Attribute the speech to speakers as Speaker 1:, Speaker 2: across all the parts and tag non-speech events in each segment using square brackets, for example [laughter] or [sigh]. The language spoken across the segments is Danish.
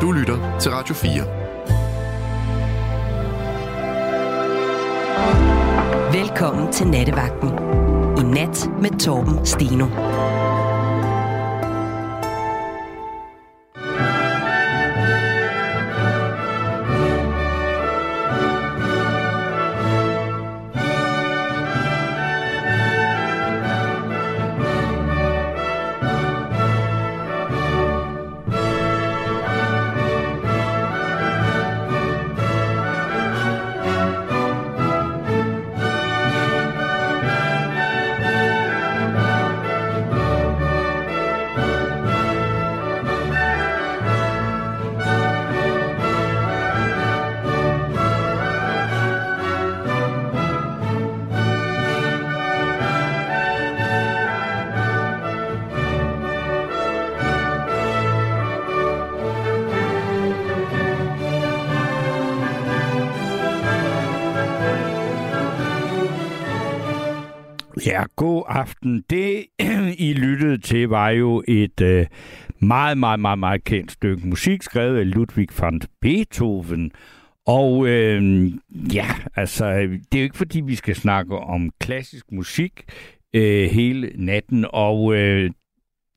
Speaker 1: Du lytter til Radio
Speaker 2: 4. Velkommen til Nattevagten. I nat med Torben Steno.
Speaker 3: Aften. Det, [clears throat] I lyttede til, var jo et øh, meget, meget, meget, meget kendt stykke musik, skrevet af Ludwig van Beethoven. Og øh, ja, altså, det er jo ikke fordi, vi skal snakke om klassisk musik øh, hele natten. Og øh,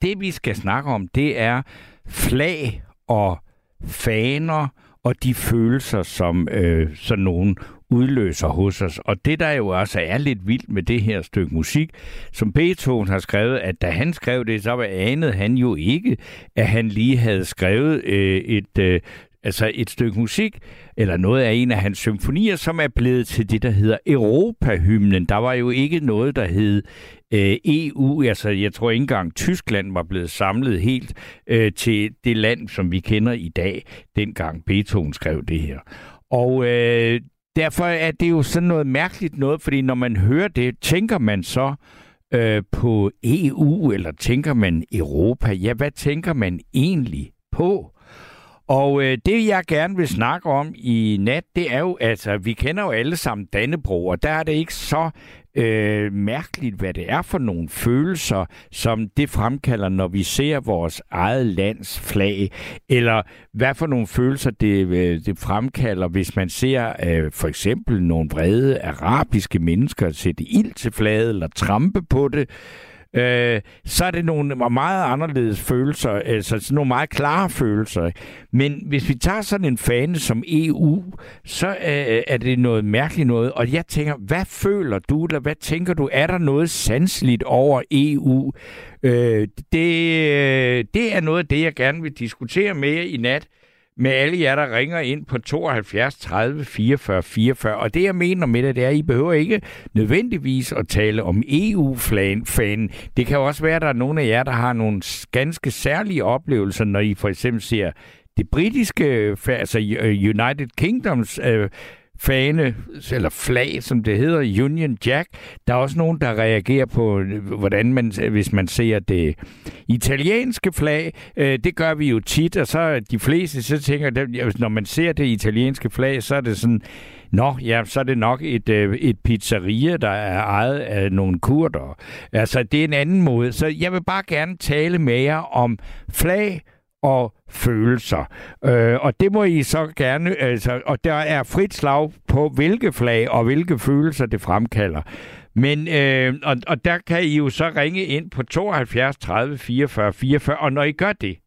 Speaker 3: det, vi skal snakke om, det er flag og faner og de følelser, som øh, sådan nogen udløser hos os. Og det, der jo også er lidt vildt med det her stykke musik, som Beethoven har skrevet, at da han skrev det, så anede han jo ikke, at han lige havde skrevet øh, et øh, altså et stykke musik, eller noget af en af hans symfonier, som er blevet til det, der hedder Europahymnen. Der var jo ikke noget, der hed øh, EU. Altså, jeg tror ikke engang Tyskland var blevet samlet helt øh, til det land, som vi kender i dag, dengang Beethoven skrev det her. Og øh, derfor er det jo sådan noget mærkeligt noget, fordi når man hører det, tænker man så øh, på EU, eller tænker man Europa? Ja, hvad tænker man egentlig på? Og øh, det, jeg gerne vil snakke om i nat, det er jo, altså, vi kender jo alle sammen Dannebro, og der er det ikke så øh, mærkeligt, hvad det er for nogle følelser, som det fremkalder, når vi ser vores eget lands flag, eller hvad for nogle følelser det, øh, det fremkalder, hvis man ser øh, for eksempel nogle vrede arabiske mennesker sætte ild til flaget, eller trampe på det, øh, så er det nogle meget anderledes følelser, altså sådan nogle meget klare følelser. Men hvis vi tager sådan en fane som EU, så øh, er det noget mærkeligt noget, og jeg tænker, hvad føler du, eller hvad tænker du, er der noget sandsligt over EU? Øh, det, øh, det er noget af det, jeg gerne vil diskutere med jer i nat med alle jer, der ringer ind på 72 30 44 44. Og det, jeg mener med det, det er, at I behøver ikke nødvendigvis at tale om EU-fanen. Det kan også være, at der er nogle af jer, der har nogle ganske særlige oplevelser, når I for eksempel ser det britiske, øh, altså øh, United Kingdoms øh, fane, eller flag, som det hedder, Union Jack. Der er også nogen, der reagerer på, hvordan man, hvis man ser det italienske flag. Øh, det gør vi jo tit, og så de fleste, så tænker, når man ser det italienske flag, så er det sådan, Nå, ja, så er det nok et, øh, et pizzeria, der er ejet af nogle kurder. Altså, det er en anden måde. Så jeg vil bare gerne tale med jer om flag og følelser. Øh, og det må I så gerne, altså, og der er frit slag på, hvilke flag og hvilke følelser det fremkalder. Men, øh, og, og der kan I jo så ringe ind på 72 30 44 44, og når I gør det,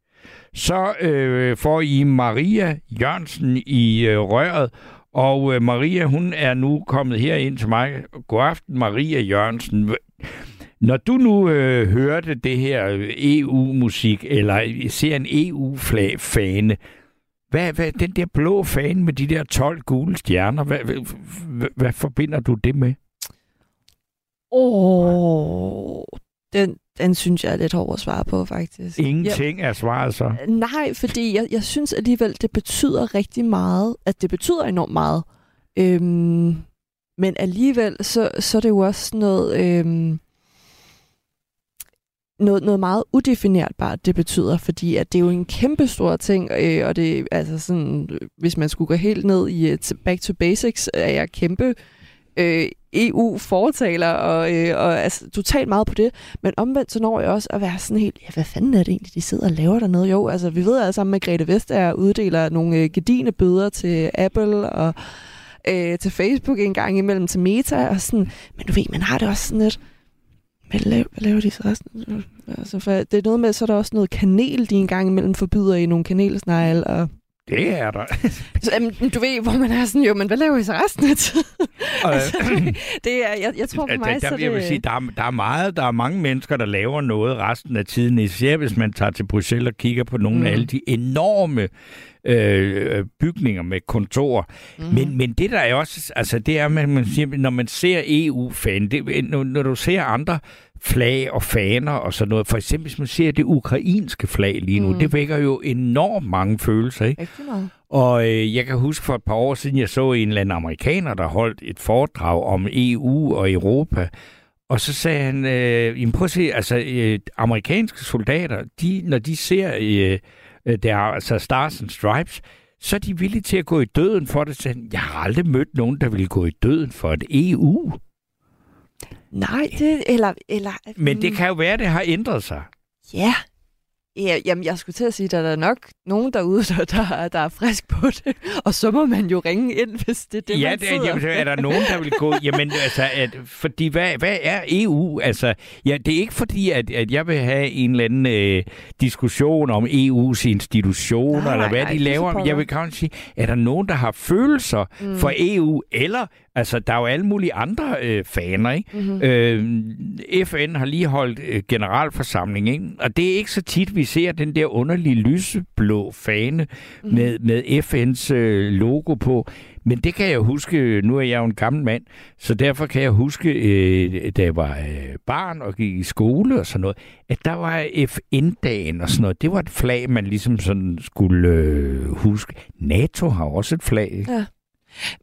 Speaker 3: så øh, får I Maria Jørgensen i øh, røret, og øh, Maria, hun er nu kommet her ind til mig. God aften, Maria Jørgensen. Når du nu øh, hørte det her EU-musik, eller ser en EU-fane, hvad, hvad, den der blå fane med de der 12 gule stjerner, hvad, hvad, hvad forbinder du det med?
Speaker 4: Åh, oh, den, den synes jeg er lidt hård at svare på, faktisk.
Speaker 3: Ingenting jeg, er svaret så?
Speaker 4: Nej, fordi jeg, jeg synes alligevel, det betyder rigtig meget, at det betyder enormt meget. Øhm, men alligevel, så, så er det jo også noget... Øhm, noget, noget meget udefinerbart, det betyder, fordi at det er jo en kæmpe stor ting, øh, og det altså sådan, øh, hvis man skulle gå helt ned i øh, back to basics, er jeg kæmpe øh, EU-fortaler og, øh, og altså, totalt meget på det. Men omvendt så når jeg også at være sådan helt, ja, hvad fanden er det egentlig, de sidder og laver dernede? Jo, altså vi ved alle sammen, at Grete Vestager uddeler nogle øh, gedine bøder til Apple og øh, til Facebook en gang imellem til Meta og sådan. Men du ved, man har det også sådan lidt, hvad laver, hvad laver de så resten? Altså, for det er noget med, så er der også noget kanel, de en gang imellem forbyder i nogle kanelsnegle, og
Speaker 3: det er der. [laughs]
Speaker 4: så, um, du ved, hvor man er sådan, jo, men hvad laver I så resten af tiden? [laughs] altså, det, det er, jeg, jeg tror for mig,
Speaker 3: der, der,
Speaker 4: så
Speaker 3: jeg vil
Speaker 4: det...
Speaker 3: sige, der, er, der er meget, der er mange mennesker, der laver noget resten af tiden, især hvis man tager til Bruxelles og kigger på nogle mm. af alle de enorme øh, bygninger med kontor. Mm. Men, men det der er også, altså det er, man, man siger, når man ser EU-fan, det, når, når du ser andre flag og faner og sådan noget. For eksempel, hvis man ser det ukrainske flag lige nu, mm. det vækker jo enormt mange følelser, ikke?
Speaker 4: meget.
Speaker 3: Og øh, jeg kan huske for et par år siden, jeg så en eller anden amerikaner, der holdt et foredrag om EU og Europa. Og så sagde han, øh, prøv at se, altså øh, amerikanske soldater, de, når de ser øh, øh der, altså Stars and Stripes, så er de villige til at gå i døden for det. Så jeg har aldrig mødt nogen, der ville gå i døden for et EU.
Speaker 4: Nej, det, eller... eller
Speaker 3: Men det kan jo være, det har ændret sig.
Speaker 4: Ja, Ja, jamen, jeg skulle til at sige, at der er nok nogen derude, der, der, der er frisk på det. Og så må man jo ringe ind, hvis det er det,
Speaker 3: ja,
Speaker 4: man
Speaker 3: det, jamen, så er der nogen, der vil gå... Jamen, altså, at, fordi hvad, hvad er EU? Altså, ja, det er ikke fordi, at, at jeg vil have en eller anden øh, diskussion om EU's institutioner, nej, eller hvad nej, de laver. Jeg vil kanskje sige, er der nogen, der har følelser mm. for EU, eller Altså, der er jo alle mulige andre øh, faner, ikke? Mm-hmm. Øh, FN har lige holdt øh, generalforsamling, ikke? Og det er ikke så tit, vi ser den der underlige lyseblå fane mm-hmm. med, med FN's øh, logo på. Men det kan jeg huske, nu er jeg jo en gammel mand, så derfor kan jeg huske, øh, da jeg var øh, barn og gik i skole og sådan noget, at der var FN-dagen og sådan noget. Det var et flag, man ligesom sådan skulle øh, huske. NATO har også et flag.
Speaker 4: Ja.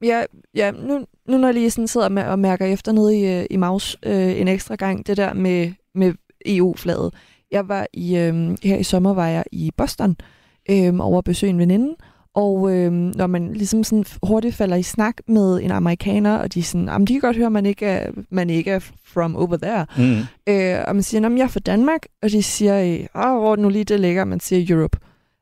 Speaker 4: Ja, ja nu, nu når jeg lige sådan sidder med og mærker efter nede i, øh, i Maus øh, en ekstra gang, det der med, med EU-flaget. Jeg var i, øh, her i sommer var jeg i Boston øh, over at besøge en veninde, og øh, når man ligesom sådan hurtigt falder i snak med en amerikaner, og de sådan, de kan godt høre, at man ikke er, man ikke er from over there. Mm. Øh, og man siger, at jeg er fra Danmark, og de siger, åh, hvor nu lige det ligger, man siger Europe.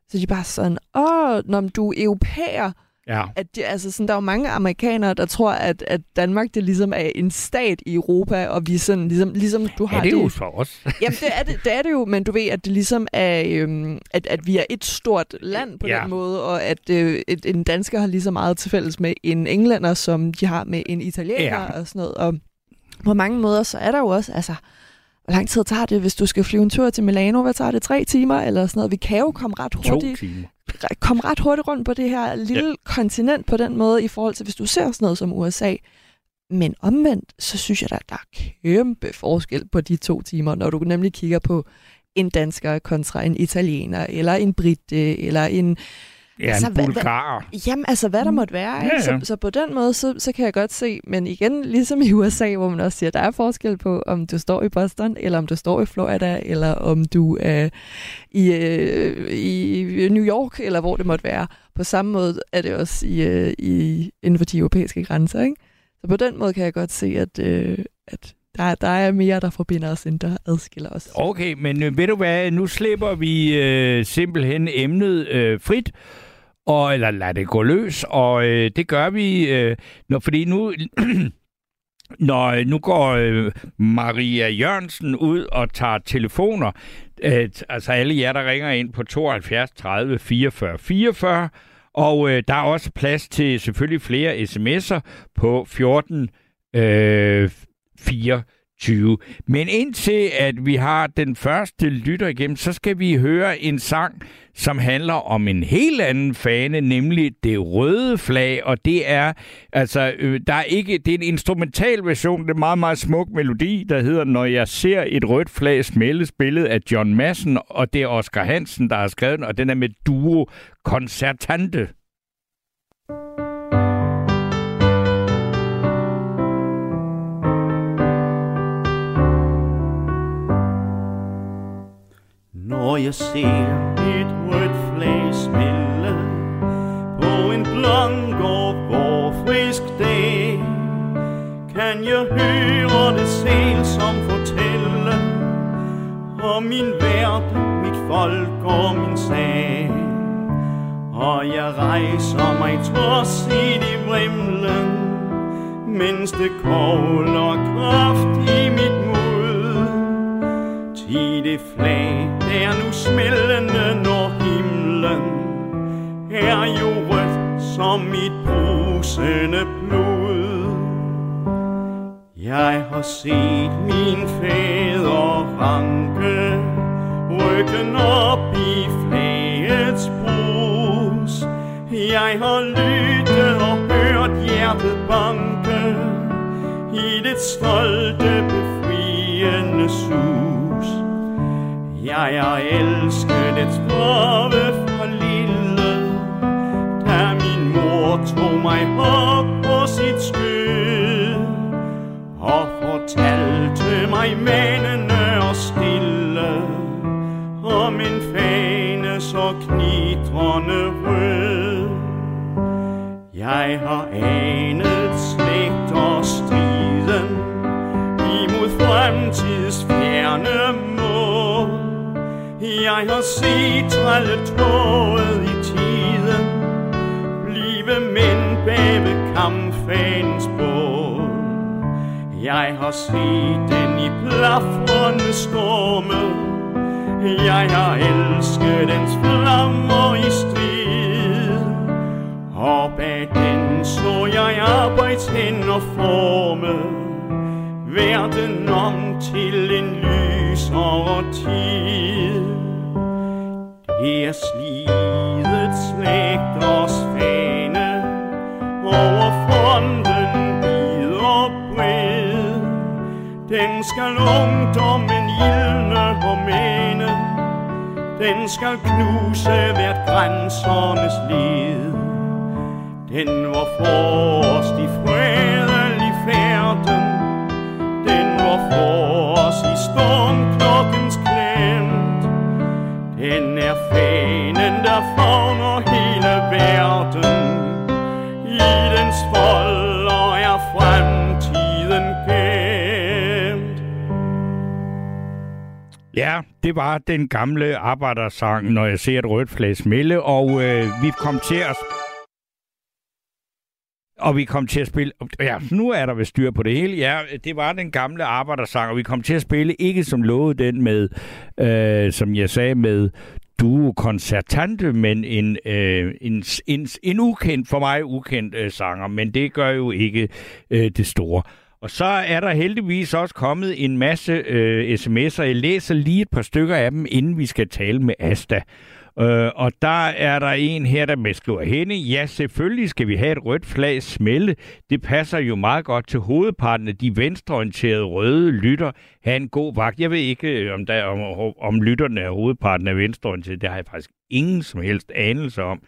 Speaker 4: Så de er bare sådan, åh, når du er europæer,
Speaker 3: Ja.
Speaker 4: At de, altså sådan, der er jo mange amerikanere, der tror, at, at Danmark det ligesom er en stat i Europa, og vi sådan, ligesom, ligesom du har
Speaker 3: ja, det er jo for os. [laughs]
Speaker 4: Jamen, det er det, det er det jo, men du ved, at det ligesom er, øhm, at, at vi er et stort land på ja. den måde, og at øh, et, en dansker har lige så meget til fælles med en englænder, som de har med en italiener ja. og sådan noget. Og på mange måder, så er der jo også, altså, hvor lang tid tager det, hvis du skal flyve en tur til Milano? Hvad tager det? Tre timer eller sådan noget? Vi kan jo komme ret hurtigt.
Speaker 3: To timer
Speaker 4: komme ret hurtigt rundt på det her lille ja. kontinent på den måde, i forhold til hvis du ser sådan noget som USA. Men omvendt, så synes jeg, at der er kæmpe forskel på de to timer, når du nemlig kigger på en dansker kontra en italiener, eller en brite, eller en
Speaker 3: Ja, altså, en bulgar.
Speaker 4: Hvad, jamen, altså, hvad der måtte være. Ja, ja. Så, så på den måde, så, så kan jeg godt se, men igen, ligesom i USA, hvor man også siger, der er forskel på, om du står i Boston, eller om du står i Florida, eller om du er i, øh, i New York, eller hvor det måtte være. På samme måde er det også i, øh, i, inden for de europæiske grænser. Ikke? Så på den måde kan jeg godt se, at, øh, at der, der er mere, der forbinder os, end der adskiller os.
Speaker 3: Okay, men øh, ved du hvad, nu slipper vi øh, simpelthen emnet øh, frit, og, eller lad det gå løs, og øh, det gør vi, øh, når, fordi nu, [clears throat] når øh, nu går øh, Maria Jørgensen ud og tager telefoner, øh, altså alle jer, der ringer ind på 72 30 44 44, og øh, der er også plads til selvfølgelig flere sms'er på 14 øh, 4 20. Men indtil at vi har den første lytter igennem, så skal vi høre en sang, som handler om en helt anden fane, nemlig det røde flag, og det er altså øh, der er ikke det er en instrumental version, det er en meget meget smuk melodi, der hedder Når jeg ser et rødt flag smælde, spillet af John Madsen, og det er Oscar Hansen, der har skrevet den, og den er med duo Concertante.
Speaker 1: Når jeg ser et rødt flag spille På en blank og frisk dag kan jeg høre det selv som fortælle om min verden, mit folk og min sag. Og jeg rejser mig trods i de vrimlen, mens det kogler kraft i mit mod i det flag, der nu smældende når himlen, er jo rødt som mit brusende blod. Jeg har set min fader ranke, ryggen op i flagets brus. Jeg har lyttet og hørt hjertet banke i det stolte befriende sus. Jeg har elsket et sprove for lille, da min mor tog mig op på sit skød og fortalte mig manende og stille om en fane så knitrende rød. Jeg har anet slægt og striden imod fremtids fjerne. Jeg har set trælle tråd i tiden blive mænd bag ved kampfanens bål. Jeg har set den i plafrende storme. Jeg har elsket dens flammer i strid. Og bag den så jeg arbejdshænder forme. Verden om til en lysere tid. Her er slidet slægters fane over fronten vid og bred. Den skal ungdommen ildne og mene, den skal knuse hvert grænsernes led. Den var forrest i fredelig færden, den var forrest i stormklokken. En er fanen, der fagner hele verden. I dens folder er fremtiden gemt.
Speaker 3: Ja, det var den gamle arbejdersang, når jeg ser et rødt flæs smelle, og øh, vi kom til at... Og vi kom til at spille... Ja, nu er der ved styr på det hele. Ja, det var den gamle arbejdersang, og vi kom til at spille ikke som lovet den med, øh, som jeg sagde, med duo koncertante, men en, øh, en, en, en ukendt, for mig ukendt øh, sanger, men det gør jo ikke øh, det store. Og så er der heldigvis også kommet en masse øh, sms'er. Jeg læser lige et par stykker af dem, inden vi skal tale med Asta. Øh, og der er der en her, der med skriver hende. Ja, selvfølgelig skal vi have et rødt flag smelle. Det passer jo meget godt til hovedparten af de venstreorienterede røde lytter. Ha' en god vagt. Jeg ved ikke, øh, om, der, om, om lytterne er hovedparten af venstreorienterede. Det har jeg faktisk ingen som helst anelse om.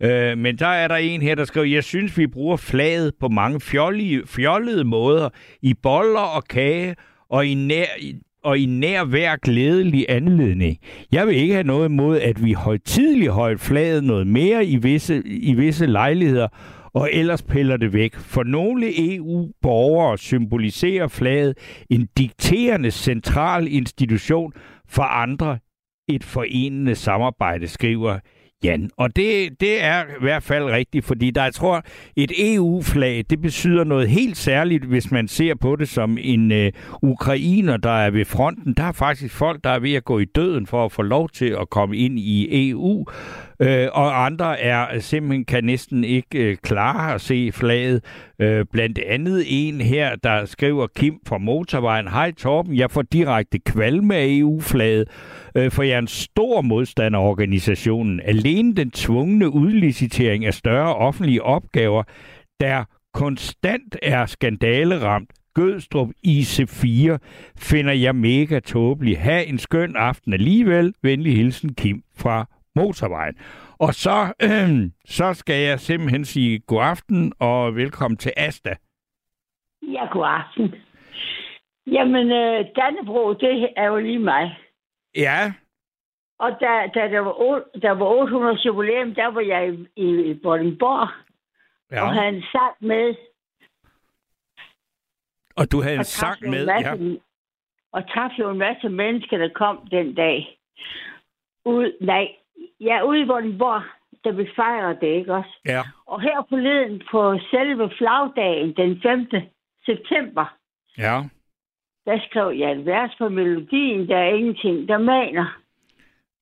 Speaker 3: Øh, men der er der en her, der skriver, jeg synes, vi bruger flaget på mange fjollige, fjollede måder. I boller og kage og i nær, og i nær hver glædelig anledning. Jeg vil ikke have noget imod, at vi højtidligt højt flaget noget mere i visse, i visse lejligheder, og ellers piller det væk. For nogle EU-borgere symboliserer flaget en dikterende central institution, for andre et forenende samarbejde, skriver Jan. Og det, det er i hvert fald rigtigt, fordi der, jeg tror, et EU-flag, det betyder noget helt særligt, hvis man ser på det som en øh, ukrainer, der er ved fronten. Der er faktisk folk, der er ved at gå i døden for at få lov til at komme ind i EU. Øh, og andre er simpelthen kan næsten ikke øh, klare at se flaget. Øh, blandt andet en her, der skriver Kim fra Motorvejen. Hej Torben, jeg får direkte kvalme af EU-flaget, øh, for jeg er en stor modstander af organisationen. Alene den tvungne udlicitering af større offentlige opgaver, der konstant er skandaleramt, Gødstrup IC4 finder jeg mega tåbelig. Ha' en skøn aften alligevel. Venlig hilsen Kim fra motorvejen. Og så, øh, så skal jeg simpelthen sige god aften og velkommen til Asta.
Speaker 5: Ja, god aften. Jamen, øh, Dannebro, det er jo lige mig.
Speaker 3: Ja,
Speaker 5: Og da, da der, var, der var 800 jubilæum, der var jeg i, i Vordingborg, ja. og
Speaker 3: ja.
Speaker 5: han sang med.
Speaker 3: Og du havde en
Speaker 5: Og
Speaker 3: sang
Speaker 5: traf jo
Speaker 3: med,
Speaker 5: masse,
Speaker 3: ja.
Speaker 5: Og traf jo en masse mennesker, der kom den dag. Ud, nej, ja, ude i Vordingborg, da vi fejrede det, ikke også?
Speaker 3: Ja.
Speaker 5: Og her forleden på selve flagdagen, den 5. september,
Speaker 3: Ja.
Speaker 5: der skrev jeg et vers på melodien, der er ingenting, der maner.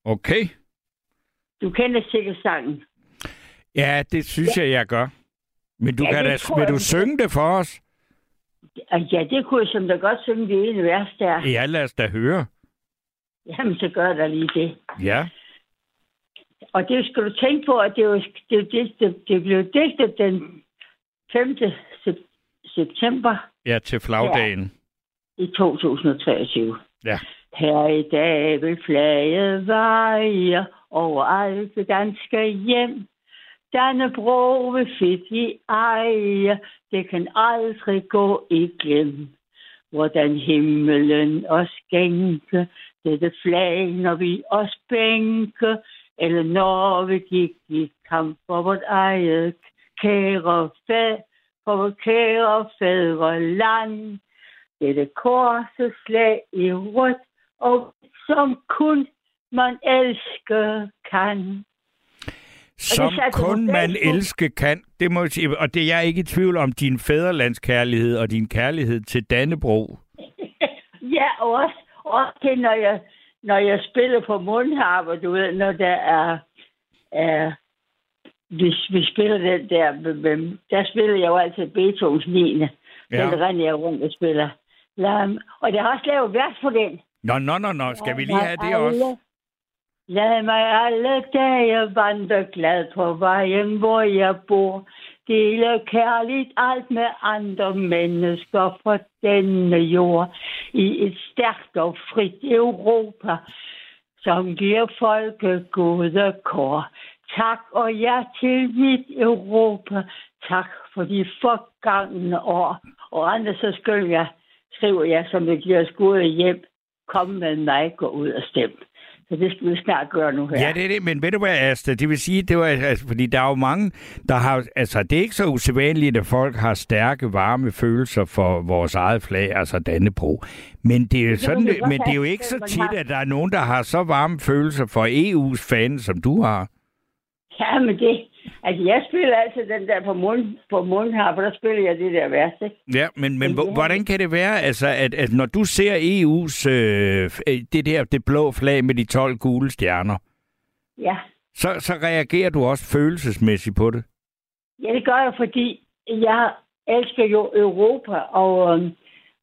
Speaker 3: Okay.
Speaker 5: Du kender sikkert sangen.
Speaker 3: Ja, det synes jeg, jeg gør. Men du
Speaker 5: Ja,
Speaker 3: kan da, vil
Speaker 5: jeg,
Speaker 3: du synge det for os?
Speaker 5: Ja, det kunne jeg som da godt synge det ene vers der.
Speaker 3: Ja, lad os da høre.
Speaker 5: Jamen, så gør der lige det.
Speaker 3: Ja.
Speaker 5: Og det skal du tænke på, at det, var, det, det, det, det blev digtet den 5. Sep- september
Speaker 3: Ja, til flagdagen.
Speaker 5: i 2023.
Speaker 3: Ja.
Speaker 5: Her i dag vil flaget veje over alt det danske hjem. Dannebro vil fedt i eje, det kan aldrig gå i glem. Hvordan himmelen os skænke, dette flag, når vi os bænke, eller når vi gik i kamp for vort eget kære fæd, for vort kære fædre land. Dette korset slag i rødt, og som kun man elsker kan.
Speaker 3: Som kun man elske kan. Det må jeg sige. Og det jeg er ikke i tvivl om din fædrelandskærlighed og din kærlighed til Dannebro. [laughs]
Speaker 5: Ja, og også, også til, når jeg, når jeg spiller på mundharper, du ved, når der er, er vi, vi spiller den der, der spiller jeg jo altid Beethovens 9. Ja. Den render jeg rundt og spiller. Og jeg har også lavet vers på den.
Speaker 3: Nå, nå, nå, nå. Skal vi lige have det også?
Speaker 5: Lad mig alle dage vandre glad på vejen, hvor jeg bor. Dele kærligt alt med andre mennesker fra denne jord. I et stærkt og frit Europa, som giver folket gode kår. Tak og ja til mit Europa. Tak for de forgangne år. Og andre så skriver jeg, skriver jeg som det giver os gode hjem. Kom med mig, gå ud og stem. Så det skal vi snart gøre nu her.
Speaker 3: Ja, det er det, men ved du hvad, Asta, det vil sige, det var, altså, fordi der er jo mange, der har, altså det er ikke så usædvanligt, at folk har stærke, varme følelser for vores eget flag, altså Dannebro. Men det er jo, sådan, det, men det er jo ikke så tit, at der er nogen, der har så varme følelser for EU's fan, som du har.
Speaker 5: Ja, men det... Altså, jeg spiller altid den der på mund, på mundharp, der spiller jeg det der ikke?
Speaker 3: Ja, men, men hvor- hvordan kan det være, altså, at, at når du ser EU's, øh, det der det blå flag med de 12 gule stjerner,
Speaker 5: Ja.
Speaker 3: så, så reagerer du også følelsesmæssigt på det?
Speaker 5: Ja, det gør jeg, fordi jeg elsker jo Europa, og, øhm,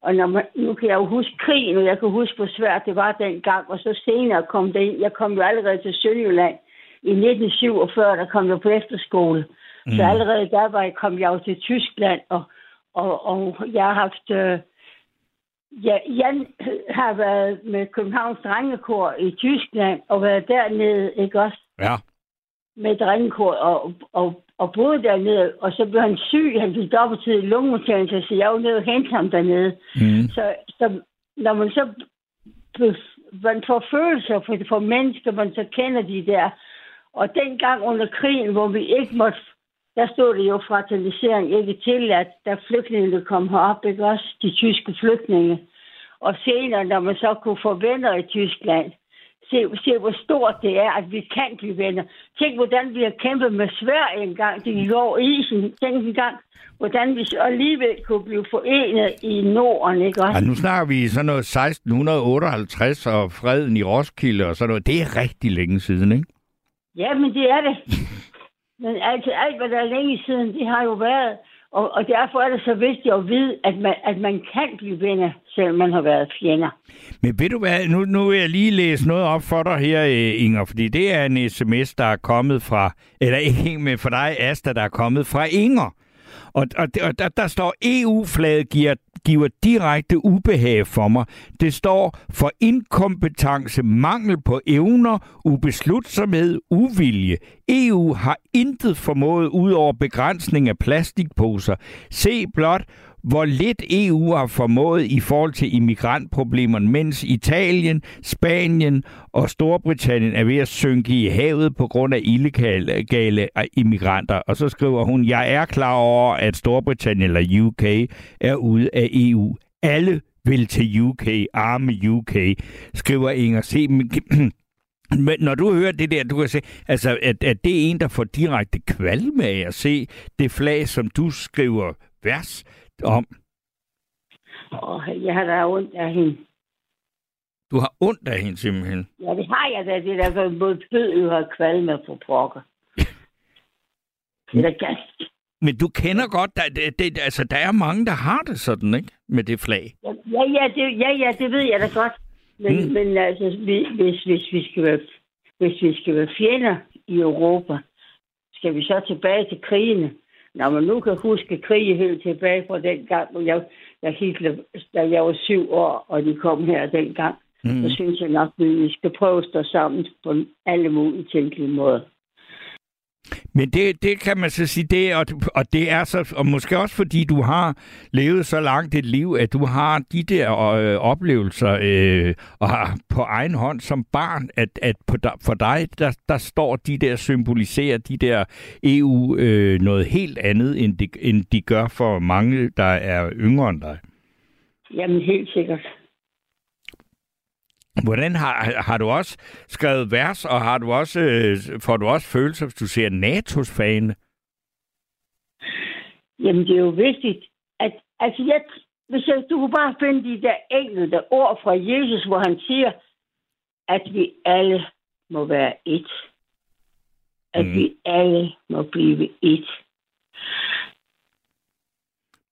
Speaker 5: og når man, nu kan jeg jo huske krigen, og jeg kan huske, hvor svært det var dengang, og så senere kom det ind. Jeg kom jo allerede til Sønderjylland i 1947, der kom jeg på efterskole. Mm. Så allerede der var jeg, kom jeg jo til Tyskland, og, og, og jeg har haft... Øh, ja, Jan har været med Københavns Drengekor i Tyskland, og været dernede, ikke også?
Speaker 3: Ja.
Speaker 5: med drengekor og, og, og boede dernede, og så blev han syg, han fik dobbeltid lungebetændelse, så jeg var nede og hente ham dernede.
Speaker 3: Mm.
Speaker 5: Så, så når man så man får følelser for, for mennesker, man så kender de der. Og dengang under krigen, hvor vi ikke måtte, der stod det jo fraternisering ikke tilladt, da flygtningene kom herop, ikke også? De tyske flygtninge. Og senere, når man så kunne få venner i Tyskland, se, se hvor stort det er, at vi kan blive venner. Tænk, hvordan vi har kæmpet med Sverige engang, de gik over isen. Tænk engang, hvordan vi alligevel kunne blive forenet i Norden, ikke også?
Speaker 3: Ja, nu snakker vi sådan noget 1658 og freden i Roskilde og sådan noget. Det er rigtig længe siden, ikke?
Speaker 5: Ja, men det er det. [laughs] Men altså, alt, hvad der er længe siden, det har jo været. Og, og derfor er det så vigtigt at vide, at man, at man kan blive venner, selvom man har været fjender.
Speaker 3: Men ved du hvad, nu, nu vil jeg lige læse noget op for dig her, øh, Inger, fordi det er en sms, der er kommet fra, eller ikke, men for dig, Asta, der er kommet fra Inger. Og, og, og der, der står, EU-flaget giver, giver direkte ubehag for mig. Det står for inkompetence, mangel på evner, ubeslutsomhed, uvilje. EU har intet formået ud over begrænsning af plastikposer. Se blot, hvor lidt EU har formået i forhold til immigrantproblemerne, mens Italien, Spanien og Storbritannien er ved at synke i havet på grund af illegale immigranter. Og så skriver hun, jeg er klar over, at Storbritannien eller UK er ude af EU. Alle vil til UK, arme UK, skriver Inger C. [clears throat] Men når du hører det der, du kan se, altså, at, at det er en, der får direkte kvalme af at se det flag, som du skriver vers om.
Speaker 5: Oh, jeg har da ondt af hende.
Speaker 3: Du har ondt af hende simpelthen?
Speaker 5: Ja, det har jeg da. Det er derfor både død og har kvalme for pokker. [laughs]
Speaker 3: det da Men du kender godt, der, det, det, altså, der er mange, der har det sådan, ikke? Med det flag.
Speaker 5: Ja, ja, det, ja, ja, det ved jeg da godt. Men, mm. men altså, hvis, hvis, vi skal være, hvis vi skal være fjender i Europa, skal vi så tilbage til krigene. Når man nu kan huske krige helt tilbage fra den gang, hvor jeg, jeg Hitler, da jeg var syv år, og de kom her dengang, mm. så synes jeg nok, at vi skal prøve at stå sammen på alle mulige tænkelige måder.
Speaker 3: Men det, det kan man så sige, det, og, og det er så, og måske også fordi du har levet så langt et liv, at du har de der øh, oplevelser øh, og har på egen hånd som barn, at, at på, for dig, der, der står de der, symboliserer de der EU øh, noget helt andet, end de, end de gør for mange, der er yngre end dig.
Speaker 5: Jamen helt sikkert.
Speaker 3: Hvordan har, har du også skrevet vers, og har du også, øh, får du også følelser, hvis du ser NATO's fane?
Speaker 5: Jamen, det er jo vigtigt, at altså, jeg, hvis jeg, du kunne bare finde de der enkelte ord fra Jesus, hvor han siger, at vi alle må være et. At mm. vi alle må blive et.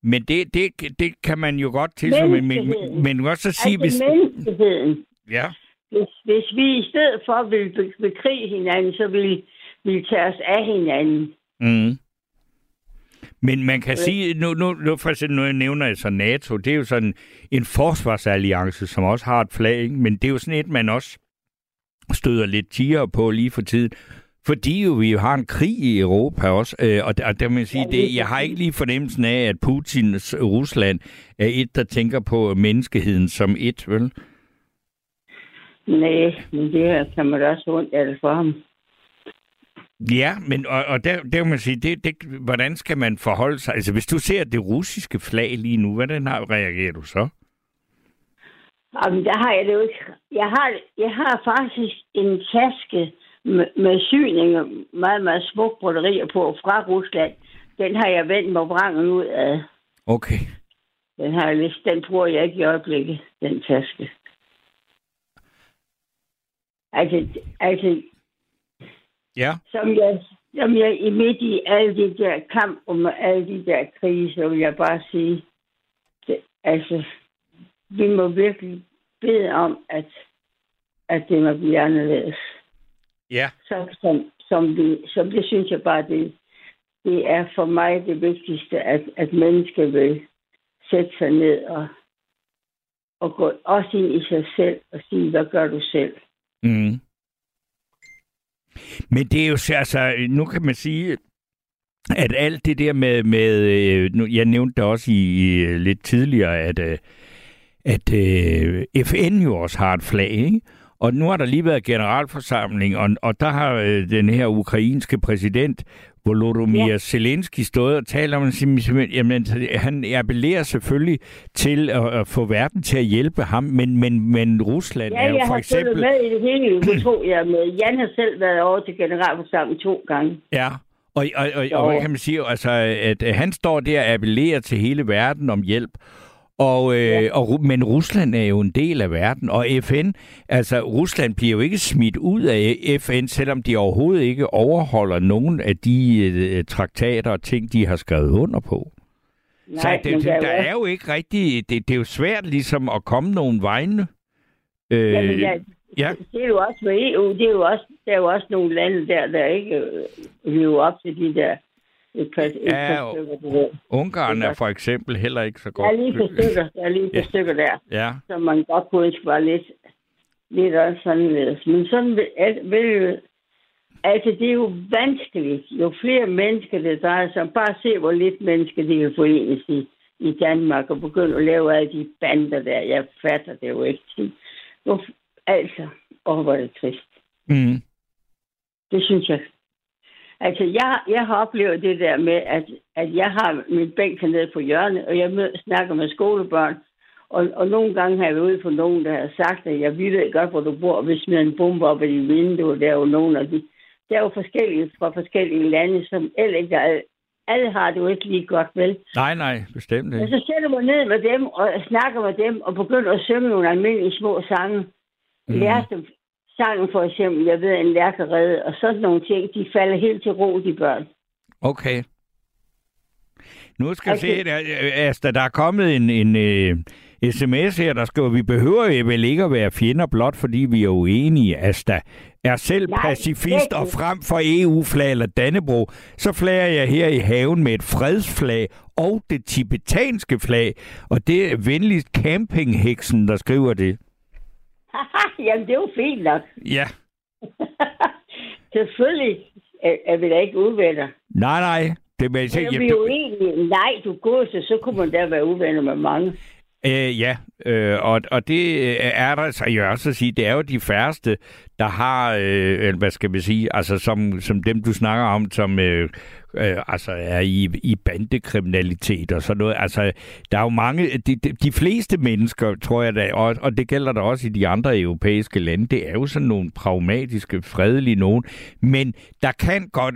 Speaker 3: Men det, det, det kan man jo godt til, men, men, men også så sige...
Speaker 5: Altså hvis... menneskeheden.
Speaker 3: Ja.
Speaker 5: Hvis, hvis vi i stedet for vil bekrige hinanden, så vil vi tage os af hinanden.
Speaker 3: Mm. Men man kan sige, nu, nu, nu for eksempel, nu nævner jeg så NATO, det er jo sådan en forsvarsalliance, som også har et flag, ikke? men det er jo sådan et, man også støder lidt tiger på lige for tiden. Fordi jo vi har en krig i Europa også, øh, og, og der må jeg sige, det, jeg har ikke lige fornemmelsen af, at Putins Rusland er et, der tænker på menneskeheden som et, vel?
Speaker 5: Nej, men det her kan man også ondt af det for ham.
Speaker 3: Ja, men og, og der, der kan man sige, det, det, hvordan skal man forholde sig? Altså, hvis du ser det russiske flag lige nu, hvordan har, reagerer du så?
Speaker 5: Jamen, der har jeg det jo ikke. Jeg har, jeg har faktisk en taske med, med syninger, meget, meget smuk broderier på fra Rusland. Den har jeg vendt mig vrangen ud af.
Speaker 3: Okay.
Speaker 5: Den, har jeg, den bruger jeg ikke i øjeblikket, den taske. Altså, altså
Speaker 3: ja.
Speaker 5: som, jeg, som jeg i midt i alle de der kamp om alle de der krige, så vil jeg bare sige, det, altså, vi må virkelig bede om, at, at det må blive anderledes.
Speaker 3: Ja.
Speaker 5: Så, som, som, vi, som det synes jeg bare, det, det er for mig det vigtigste, at, at mennesker vil sætte sig ned og, og gå også ind i sig selv og sige, hvad gør du selv?
Speaker 3: Mm. Men det er jo, altså, nu kan man sige, at alt det der med, med øh, nu, jeg nævnte det også i, i lidt tidligere, at, øh, at øh, FN jo også har et flag, ikke? Og nu har der lige været generalforsamling, og, og der har øh, den her ukrainske præsident Volodymyr ja. Zelensky stået og talt om, at jamen, han appellerer selvfølgelig til at, at få verden til at hjælpe ham, men, men, men Rusland
Speaker 5: ja,
Speaker 3: er jo
Speaker 5: for
Speaker 3: eksempel...
Speaker 5: Ja, jeg har med i det hele, [clears throat] det tog jeg med. Jan har selv været over til generalforsamling to gange.
Speaker 3: Ja, og, og, og, og hvad kan man sige? Altså, at han står der og appellerer til hele verden om hjælp, og, øh, ja. og, men Rusland er jo en del af verden, og FN, altså Rusland bliver jo ikke smidt ud af FN, selvom de overhovedet ikke overholder nogen af de øh, traktater og ting, de har skrevet under på. Nej, så det, der, der er jo ikke rigtig, det, det er jo svært ligesom at komme nogen vegne.
Speaker 5: Øh, Jamen, ja, ja. Det er jo også med EU, det er jo også, der er jo også nogle lande der, der ikke øh, lever op til de der et par, et ja, par stykker. Det
Speaker 3: Ungarn er for eksempel heller ikke så godt.
Speaker 5: Der er lige på stykker, der er lige på ja. stykker der,
Speaker 3: ja.
Speaker 5: som man godt kunne var lidt, lidt også sådan Men sådan vil, vil Altså, det er jo vanskeligt. Jo flere mennesker det drejer sig om, bare se, hvor lidt mennesker de kan forenes i. i Danmark og begynde at lave alle de bander der. Jeg fatter det jo ikke. Altså, åh, hvor er det trist.
Speaker 3: Mm.
Speaker 5: Det synes jeg. Altså, jeg, jeg har oplevet det der med, at, at jeg har min bænk nede på hjørnet, og jeg mød, snakker med skolebørn, og, og nogle gange har jeg været ude for nogen, der har sagt, at jeg ved godt, hvor du bor, og hvis man en bombe op i vinduet, der er jo nogen af de... Der er jo forskellige fra forskellige lande, som ikke er, alle har det jo ikke lige godt, vel?
Speaker 3: Nej, nej, bestemt
Speaker 5: Og
Speaker 3: ikke.
Speaker 5: så sætter man ned med dem og snakker med dem og begynder at synge nogle almindelige små sange. Mm. Lærer dem sangen for eksempel, jeg ved, en lærkerede, og sådan nogle ting, de falder helt til ro, de børn.
Speaker 3: Okay. Nu skal
Speaker 5: Altså-
Speaker 3: se, der, altså, der er kommet en, en uh, sms her, der skriver, vi behøver vel ikke at være fjender blot, fordi vi er uenige. Asta er selv
Speaker 5: Nej,
Speaker 3: pacifist og frem for EU-flag eller Dannebro, så flager jeg her i haven med et fredsflag og det tibetanske flag. Og det er venligst campingheksen, der skriver det. [laughs]
Speaker 5: Jamen, det er jo fint nok.
Speaker 3: Ja. [laughs]
Speaker 5: Selvfølgelig er, er vi da ikke uvenner.
Speaker 3: Nej, nej. Det,
Speaker 5: er vi jo egentlig, nej, du går så, så kunne man da være uvenner med mange.
Speaker 3: Øh, ja, øh, og, og det øh, er der, så jeg også sige, det er jo de færreste, der har, øh, hvad skal vi sige, altså som, som dem, du snakker om, som øh, øh, altså er i, i bandekriminalitet og sådan noget. Altså, der er jo mange, de, de, de fleste mennesker, tror jeg da, og, og det gælder der også i de andre europæiske lande, det er jo sådan nogle pragmatiske, fredelige nogen, men der kan godt,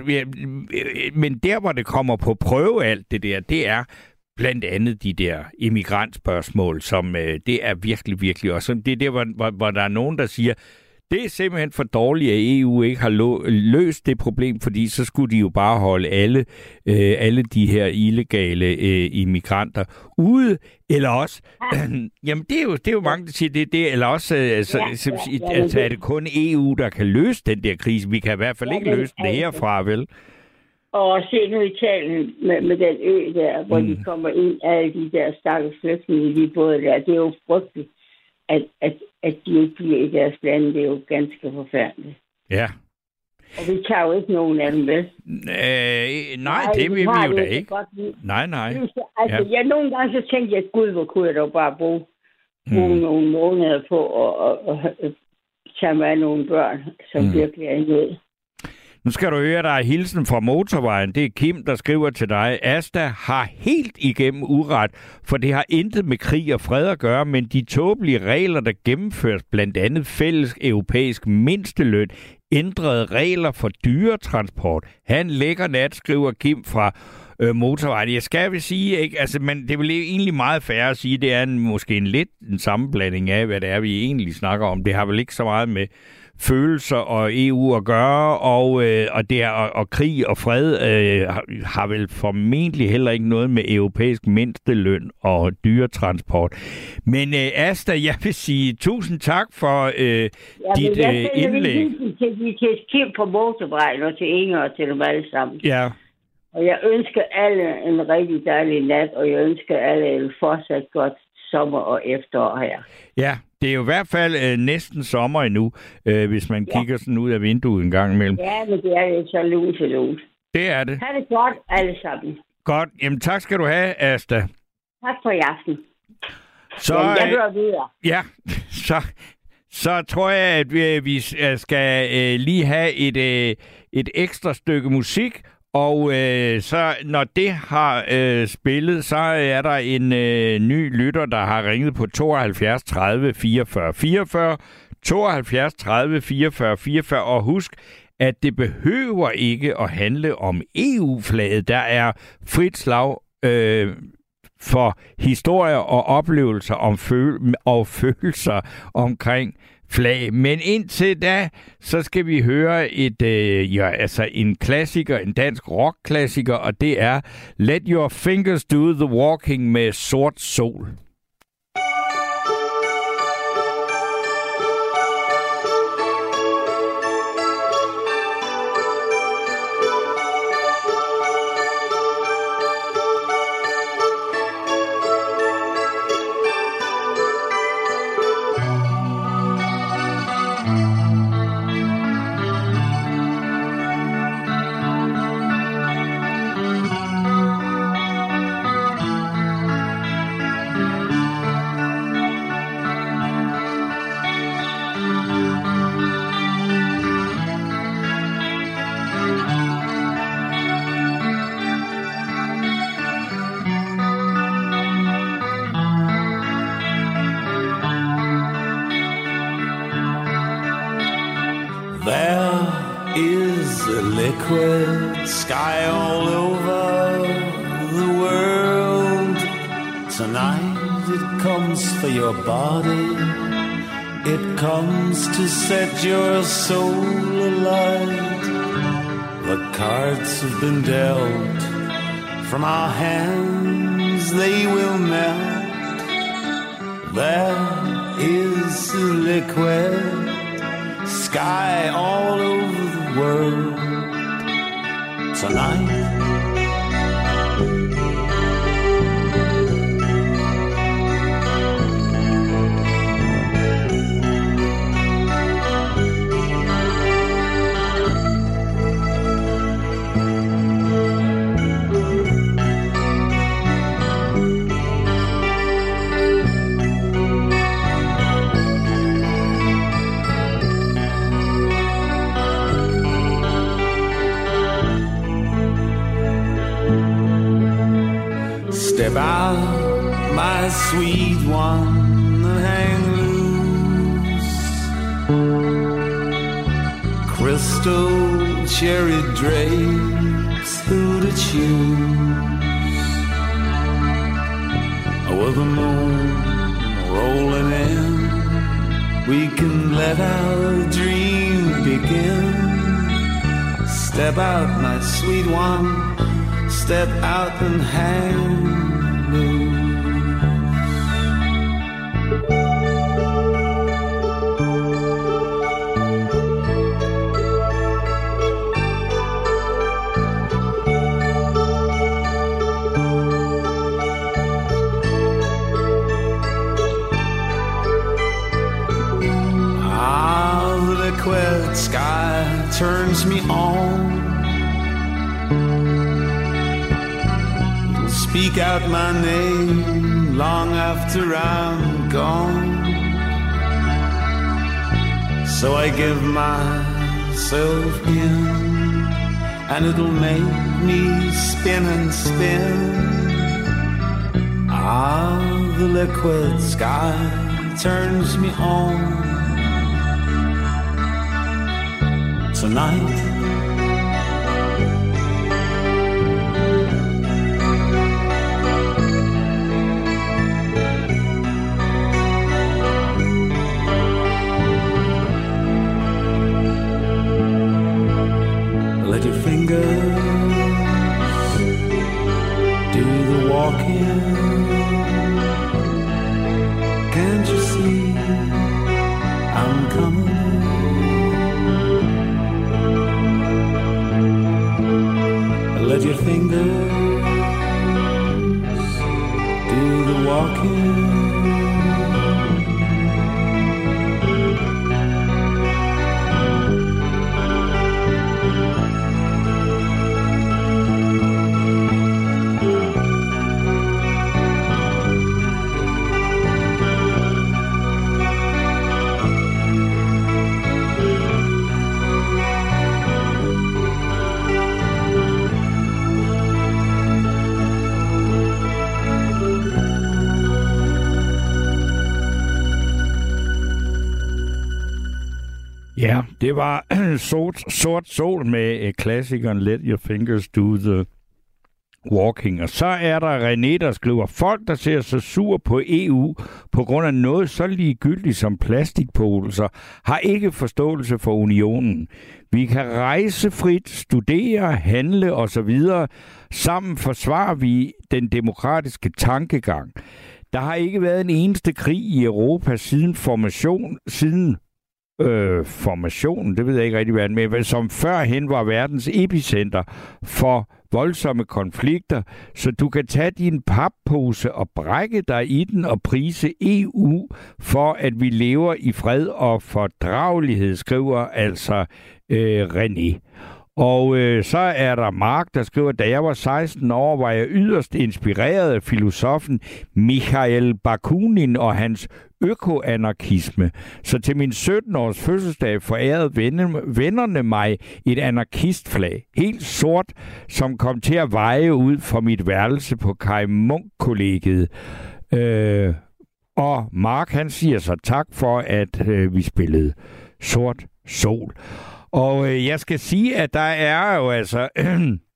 Speaker 3: men der, hvor det kommer på prøve alt det der, det er, blandt andet de der immigrantspørgsmål, som øh, det er virkelig, virkelig også. Det er der, hvor, hvor, hvor der er nogen, der siger, det er simpelthen for dårligt, at EU ikke har lo- løst det problem, fordi så skulle de jo bare holde alle, øh, alle de her illegale øh, immigranter ude, eller også, øh, [clears throat] jamen det er, jo, det er jo mange, der siger det, det eller også, øh, altså,
Speaker 5: Ja,
Speaker 3: ja,
Speaker 5: ja,
Speaker 3: ja, altså er det kun EU, der kan løse den der krise. Vi kan i hvert fald
Speaker 5: Ja,
Speaker 3: ikke løse den
Speaker 5: altså-
Speaker 3: herfra, vel?
Speaker 5: Og se nu Italien med, med den ø der, hvor mm. de kommer ind, alle de der stakkels flygtninge de både der. Det er jo frygteligt, at, at, at de ikke bliver i deres lande. Det er jo ganske forfærdeligt.
Speaker 3: Ja.
Speaker 5: Og vi tager jo ikke nogen af dem, vel?
Speaker 3: Øh, nej, det
Speaker 5: vi
Speaker 3: vil
Speaker 5: har
Speaker 3: vi jo
Speaker 5: det
Speaker 3: da ikke.
Speaker 5: Godt, vi,
Speaker 3: Nej, nej.
Speaker 5: Altså, ja. jeg, nogle gange så tænkte jeg, gud, hvor kunne jeg dog bare bruge, bruge
Speaker 3: Mm.
Speaker 5: nogle måneder på at, at, at, at tage mig af nogle børn, som
Speaker 3: Mm.
Speaker 5: mm. virkelig er i nød.
Speaker 3: Nu skal du høre, dig hilsen fra motorvejen. Det er Kim, der skriver til dig. Asta har helt igennem uret, for det har intet med krig og fred at gøre, men de tåbelige regler, der gennemføres, blandt andet fælles europæisk mindsteløn, ændrede regler for dyretransport. Han lægger nat, skriver Kim fra øh, motorvejen. Jeg skal vil sige, ikke? Altså, men det er vel egentlig meget færre at sige, det er en, måske en lidt en sammenblanding af, hvad det er, vi egentlig snakker om. Det har vel ikke så meget med følelser og EU at gøre, og, øh, og, det er, og, og krig og fred øh, har, har vel formentlig heller ikke noget med europæisk mindsteløn og dyretransport. Men øh, Asta, jeg vil sige tusind tak for øh,
Speaker 5: Ja,
Speaker 3: dit
Speaker 5: men jeg
Speaker 3: øh, indlæg.
Speaker 5: hilsen til, til Kim på motorvejen og til Inger og til dem alle sammen.
Speaker 3: Ja,
Speaker 5: Og jeg ønsker alle en rigtig dejlig nat, og jeg ønsker alle en fortsat godt sommer og efterår her.
Speaker 3: ja. Det er jo i hvert fald øh, næsten sommer endnu, øh, hvis man
Speaker 5: Ja.
Speaker 3: kigger sådan ud af vinduet en gang imellem.
Speaker 5: Ja, men det er jo så lun til lun.
Speaker 3: Det er det.
Speaker 5: Ha' det godt, alle sammen.
Speaker 3: Godt. Jamen tak skal du have, Asta.
Speaker 5: Tak for i aften.
Speaker 3: Så,
Speaker 5: Jamen, jeg
Speaker 3: øh,
Speaker 5: hører videre.
Speaker 3: Ja, [laughs] så, så tror jeg, at vi, vi skal øh, lige have et, øh, et ekstra stykke musik, og øh, så når det har øh, spillet, så er der en øh, ny lytter, der har ringet på 72 30 44 44, 72 30 44 44, og husk, at det behøver ikke at handle om EU-flaget. Der er frit slag øh, for historier og oplevelser om føl- og [laughs] følelser omkring flag. Men indtil da, så skal vi høre et, øh, ja, altså en klassiker, en dansk rockklassiker, og det er Let Your Fingers Do the Walking med Sort Sol.
Speaker 6: Comes for your body. It comes to set your soul alight. The cards have been dealt from our hands, they will melt. There is liquid sky all over the world tonight. My sweet one, hang loose. Crystal cherry drapes, who to choose? Oh, with the moon rolling in, we can let our dream begin. Step out, my sweet one step out and hang loose. Turns me on. speak out my name long after I'm gone. So I give myself in, and it'll make me spin and spin. Ah, the liquid sky turns me on. Tonight.
Speaker 3: Det var [clears throat] sort, sort sol med uh, klassikeren Let Your Fingers Do The Walking. Og så er der René, der skriver, folk, der ser så sur på EU på grund af noget så ligegyldigt som plastikposer, har ikke forståelse for unionen. Vi kan rejse frit, studere, handle osv. Sammen forsvarer vi den demokratiske tankegang. Der har ikke været en eneste krig i Europa siden formation, siden øh, formationen, det ved jeg ikke rigtig, hvad med, men som førhen var verdens epicenter for voldsomme konflikter, så du kan tage din pappose og brække dig i den og prise EU for, at vi lever i fred og fordragelighed, skriver altså øh, René. Og øh, så er der Mark, der skriver, da jeg var 16 år, var jeg yderst inspireret af filosofen Mikhail Bakunin og hans økoanarkisme. Så til min 17-års fødselsdag forærede vennerne mig et anarkistflag, helt sort, som kom til at veje ud fra mit værelse på Kai Munk-kollegiet. Øh, og Mark han siger så tak for, at øh, vi spillede Sort Sol. Og øh, jeg skal sige, at der er jo altså [clears throat]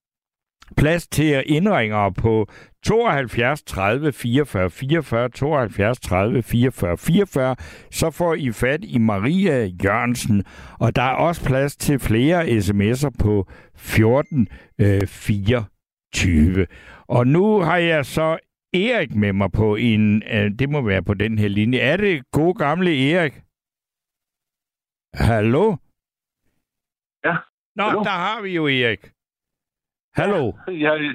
Speaker 3: plads til indringer på 72 30 44 44, 72 30 44 44, så får I fat i Maria Jørgensen, og der er også plads til flere sms'er på 14 øh, 24. Og nu har jeg så Erik med mig på en, øh, det må være på den her linje. Er det god gamle Erik? Hallo?
Speaker 7: Ja.
Speaker 3: Nå,
Speaker 7: Hallo?
Speaker 3: der har vi jo Erik. Hallo?
Speaker 7: Jeg,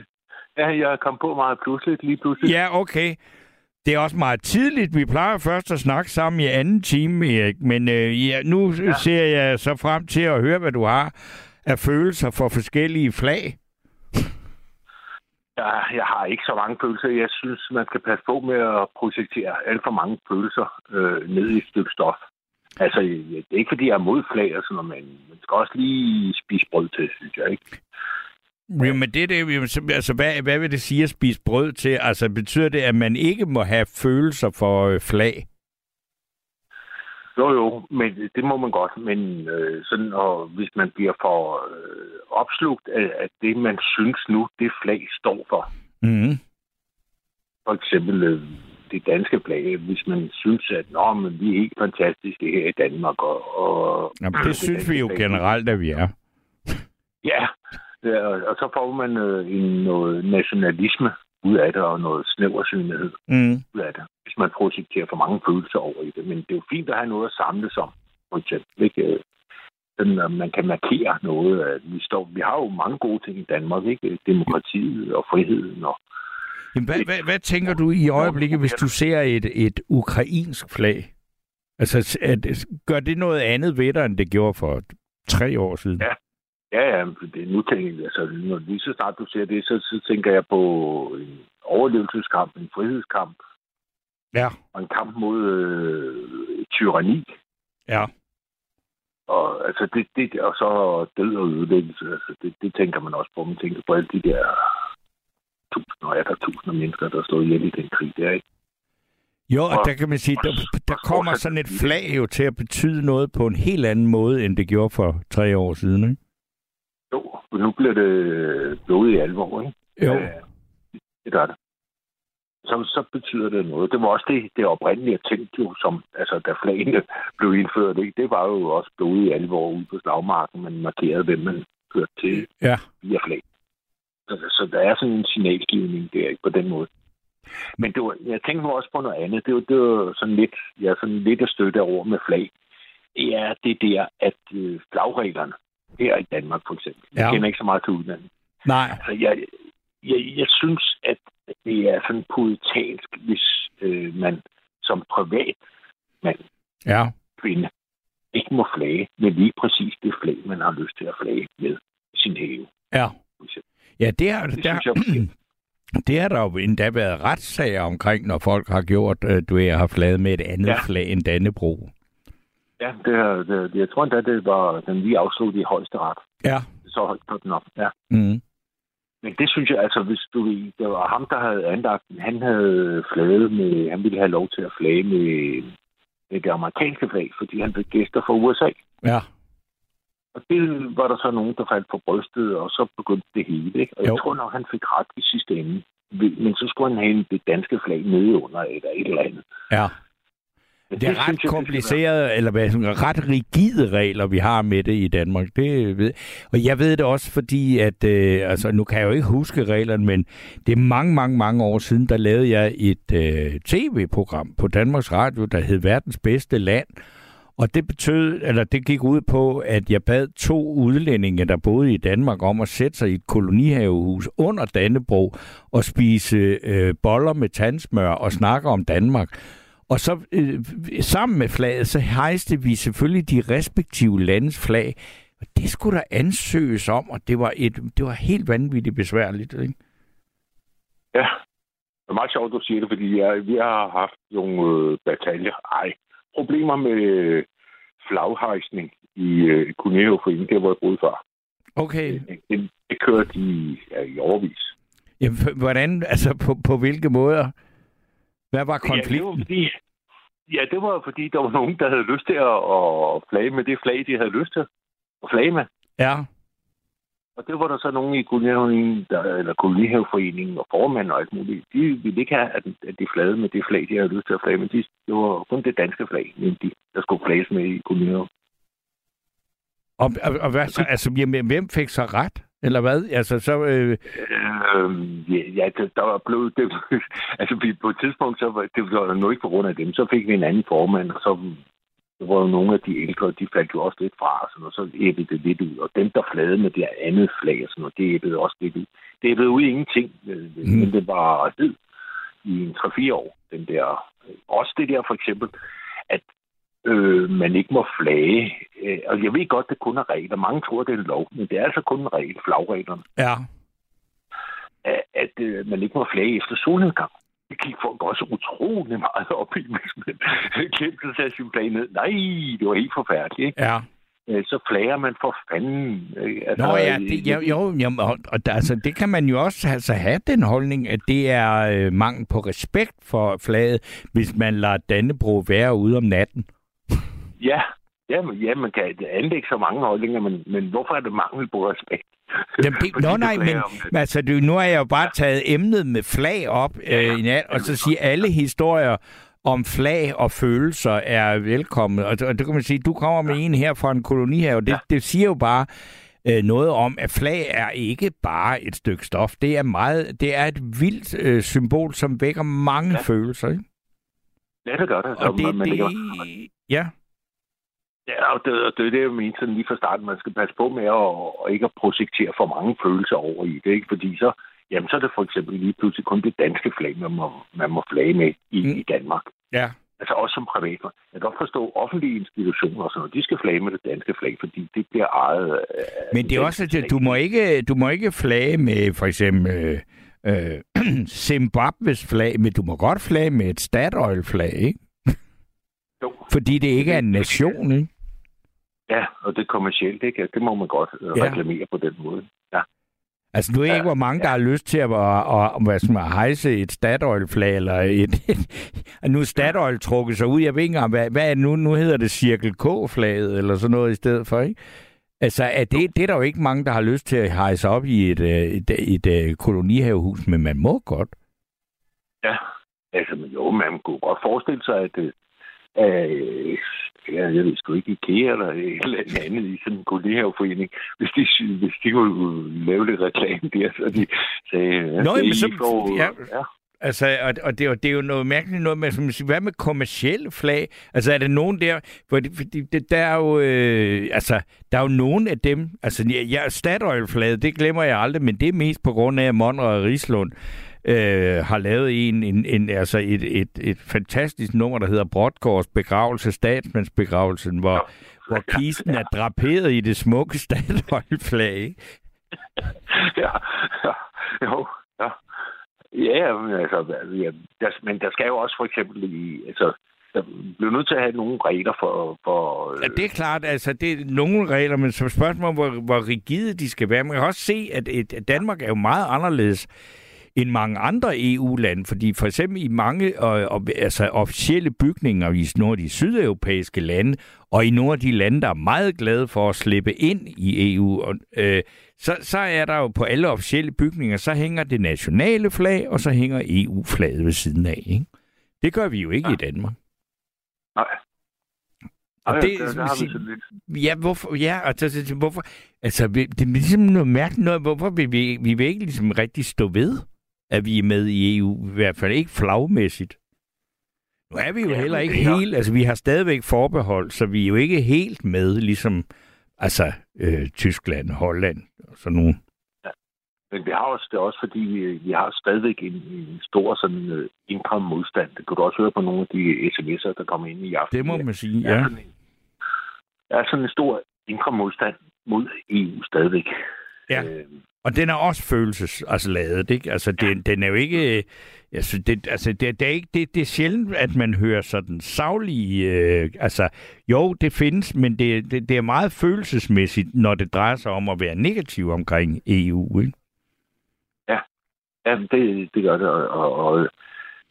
Speaker 7: ja, jeg kom på meget pludseligt, lige pludselig.
Speaker 3: Ja, okay. Det er også meget tidligt. Vi plejer først at snakke sammen i anden time, Erik. Men øh, ja, nu ja. ser jeg så frem til at høre, hvad du har af følelser for forskellige flag.
Speaker 7: Jeg, jeg har ikke så mange følelser. Jeg synes, man skal passe på med at projektere alt for mange følelser øh, ned i et stykke stof. Altså, det er ikke fordi, jeg er mod flag og sådan noget, men man skal også lige spise brød til, synes jeg ikke.
Speaker 3: Jo, men det, det altså, hvad, hvad vil det sige at spise brød til? Altså, betyder det, at man ikke må have følelser for øh, flag?
Speaker 7: Jo, jo, men det må man godt. Men øh, sådan, og hvis man bliver for øh, opslugt af, af det, man synes nu, det flag står for,
Speaker 3: Mm.
Speaker 7: for eksempel øh, det danske flag, hvis man synes, at Nå, men vi er helt fantastiske her i Danmark. Og, og
Speaker 3: Jamen, det synes vi jo
Speaker 7: flag-
Speaker 3: generelt, at vi er.
Speaker 7: Ja, ja og, så får man øh, en, noget nationalisme ud af det, og noget snæversynlighed
Speaker 3: Mm.
Speaker 7: ud af det, hvis man projekterer for mange følelser over i det. Men det er jo fint at have noget at samles om, for eksempel. Ikke? Sådan, at man kan markere noget. At vi, står, vi har jo mange gode ting i Danmark, ikke? Demokratiet og friheden og
Speaker 3: Jamen, hvad, hvad, hvad tænker du i øjeblikket, hvis du ser et, et ukrainsk flag? Altså, at, gør det noget andet ved dig, end det gjorde for tre år siden?
Speaker 7: Ja. Ja, ja, det, nu tænker jeg, altså, når lige så snart du ser det, så, så tænker jeg på en overlevelseskamp, en frihedskamp,
Speaker 3: Ja.
Speaker 7: og en kamp mod øh, tyranni.
Speaker 3: Ja.
Speaker 7: Og, altså, det, det, og så død og ødelæggelse, altså, det, det tænker man også på. Man tænker på alle de der tusinder og atter tusinder mennesker, der står ihjel i den krig der, ikke?
Speaker 3: Jo, og
Speaker 7: Og-
Speaker 3: der kan man sige, der, der kommer sådan et flag jo til at betyde noget på en helt anden måde, end det gjorde for tre år siden, ikke?
Speaker 7: Jo, nu bliver det blodet i alvor, ikke?
Speaker 3: Jo.
Speaker 7: Ja, det gør det. Så, så betyder det noget. Det var også det, det oprindelige tænkt jo, som, altså da flagene [laughs] blev indført, ikke? det var jo også blodet i alvor ude på slagmarken. Man markerede, hvem man hørte til
Speaker 3: Ja.
Speaker 7: via flag. Så, så der er sådan en signalgivning der, ikke på den måde. Men det var, jeg tænkte nu også på noget andet. Det var, det var sådan lidt, ja, sådan lidt at støtte over med flag. Det er det der, at øh, flagreglerne her i Danmark for eksempel. Jeg
Speaker 3: Ja.
Speaker 7: kender ikke så meget til udlandet.
Speaker 3: Nej.
Speaker 7: Altså, jeg, jeg, jeg synes, at det er sådan poetansk, hvis øh, man som privat mand,
Speaker 3: Ja.
Speaker 7: kvinde, ikke må flage med lige præcis det flag, man har lyst til at flage med sin have.
Speaker 3: Ja. Ja, det er,
Speaker 7: Det
Speaker 3: der,
Speaker 7: jeg [clears throat]
Speaker 3: det er der jo endda været retssager omkring, når folk har gjort, øh, du har flaget med et andet. Ja. flag end Dannebro.
Speaker 7: Ja, det, det, jeg tror endda, det var den lige afsluttet i højesteret.
Speaker 3: Ja.
Speaker 7: Så på den op, ja.
Speaker 3: Mm.
Speaker 7: Men det synes jeg, altså, hvis du det var ham, der havde anlagt den, han havde flaget med, han ville have lov til at flage med, med det amerikanske flag, fordi han blev gæster fra USA.
Speaker 3: Ja.
Speaker 7: Og det var der så nogen, der faldt på brystet, og så begyndte det hele. Ikke? Og
Speaker 3: Jo.
Speaker 7: jeg tror nok, han fik ret i sidste ende. Men så skulle han have det danske flag nede under, eller et eller andet.
Speaker 3: Ja.
Speaker 7: Men
Speaker 3: Det er ret
Speaker 7: det
Speaker 3: kompliceret, eller hvad, ret rigide regler, vi har med det i Danmark. Det ved. Og jeg ved det også, fordi at, øh, altså nu kan jeg jo ikke huske reglerne, men det er mange, mange, mange år siden, der lavede jeg et øh, tv-program på Danmarks Radio, der hed Verdens Bedste Land. Og det betød, eller det gik ud på, at jeg bad to udlændinge, der boede i Danmark, om at sætte sig i et kolonihavehus under Dannebro og spise øh, boller med tandsmør og snakke om Danmark. Og så øh, sammen med flaget, så hejste vi selvfølgelig de respektive landes flag. Og det skulle der ansøges om, og det var, et, det var helt vanvittigt besværligt. Ikke?
Speaker 7: Ja, det er meget sjovt, du siger det, fordi jeg, vi har haft nogle øh, bataljer, ej, problemer med flaghejsning i øh, Kuneo-foreningen, der hvor jeg boede før.
Speaker 3: Okay.
Speaker 7: Det, det kørte i, ja, i overvis.
Speaker 3: Jamen, hvordan, altså på, på hvilke måder? Hvad var
Speaker 7: Ja, det var
Speaker 3: konflikten?
Speaker 7: fordi, ja, det var fordi, der var nogen, der havde lyst til at, at flage med det flag, de havde lyst til. at flage med.
Speaker 3: Ja.
Speaker 7: Og det var der så nogen i kolonihaveforeningen, der, eller kolonihaveforeningen og formanden og alt muligt. De ville ikke have, at, at de flagede med det flag, de havde lyst til at flage med. De, det var kun det danske flag, de, der skulle flages med i kolonihaven.
Speaker 3: Og, og, og hvad så? Altså, jamen, hvem fik så ret? Eller hvad? Altså, så... Øh...
Speaker 7: Øh, ja, det, der var blevet... Det, [laughs] altså, vi, på et tidspunkt, så var det var nu ikke på grund af dem, så fik vi en anden formand, og så så var jo nogle af de ældre, de faldt jo også lidt fra, og, sådan, og så æbbede det lidt ud. Og dem, der flade med det andet flag, og sådan noget, det æbbede også lidt ud. Det æbbede ud i ingenting, mm. men det var hed i en 3-4 år. Den der, også det der for eksempel, øh, man ikke må flage. Øh, og jeg ved godt, det kun er regler. Mange tror, det er en lov, men det er altså kun en regel, flagreglerne.
Speaker 3: Ja.
Speaker 7: At, at øh, man ikke må flage efter solnedgang. Det gik folk også utrolig meget op i, [laughs] hvis man glemte at tage sin flag ned. Nej, det var helt forfærdeligt. Ikke?
Speaker 3: Ja.
Speaker 7: Øh, så flager man for fanden.
Speaker 3: Altså, Nå ja, det, jo, jo, jo og, altså, det kan man jo også altså, have den holdning, at det er øh, mangel på respekt for flaget, hvis man lader Dannebro være ude om natten.
Speaker 7: Ja, ja, men, ja man kan anlægge så mange holdninger, men, men hvorfor er det mangel på respekt?
Speaker 3: Jamen, det, [laughs] nå nej, men, men altså, du, nu har jeg jo bare taget emnet med flag op øh, i nat, og så sige, alle historier om flag og følelser er velkomne. Og, og det kan man sige, du kommer med ja. en her fra en kolonihave. Det, ja. det siger jo bare øh, noget om, at flag er ikke bare et stykke stof. Det er meget, det er et vildt øh, symbol, som vækker mange ja. følelser. Ikke?
Speaker 7: Ja, det gør det.
Speaker 3: Og det, man, det, ja.
Speaker 7: Ja, og det, og det er det, jeg mener sådan lige fra starten. Man skal passe på med at, at ikke at projektere for mange følelser over i det, ikke? Fordi så, jamen, så er det for eksempel lige pludselig kun det danske flag, man må, man må flage med i, mm. i Danmark.
Speaker 3: Ja.
Speaker 7: Altså også som privat. Jeg kan godt forstå, offentlige institutioner og sådan noget, de skal flage med det danske flag, fordi det bliver ejet af
Speaker 3: Men det er også, at du må, ikke, du må ikke flage med for eksempel øh, [clears throat] Zimbabwes flag, men du må godt flage med et Statoil-flag, ikke? Jo. Fordi det ikke er en nation, ikke?
Speaker 7: Ja, og det er kommercielt, ikke? Det må man godt øh, ja. reklamere på den måde. Ja.
Speaker 3: Altså, du ved ja, ikke, hvor mange, ja. der har lyst til at, at, at, hvad skal man, hejse et Statoil-flag, eller et, nu er Statoil trukket sig ud. Jeg ved ikke engang, hvad, hvad er det nu? Nu hedder det Cirkel K-flaget, eller sådan noget i stedet for, ikke? Altså, er det, det er der jo ikke mange, der har lyst til at hejse op i et, øh, et, et, et øh, kolonihavehus, men man må godt.
Speaker 7: Ja, altså, jo, man kunne godt forestille sig, at øh, ja, jeg ved sgu ikke, IKEA eller et eller andet i sådan en kollegaforening, hvis de, hvis de kunne lave lidt reklame der, så de sagde...
Speaker 3: Nå, men så... Får, ja. ja. Altså, og, og, det, og det er jo noget mærkeligt noget med, som siger, hvad med kommersielle flag? Altså, er der nogen der, fordi, fordi det, der er jo, øh, altså, der er jo nogen af dem, altså, ja, Statoil-flaget, det glemmer jeg aldrig, men det er mest på grund af, at Monrad og Rislund øh, har lavet en, en, en altså et, et, et fantastisk nummer, der hedder Brodgårds begravelse, statsmandsbegravelsen, hvor, ja. hvor kisten er draperet i det smukke Statoil-flag.
Speaker 7: ja, ja, jo, ja. Ja, men, altså, ja, der, men der skal jo også for eksempel i, altså, der bliver nødt til at have nogle regler for... for
Speaker 3: ja, det er klart, altså det er nogle regler, men som spørgsmål, hvor, hvor rigide de skal være. Man kan også se, at, et, at Danmark er jo meget anderledes end mange andre EU-lande, fordi for eksempel i mange øh, altså officielle bygninger i nogle af de sydeuropæiske lande, og i nogle af de lande, der er meget glade for at slippe ind i EU, og, øh, så, så er der jo på alle officielle bygninger, så hænger det nationale flag, og så hænger EU-flaget ved siden af. Ikke? Det gør vi jo ikke ja. i Danmark.
Speaker 7: Nej.
Speaker 3: Og det, det, det vi lidt. Ja, hvorfor? Ja, altså, hvorfor? Altså, det er ligesom noget mærkeligt noget. Hvorfor vil vi, vi vil ikke ligesom rigtig stå ved? At vi er med i EU, i hvert fald ikke flagmæssigt. Nu er vi jo heller ikke helt, altså vi har stadigvæk forbehold, så vi er jo ikke helt med, ligesom altså øh, Tyskland, Holland og sådan nogle. Ja.
Speaker 7: Men vi har også, det også fordi, vi, vi har stadigvæk en, en stor sådan uh, indre modstand. Det kan du også høre på nogle af de sms'er, der kommer ind i aften.
Speaker 3: Det må man sige, ja. Der er sådan en,
Speaker 7: der er sådan en stor indre modstand mod EU stadigvæk.
Speaker 3: Ja. Øh, og den er også følelses, altså lavet, ikke? Altså, den, den er jo ikke... Altså, det, altså, det, det, er ikke, det, det er sjældent, at man hører sådan savlige... Øh, altså, jo, det findes, men det, det, det er meget følelsesmæssigt, når det drejer sig om at være negativ omkring EU, ikke?
Speaker 7: Ja, ja det, det gør det, og, og, og,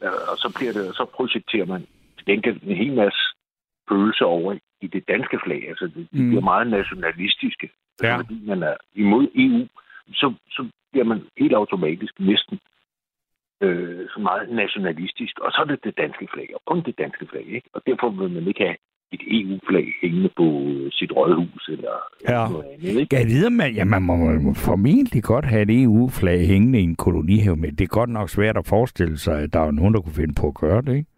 Speaker 7: og så bliver det, så projekterer man til gengæld en hel masse følelse over i det danske flag. Altså, det, de
Speaker 3: Mm.
Speaker 7: bliver meget nationalistiske.
Speaker 3: Ja.
Speaker 7: Fordi man er imod EU, så, så bliver man helt automatisk næsten øh, så meget nationalistisk. Og så er det det danske flag, og kun det danske flag. Ikke? Og derfor vil man ikke have et EU-flag hængende på sit rådhus eller
Speaker 3: Ja.
Speaker 7: noget andet. Ikke?
Speaker 3: Jeg ved, man, ja, man må, må formentlig godt have et EU-flag hængende i en kolonihave, men det er godt nok svært at forestille sig, at der er nogen, der kunne finde på at gøre det, ikke?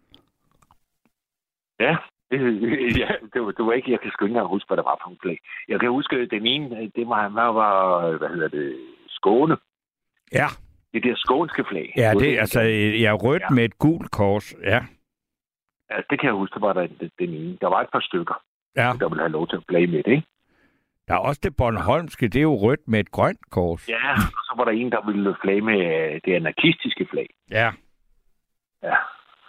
Speaker 7: Ja, [laughs] ja det, var, det var ikke, jeg kan sgu ikke engang huske, hvad der var for en flag. Jeg kan huske, den ene, det var, hvad var, hvad hedder det, Skåne.
Speaker 3: Ja,
Speaker 7: Det der skånske flag.
Speaker 3: ja det altså, jeg er rødt
Speaker 7: Ja.
Speaker 3: med et gult kors, ja.
Speaker 7: Ja, det kan jeg huske, det var der den, den ene. Der var et par stykker,
Speaker 3: ja.
Speaker 7: der ville have lov til at flage med det, ikke?
Speaker 3: Der er også det Bornholmske, det er jo rødt med et grønt kors.
Speaker 7: Ja, og så var der en, der ville flage med øh, det anarkistiske flag.
Speaker 3: Ja.
Speaker 7: Ja,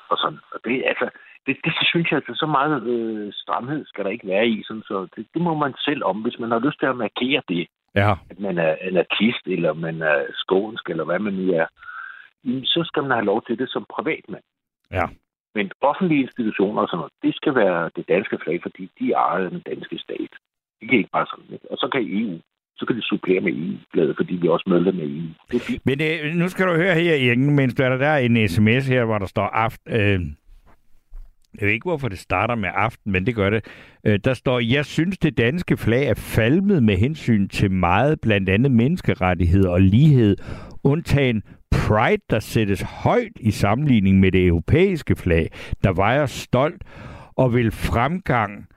Speaker 7: og sådan. Og det, altså, det, det synes jeg, altså, så meget øh, stramhed skal der ikke være i. Sådan, så det, det må man selv om, hvis man har lyst til at markere det,
Speaker 3: Ja,
Speaker 7: at man er anarkist, eller man er skånsk, eller hvad man nu er, så skal man have lov til det som privatmand.
Speaker 3: Ja.
Speaker 7: Men offentlige institutioner og sådan noget, det skal være det danske flag, fordi de ejer den danske stat. Det kan ikke bare sådan. Ikke? Og så kan EU, så kan de supplere med EU-flaget, fordi vi er også medlem af EU. Det er fint.
Speaker 3: Men øh, nu skal du høre her, Jørgen, mens der er der en sms her, hvor der står aften. Øh, jeg ved ikke, hvorfor det starter med aften, men det gør det. Øh, der står, jeg synes, det danske flag er falmet med hensyn til meget, blandt andet menneskerettigheder og lighed, undtagen Pride, der sættes højt i sammenligning med det europæiske flag, der vejer stolt og vil fremgang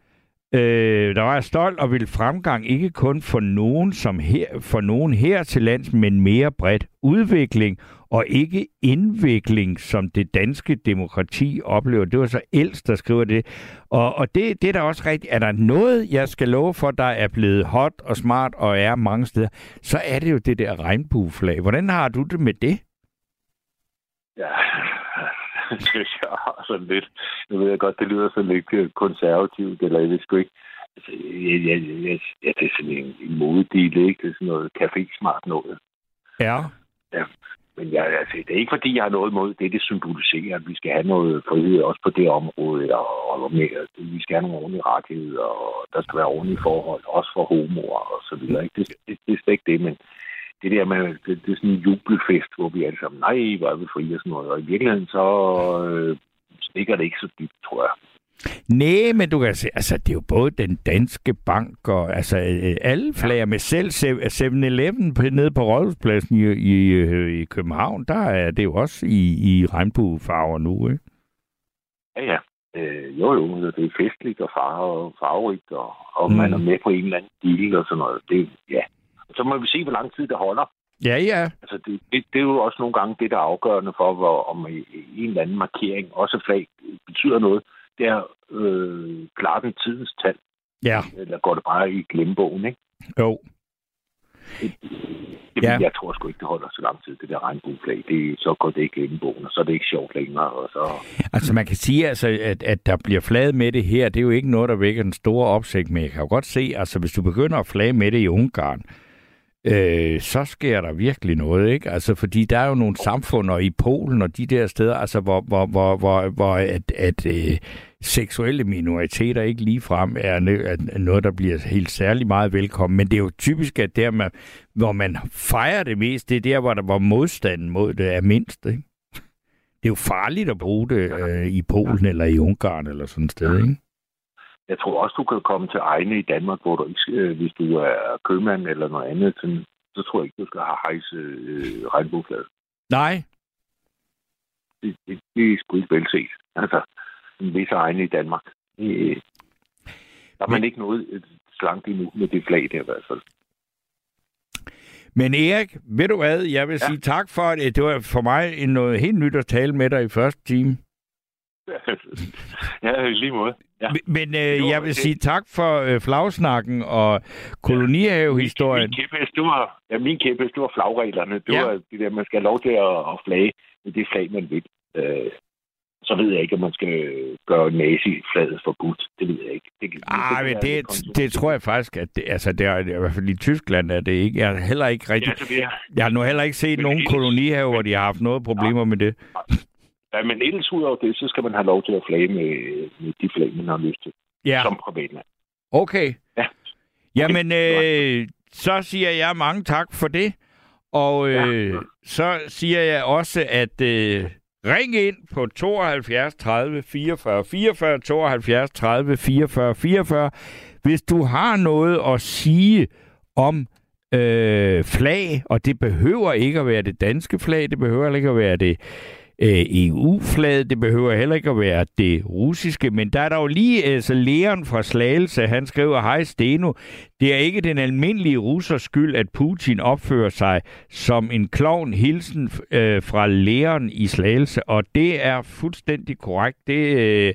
Speaker 3: Øh, der var jeg stolt og ville fremgang ikke kun for nogen, som her, for nogen her til lands, men mere bredt udvikling og ikke indvikling, som det danske demokrati oplever. Det var så Els, der skriver det. Og, og det, det er da også rigtigt. Er der noget, jeg skal love for, der er blevet hot og smart og er mange steder, så er det jo det der regnbueflag. Hvordan har du det med det?
Speaker 7: Ja, [laughs] synes jeg har sådan lidt. Nu ved jeg godt, det lyder sådan lidt øh, konservativt, eller jeg ved sgu ikke. Altså, jeg, jeg, jeg, jeg, det er sådan en, en modedel, ikke? Det er sådan noget café-smart noget.
Speaker 3: Ja.
Speaker 7: Men jeg, altså, det er ikke, fordi jeg har noget imod det, det symboliserer, at vi skal have noget frihed også på det område, og, og mere, vi skal have nogle ordentlige rettigheder, og der skal være ordentlige forhold, også for homoer og så videre. Ikke? Det, det, det er slet ikke det, men det der med, det, det er sådan en jubelfest, hvor vi alle sammen, nej, hvor er vi fri og sådan noget. Og i virkeligheden så øh, stikker det ikke så dybt, tror jeg.
Speaker 3: Nej, men du kan se, altså det er jo både den danske bank og altså øh, alle flager med selv 7-Eleven på- nede på Rådhuspladsen i, i, øh, i København, der er det jo også i, i regnbuefarver nu, ikke?
Speaker 7: Ja, ja. Øh, jo, jo, det er festligt og farve, farverigt, og, og
Speaker 3: mm.
Speaker 7: man er med på en eller anden deal og sådan noget. Det, ja. Så må vi se, hvor lang tid det holder.
Speaker 3: Ja, ja.
Speaker 7: Altså, det, det, det er jo også nogle gange det, der er afgørende for, hvor, om i, i en eller anden markering, også flag, betyder noget. Det er øh, klart den tidens tand,
Speaker 3: Ja,
Speaker 7: eller går det bare i glemmebogen, ikke?
Speaker 3: jo.
Speaker 7: Det,
Speaker 3: Ja.
Speaker 7: ja. Jeg tror sgu ikke, det holder så lang tid, det der regnbueflag. Det, så går det ikke glemmebogen, og så er det ikke sjovt længere, og så...
Speaker 3: Altså man kan sige, altså, at, at der bliver flaget med det her, det er jo ikke noget, der vækker den store opsigt, men jeg kan jo godt se, altså hvis du begynder at flage med det i Ungarn, øh, Øh, så sker der virkelig noget, ikke? Altså, fordi der er jo nogle samfund, og i Polen og de der steder, altså, hvor, hvor, hvor, hvor, hvor at, at øh, seksuelle minoriteter ikke ligefrem er, er noget, der bliver helt særlig meget velkommen. Men det er jo typisk, at der, man, hvor man fejrer det mest, det er der, hvor der var modstanden mod det er mindst, ikke? Det er jo farligt at bruge det øh, i Polen eller i Ungarn eller sådan et sted, ikke?
Speaker 7: Jeg tror også, du kan komme til egne i Danmark, hvor du ikke, øh, hvis du er købmand eller noget andet, sådan, så tror jeg ikke, du skal have hejse øh, regnbueflade.
Speaker 3: Nej,
Speaker 7: Det, det, det er sgu ikke velset. Altså, en vis egne i Danmark. Det, der er man
Speaker 3: Men-
Speaker 7: ikke noget øh, slankt endnu med det flag der i hvert fald.
Speaker 3: Men Erik, ved du hvad, jeg vil ja.
Speaker 7: Ja.
Speaker 3: sige tak for, at det var for mig en noget helt nyt at tale med dig i første time. [laughs]
Speaker 7: ja, i lige måde. Ja.
Speaker 3: Men- øh,
Speaker 7: Jo,
Speaker 3: jeg vil
Speaker 7: det-
Speaker 3: sige tak for øh, flagsnakken og kolonihavehistorien.
Speaker 7: Min kæphest, det var, ja, min kæphest, det var flagreglerne. Det
Speaker 3: Ja.
Speaker 7: ja. var det der, man skal have lov til at, at flage med det flag, man vil. Øh, så ved jeg ikke, om man skal gøre nazi-flaget forbudt. Det ved jeg ikke. Det,
Speaker 3: Ah, men
Speaker 7: er
Speaker 3: det,
Speaker 7: lidt
Speaker 3: det tror jeg faktisk, at det, altså, det er, i hvert fald i Tyskland er det ikke. Jeg har heller ikke rigtig,
Speaker 7: Ja, det
Speaker 3: jeg har nu heller ikke set
Speaker 7: Men
Speaker 3: nogen
Speaker 7: det-
Speaker 3: kolonihave, hvor de har haft noget problemer med det.
Speaker 7: Ja, men ellers ud over det, så skal man have lov til at flage med, med de flag, man har lyst til.
Speaker 3: Ja.
Speaker 7: som privatland.
Speaker 3: Okay.
Speaker 7: Ja.
Speaker 3: Jamen, øh, så siger jeg mange tak for det. Og øh,
Speaker 7: Ja.
Speaker 3: så siger jeg også, at øh, ring ind på 72 30 44 44, 72 30 44 44, hvis du har noget at sige om øh, flag, og det behøver ikke at være det danske flag, det behøver ikke at være det øh, EU-flaget, det behøver heller ikke at være det russiske, men der er der jo lige, altså Leon fra Slagelse, han skriver, hej Steno, det er ikke den almindelige russers skyld, at Putin opfører sig som en klovn. Hilsen øh, fra læreren i Slagelse, og det er fuldstændig korrekt. Det øh,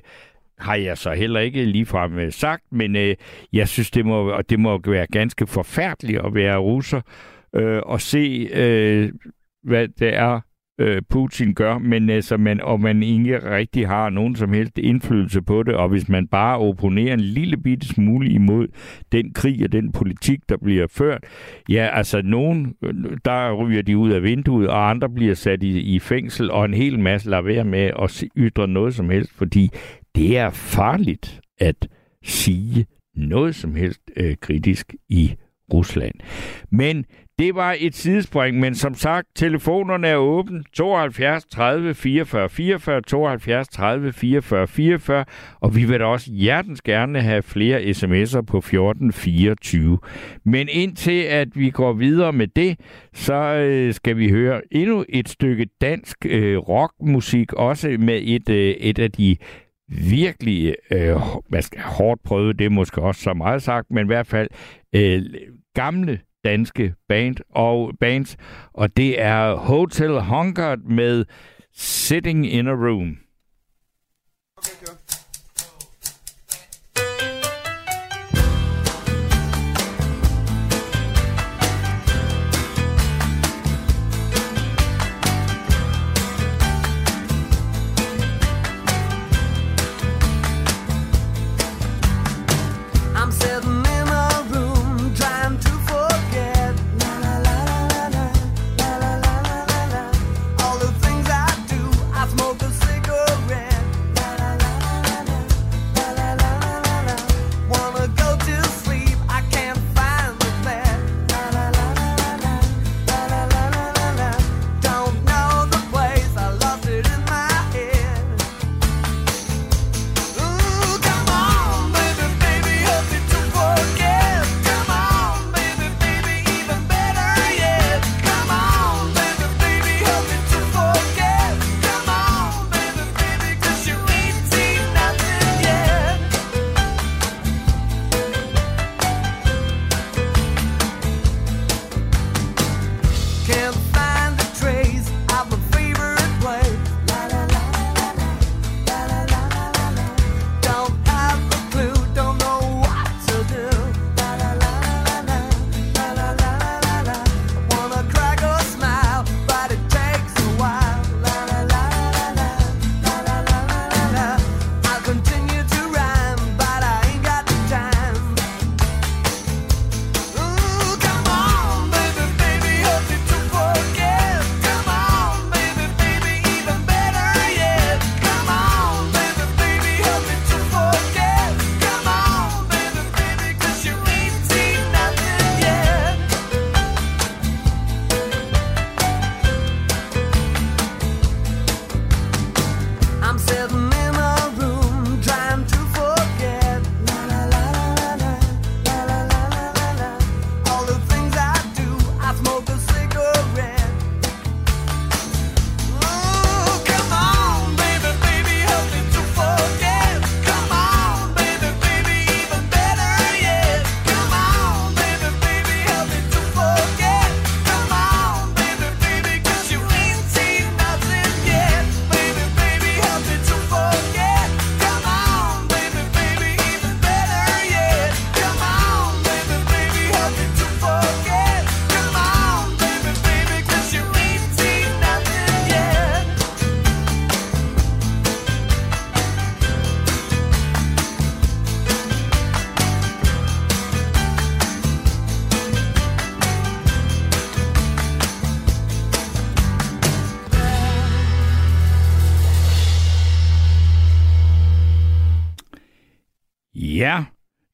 Speaker 3: har jeg så heller ikke ligefrem øh, sagt, men øh, jeg synes, det må, og det må være ganske forfærdeligt at være russer øh, og se, øh, hvad det er, øh, Putin gør, men altså, man, og man ikke rigtig har nogen som helst indflydelse på det, og hvis man bare opponerer en lille bitte smule imod den krig og den politik, der bliver ført, ja, altså nogen, øh, der ryger de ud af vinduet, og andre bliver sat i, i fængsel, og en hel masse lader være med at ytre noget som helst, fordi det er farligt at sige noget som helst øh, kritisk i Rusland. Men det var et sidespring, men som sagt, telefonerne er åbne. 72 30 44 44, 72 30 44 44, og vi vil da også hjertens gerne have flere sms'er på 14 24. Men indtil at vi går videre med det, så øh, skal vi høre endnu et stykke dansk øh, rockmusik, også med et, øh, et af de virkelig øh, hvad skal, hårdt prøvet, det er måske også så meget sagt, men i hvert fald øh, gamle danske band og bands, og det er Hotel Hunkert med Sitting in a Room. Okay,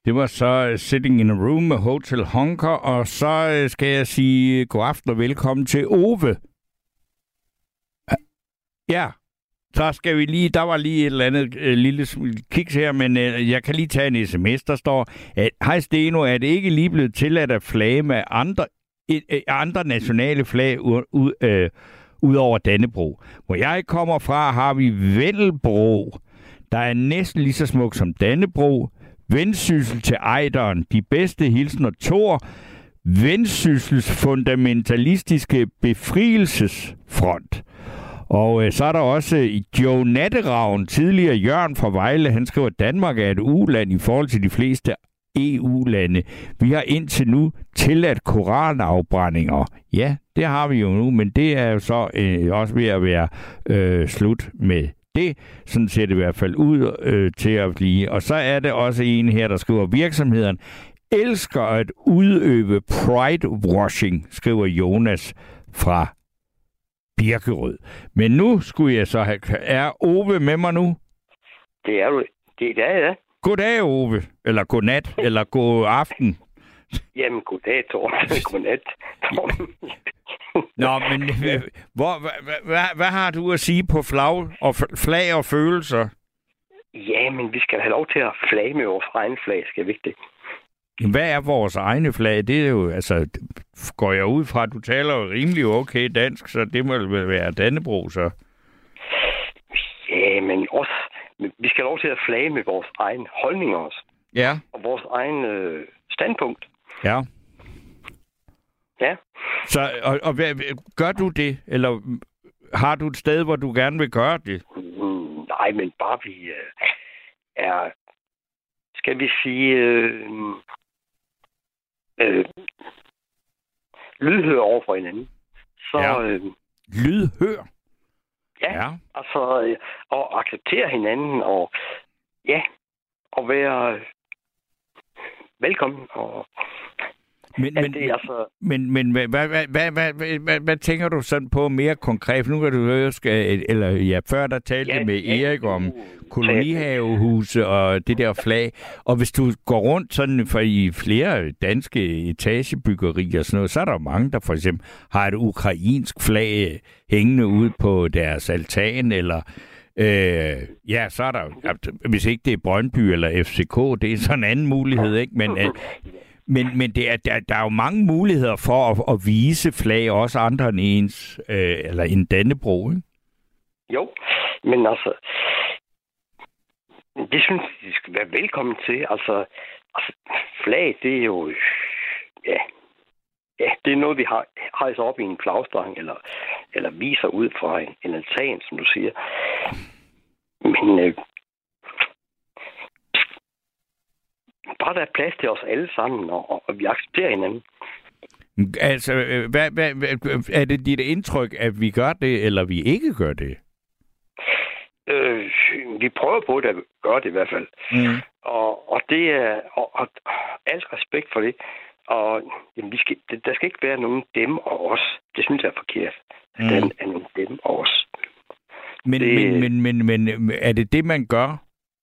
Speaker 3: det var så øh, Sitting in a Room med Hotel Honker, og så øh, skal jeg sige øh, god aften og velkommen til Ove. Ja, så skal vi lige, der var lige et eller andet øh, lille kiks her, men øh, jeg kan lige tage en sms, der står, at hej Steno, er det ikke lige blevet tilladt at flage med andre, et, uh, andre nationale flag ud, ud, øh, ud over Dannebro? Hvor jeg kommer fra, har vi Vendelbro, der er næsten lige så smuk som Dannebro, Vendsyssel til Ejderen, de bedste hilsner Thor, Vendsyssels fundamentalistiske befrielsesfront. Og øh, så er der også øh, i Joe Natteravn, tidligere Jørgen fra Vejle, han skriver, at Danmark er et uland i forhold til de fleste EU-lande. Vi har indtil nu tilladt koranafbrændinger. Ja, det har vi jo nu, men det er jo så øh, også ved at være øh, slut med det. Sådan ser det i hvert fald ud øh, til at blive. Og så er det også en her, der skriver, virksomheden elsker at udøve pride washing, skriver Jonas fra Birkerød. Men nu skulle jeg så have... Er Ove med mig nu?
Speaker 8: Det er du. Det, er ja.
Speaker 3: Goddag, Ove. Eller godnat. [laughs] eller god aften.
Speaker 8: Jamen, goddag, Torben. [laughs] Godnat, Torben. [laughs]
Speaker 3: Nå, men øh, hvor, hvad, hvad, hvad har du at sige på flag og, flag og følelser?
Speaker 8: Ja, men vi skal have lov til at flage med vores egen flag, skal vi ikke det?
Speaker 3: Hvad er vores egne flag? Det er jo, altså, går jeg ud fra, at du taler jo rimelig okay dansk, så det må vel være Dannebro, så.
Speaker 8: Ja, men også, vi skal have lov til at flage med vores egen holdninger også.
Speaker 3: Ja,
Speaker 8: Og vores egen øh, standpunkt.
Speaker 3: ja.
Speaker 8: Ja.
Speaker 3: Så, og, og hvad, gør du det, eller har du et sted, hvor du gerne vil gøre det?
Speaker 8: Mm, nej, men bare vi øh, er, skal vi sige, øh, øh, lydhør over for hinanden. Så
Speaker 3: Ja.
Speaker 8: øh,
Speaker 3: Lydhør.
Speaker 8: ja,
Speaker 3: Ja.
Speaker 8: altså, øh, og acceptere hinanden, og ja, og være øh, velkommen. Og
Speaker 3: Men, men,
Speaker 8: det altså,
Speaker 3: men, men hvad, hvad, hvad, hvad, hvad, hvad, hvad, tænker du sådan på mere konkret? Nu kan du høre, eller ja, før der talte
Speaker 8: Ja,
Speaker 3: med
Speaker 8: ja,
Speaker 3: Erik om kolonihavehuse og det der flag. Og hvis du går rundt sådan for i flere danske etagebyggerier og sådan noget, så er der mange, der for eksempel har et ukrainsk flag hængende ud på deres altan, eller Øh, ja, så er der hvis ikke det er Brøndby eller FCK, det er sådan en anden mulighed, ikke? Men, [laughs] øh, men, men det er, der, der er jo mange muligheder for at, at vise flag, også andre end ens, øh, eller en Dannebro, ikke?
Speaker 8: Jo, men altså, det synes jeg, de skal være velkommen til. Altså, altså flag, det er jo, ja, ja, det er noget, vi har, hejser op i en flagstang, eller, eller viser ud fra en, en altan, som du siger. Men øh, bare der er plads til os alle sammen, og, og, vi accepterer hinanden.
Speaker 3: Altså, øh, hvad, hvad, hvad, er det dit indtryk, at vi gør det, eller vi ikke gør det?
Speaker 8: Øh, vi prøver på det at gøre det i hvert fald.
Speaker 3: Mm.
Speaker 8: Og, og det er og, og, alt respekt for det. Og jamen, vi skal, der skal ikke være nogen dem og os. Det synes jeg er forkert. Mm. Der er nogen dem og os.
Speaker 3: Men,
Speaker 8: Det-
Speaker 3: men, men, men, men er det det, man gør?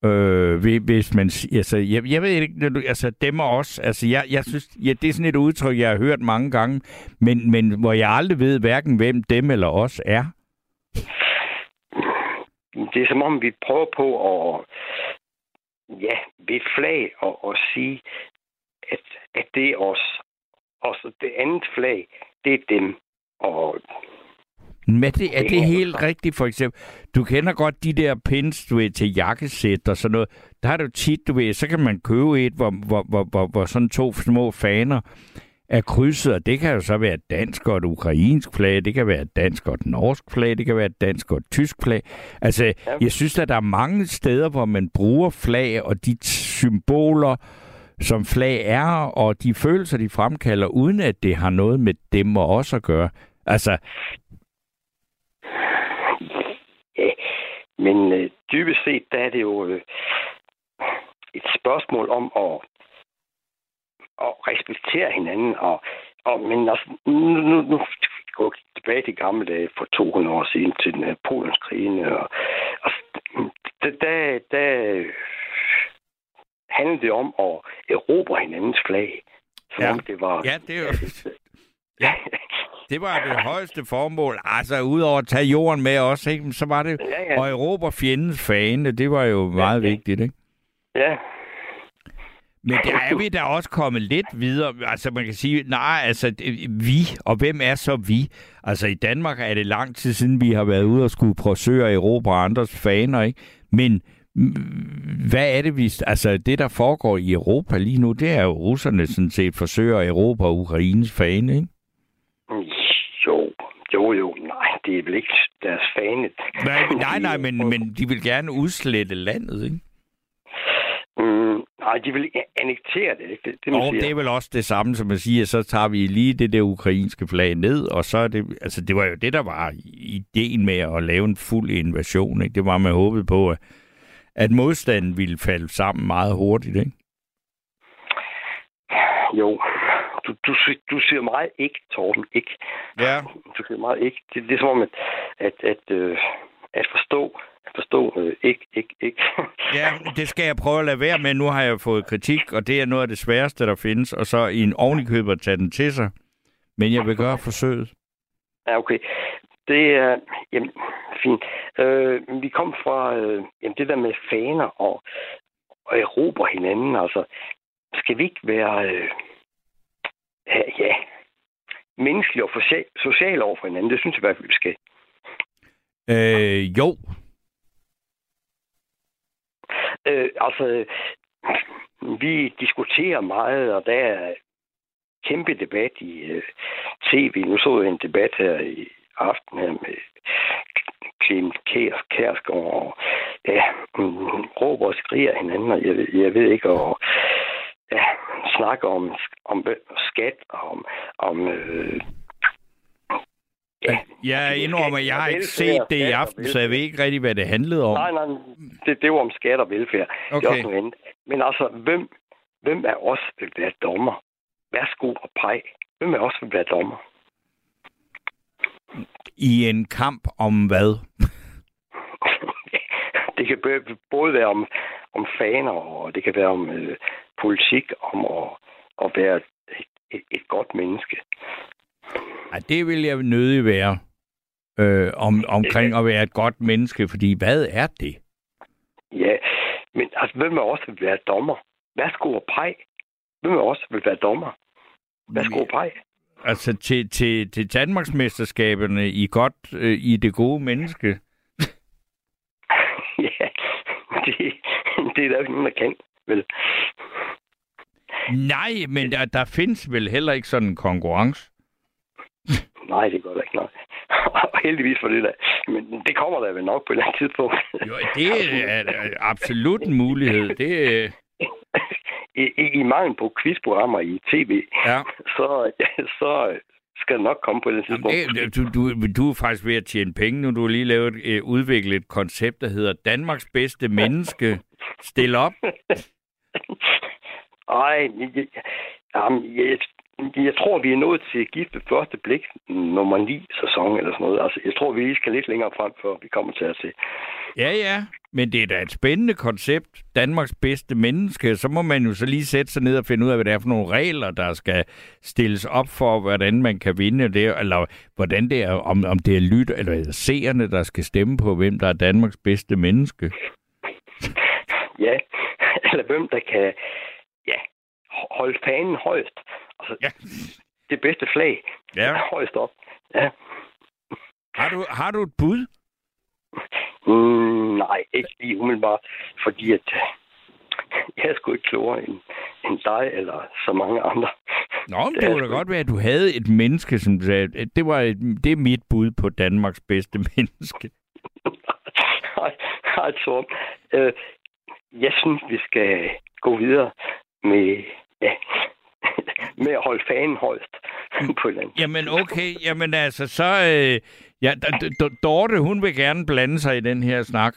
Speaker 3: Øh, hvis man, altså, jeg, jeg ved ikke, du, altså dem og os, altså jeg, jeg synes, ja, det er sådan et udtryk, jeg har hørt mange gange, men, men hvor jeg aldrig ved hverken, hvem dem eller os er.
Speaker 8: Det er som om, vi prøver på at ja, ved flag og, og sige, at, at det er os. Og så det andet flag, det er dem. Og
Speaker 3: men er det, er
Speaker 8: Det
Speaker 3: helt rigtigt, for eksempel? Du kender godt de der pins, du ved, til jakkesæt og sådan noget. Der er det jo tit, du ved, så kan man købe et, hvor, hvor, hvor, hvor, hvor sådan to små faner er krydset, og det kan jo så være et dansk og et ukrainsk flag, det kan være et dansk og et norsk flag, det kan være et dansk og et tysk flag. Altså,
Speaker 8: Ja.
Speaker 3: jeg synes, at der er mange steder, hvor man bruger flag og de symboler, som flag er, og de følelser, de fremkalder, uden at det har noget med dem og os at gøre. Altså,
Speaker 8: Ja, men øh, dybest set, der er det jo øh, et spørgsmål om at, at respektere hinanden. Og, og, men altså, nu, nu, nu vi tilbage til gamle dage for 200 år siden til Napoleonskrigen. Og, og der, der, der handlede det om at erobre hinandens flag. Som
Speaker 3: Ja.
Speaker 8: om det var...
Speaker 3: Ja, det er jo... [laughs] Ja, [laughs] det var det højeste formål. Altså, udover at tage jorden med os, ikke? så var det
Speaker 8: ja, ja.
Speaker 3: at erobre fjendens fane. Det var jo meget
Speaker 8: ja.
Speaker 3: vigtigt, ikke?
Speaker 8: ja.
Speaker 3: Men der er vi da også kommet lidt videre. Altså, man kan sige, nej, altså, vi, og hvem er så vi? Altså, i Danmark er det lang tid siden, vi har været ude og skulle forsøge at erobre andres faner, ikke? Men mm, hvad er det, vi... Altså, det, der foregår i Europa lige nu, det er jo russerne sådan set forsøger at erobre Ukraines fane, ikke?
Speaker 8: Jo, jo, jo. Nej, det er vel ikke deres fane.
Speaker 3: Nej, [laughs] nej, nej men, men de vil gerne udslette landet, ikke?
Speaker 8: Mm, nej, de vil annektere det, ikke? Det, det, man
Speaker 3: Og
Speaker 8: siger.
Speaker 3: det er vel også det samme, som at sige, at så tager vi lige det der ukrainske flag ned, og så er det, altså det var jo det, der var ideen med at lave en fuld invasion, ikke? Det var, man håbede på, at, at modstanden ville falde sammen meget hurtigt, ikke?
Speaker 8: Jo, du, du, du siger meget ikke, Torben, ikke.
Speaker 3: Ja.
Speaker 8: Du siger meget ikke. Det, det er som om, at, at, at, øh, at forstå, at forstå øh, ikke, ikke, ikke.
Speaker 3: Ja, det skal jeg prøve at lade være med. Nu har jeg fået kritik, og det er noget af det sværeste, der findes, og så i en ovenikøber at tage den til sig. Men jeg vil gøre forsøget.
Speaker 8: Ja, okay. Det er, jamen, fint. Øh, vi kom fra, øh, jamen, det der med faner og, og erobre hinanden, altså, skal vi ikke være, øh, ja, ja, menneskelige og social, over for hinanden? Det synes jeg i hvert fald, vi skal.
Speaker 3: Øh, jo.
Speaker 8: Øh, altså, vi diskuterer meget, og der er kæmpe debat i øh, tv. Nu så jeg en debat her i aften her med Clement Kærs, Kærsgaard, og ja, råber og skriger hinanden, og jeg, jeg ved ikke, og ja, snakker om, om skat, og om, om øh, ja,
Speaker 3: Jeg indrømmer, jeg har ikke set det i aften, så jeg ved ikke rigtig, hvad det handlede om.
Speaker 8: Nej, nej, det, det var om skat og velfærd. Det er
Speaker 3: Okay.
Speaker 8: også andet. Men altså, hvem, hvem af os vil være dommer? Værsgo og peg. Hvem af os vil være dommer?
Speaker 3: I en kamp om hvad? [laughs]
Speaker 8: det kan både være om, om faner, og det kan være om øh, politik, om at, at være et, et, et godt menneske.
Speaker 3: Ej, det vil jeg nødig være. Øh, om, omkring at være et godt menneske, fordi hvad er det?
Speaker 8: Ja, men altså, hvem os vil være dommer? Værsgo og peg. Hvem af os vil være dommer? Værsgo og peg.
Speaker 3: Altså til, til, til Danmarksmesterskaberne i godt øh, i det gode menneske. [laughs]
Speaker 8: ja, det, [laughs] det er der jo ikke nogen, der kan, vel?
Speaker 3: Nej, men der, der findes vel heller ikke sådan en konkurrence. [laughs]
Speaker 8: Nej, det gør der ikke, nej. [laughs] Og heldigvis for det der. Men det kommer der vel nok på et eller andet tidspunkt.
Speaker 3: Jo, det er absolut en mulighed. Det,
Speaker 8: I, i, i mangel på quizprogrammer i tv,
Speaker 3: ja.
Speaker 8: så, så skal det nok komme på et eller andet tidspunkt.
Speaker 3: Det, du, du, du er faktisk ved at tjene penge nu. Du har lige lavet, øh, udviklet et koncept, der hedder Danmarks bedste menneske. Stil op. [laughs]
Speaker 8: Ej, jamen, jeg, jeg tror, vi er nået til gift ved første blik nummer 9 sæson eller sådan noget. Altså, jeg tror, vi skal lidt længere frem, før vi kommer til at se.
Speaker 3: Ja, ja. Men det er da et spændende koncept. Danmarks bedste menneske. Så må man jo så lige sætte sig ned og finde ud af, hvad det er for nogle regler, der skal stilles op for, hvordan man kan vinde det. Eller hvordan det er, om, om det er lyt eller seerne, der skal stemme på, hvem der er Danmarks bedste menneske.
Speaker 8: Ja, [laughs] eller hvem der kan ja, holde fanen højst. Altså,
Speaker 3: ja. [laughs]
Speaker 8: det bedste flag
Speaker 3: Ja. [laughs]
Speaker 8: højst op. Ja.
Speaker 3: Har du, har du et bud?
Speaker 8: Mm, nej, ikke lige umiddelbart, fordi at [laughs] jeg er sgu ikke klogere end, end dig eller så mange andre.
Speaker 3: Nå, men det kunne da godt være, at du havde et menneske, som sagde, at det, var et, det er mit bud på Danmarks bedste menneske.
Speaker 8: Nej, Torben. Øh, jeg synes, vi skal gå videre med, ja, med at holde fanen højst [laughs] på andet.
Speaker 3: Jamen okay, jamen altså, så... Øh, ja, Dorte, hun vil gerne blande sig i den her snak.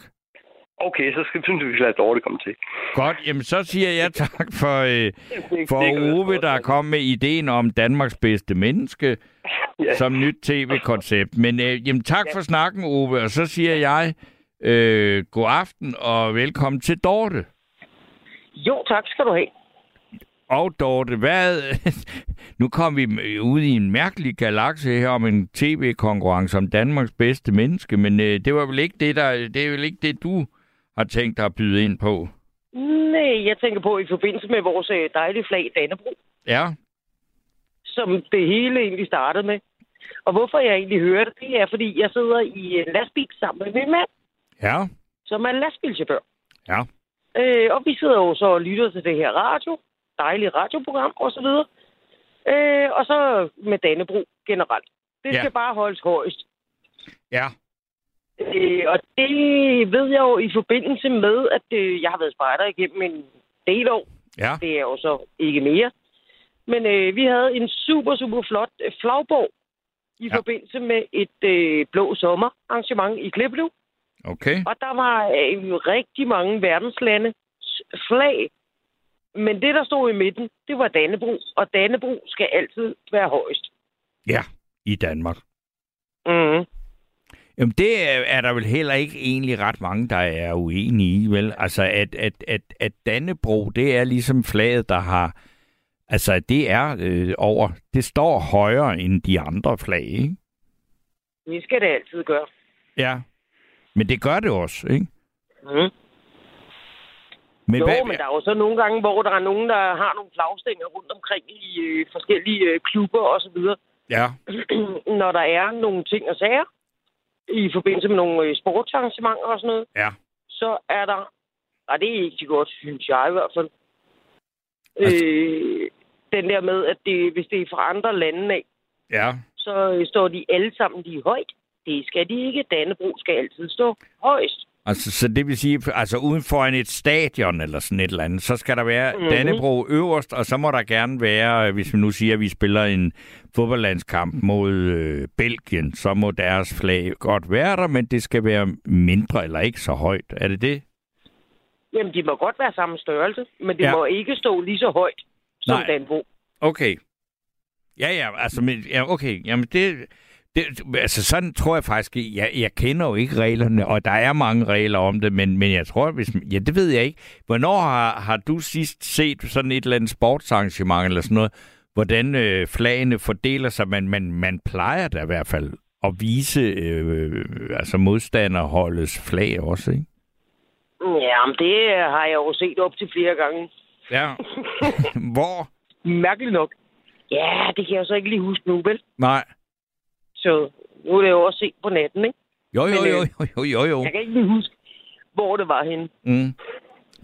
Speaker 8: Okay, så skal, synes jeg, vi skal lade dårligt komme til.
Speaker 3: Godt, jamen så siger jeg tak for, øh, for Ove, der kom med ideen om Danmarks bedste menneske [laughs]
Speaker 8: Ja.
Speaker 3: som nyt tv-koncept. Men øh, jamen, tak for snakken, Ove, og så siger jeg øh, god aften og velkommen til Dorte.
Speaker 9: Jo, tak skal du have.
Speaker 3: Og Dorte, hvad... [laughs] nu kom vi ud i en mærkelig galakse her om en tv-konkurrence om Danmarks bedste menneske, men øh, det var vel ikke det, der, det er vel ikke det, du har tænkt dig at byde ind på?
Speaker 9: Nej, jeg tænker på i forbindelse med vores øh, dejlige flag Dannebro,
Speaker 3: Ja,
Speaker 9: som det hele egentlig startede med. Og hvorfor jeg egentlig hører det, det er, fordi jeg sidder i en lastbil sammen med min mand,
Speaker 3: ja,
Speaker 9: som er lastbilchauffør.
Speaker 3: ja.
Speaker 9: Øh, og vi sidder jo så og lytter til det her radio, dejlige radioprogram og så videre. Øh, og så med Dannebro generelt. Det
Speaker 3: Ja.
Speaker 9: skal bare holdes højst.
Speaker 3: Ja,
Speaker 9: Øh, og det ved jeg jo i forbindelse med, at øh, jeg har været spejder igennem en del år.
Speaker 3: ja,
Speaker 9: Det er jo så ikke mere. Men øh, vi havde en super, super flot øh, flagborg i
Speaker 3: ja.
Speaker 9: forbindelse med et øh, blå sommer arrangement i Kliplev.
Speaker 3: okay.
Speaker 9: Og der var øh, rigtig mange verdenslande flag. Men det, der stod i midten, det var Dannebro. Og Dannebro skal altid være højst.
Speaker 3: Ja, i Danmark.
Speaker 9: Mm.
Speaker 3: Jamen, det er, er der vel heller ikke egentlig ret mange, der er uenige i, vel? Altså, at, at, at, at Dannebro, det er ligesom flaget, der har... Altså, det er øh, over... Det står højere end de andre flag, ikke?
Speaker 9: Det skal det altid gøre.
Speaker 3: Ja. Men det gør det også, ikke?
Speaker 9: Mm.
Speaker 3: Men
Speaker 9: jo,
Speaker 3: hvad,
Speaker 9: men der er jo så nogle gange, hvor der er nogen, der har nogle flagstænger rundt omkring i øh, forskellige øh, klubber og så videre.
Speaker 3: Ja, [clears throat]
Speaker 9: Når der er nogle ting og sager i forbindelse med nogle øh, sportsarrangementer og sådan noget,
Speaker 3: ja.
Speaker 9: så er der... Og det er ikke så godt, synes jeg i hvert fald.
Speaker 3: Altså-
Speaker 9: Øh, den der med, at det, hvis det er fra andre lande af,
Speaker 3: Ja,
Speaker 9: så øh, står de alle sammen lige højt. Det skal de ikke. Dannebro skal altid stå højst.
Speaker 3: Altså, så det vil sige, altså uden for en et stadion eller sådan et eller andet, så skal der være mm-hmm.
Speaker 9: Mhm.
Speaker 3: Dannebro øverst, og så må der gerne være, øh, hvis vi nu siger, at vi spiller en fodboldlandskamp mod øh, Belgien, så må deres flag godt være der, men det skal være mindre eller ikke så højt. Er det det?
Speaker 9: Jamen, de må godt være samme størrelse, men det
Speaker 3: Ja.
Speaker 9: må ikke stå lige så højt som
Speaker 3: Nej.
Speaker 9: Dannebro.
Speaker 3: Okay. Ja, ja, altså, men, ja, okay. Jamen, det, det, altså, sådan tror jeg faktisk, jeg, jeg kender jo ikke reglerne, og der er mange regler om det, men, men jeg tror, hvis, ja, det ved jeg ikke. Hvornår har, har du sidst set sådan et eller andet sportsarrangement eller sådan noget, hvordan øh, flagene fordeler sig? Man, man, man plejer da i hvert fald at vise øh, altså modstanderholdets flag også, ikke?
Speaker 9: Ja, men det har jeg jo set op til flere gange.
Speaker 3: Ja. [laughs] Hvor?
Speaker 9: Mærkeligt nok. Ja, det kan jeg så ikke lige huske nu, vel?
Speaker 3: Nej.
Speaker 9: Så nu er det jo også set på natten, ikke?
Speaker 3: Jo, jo,
Speaker 9: Men,
Speaker 3: jo,
Speaker 9: øh,
Speaker 3: jo, jo, jo, jo.
Speaker 9: Jeg kan ikke lige huske, hvor det var henne.
Speaker 3: Mm.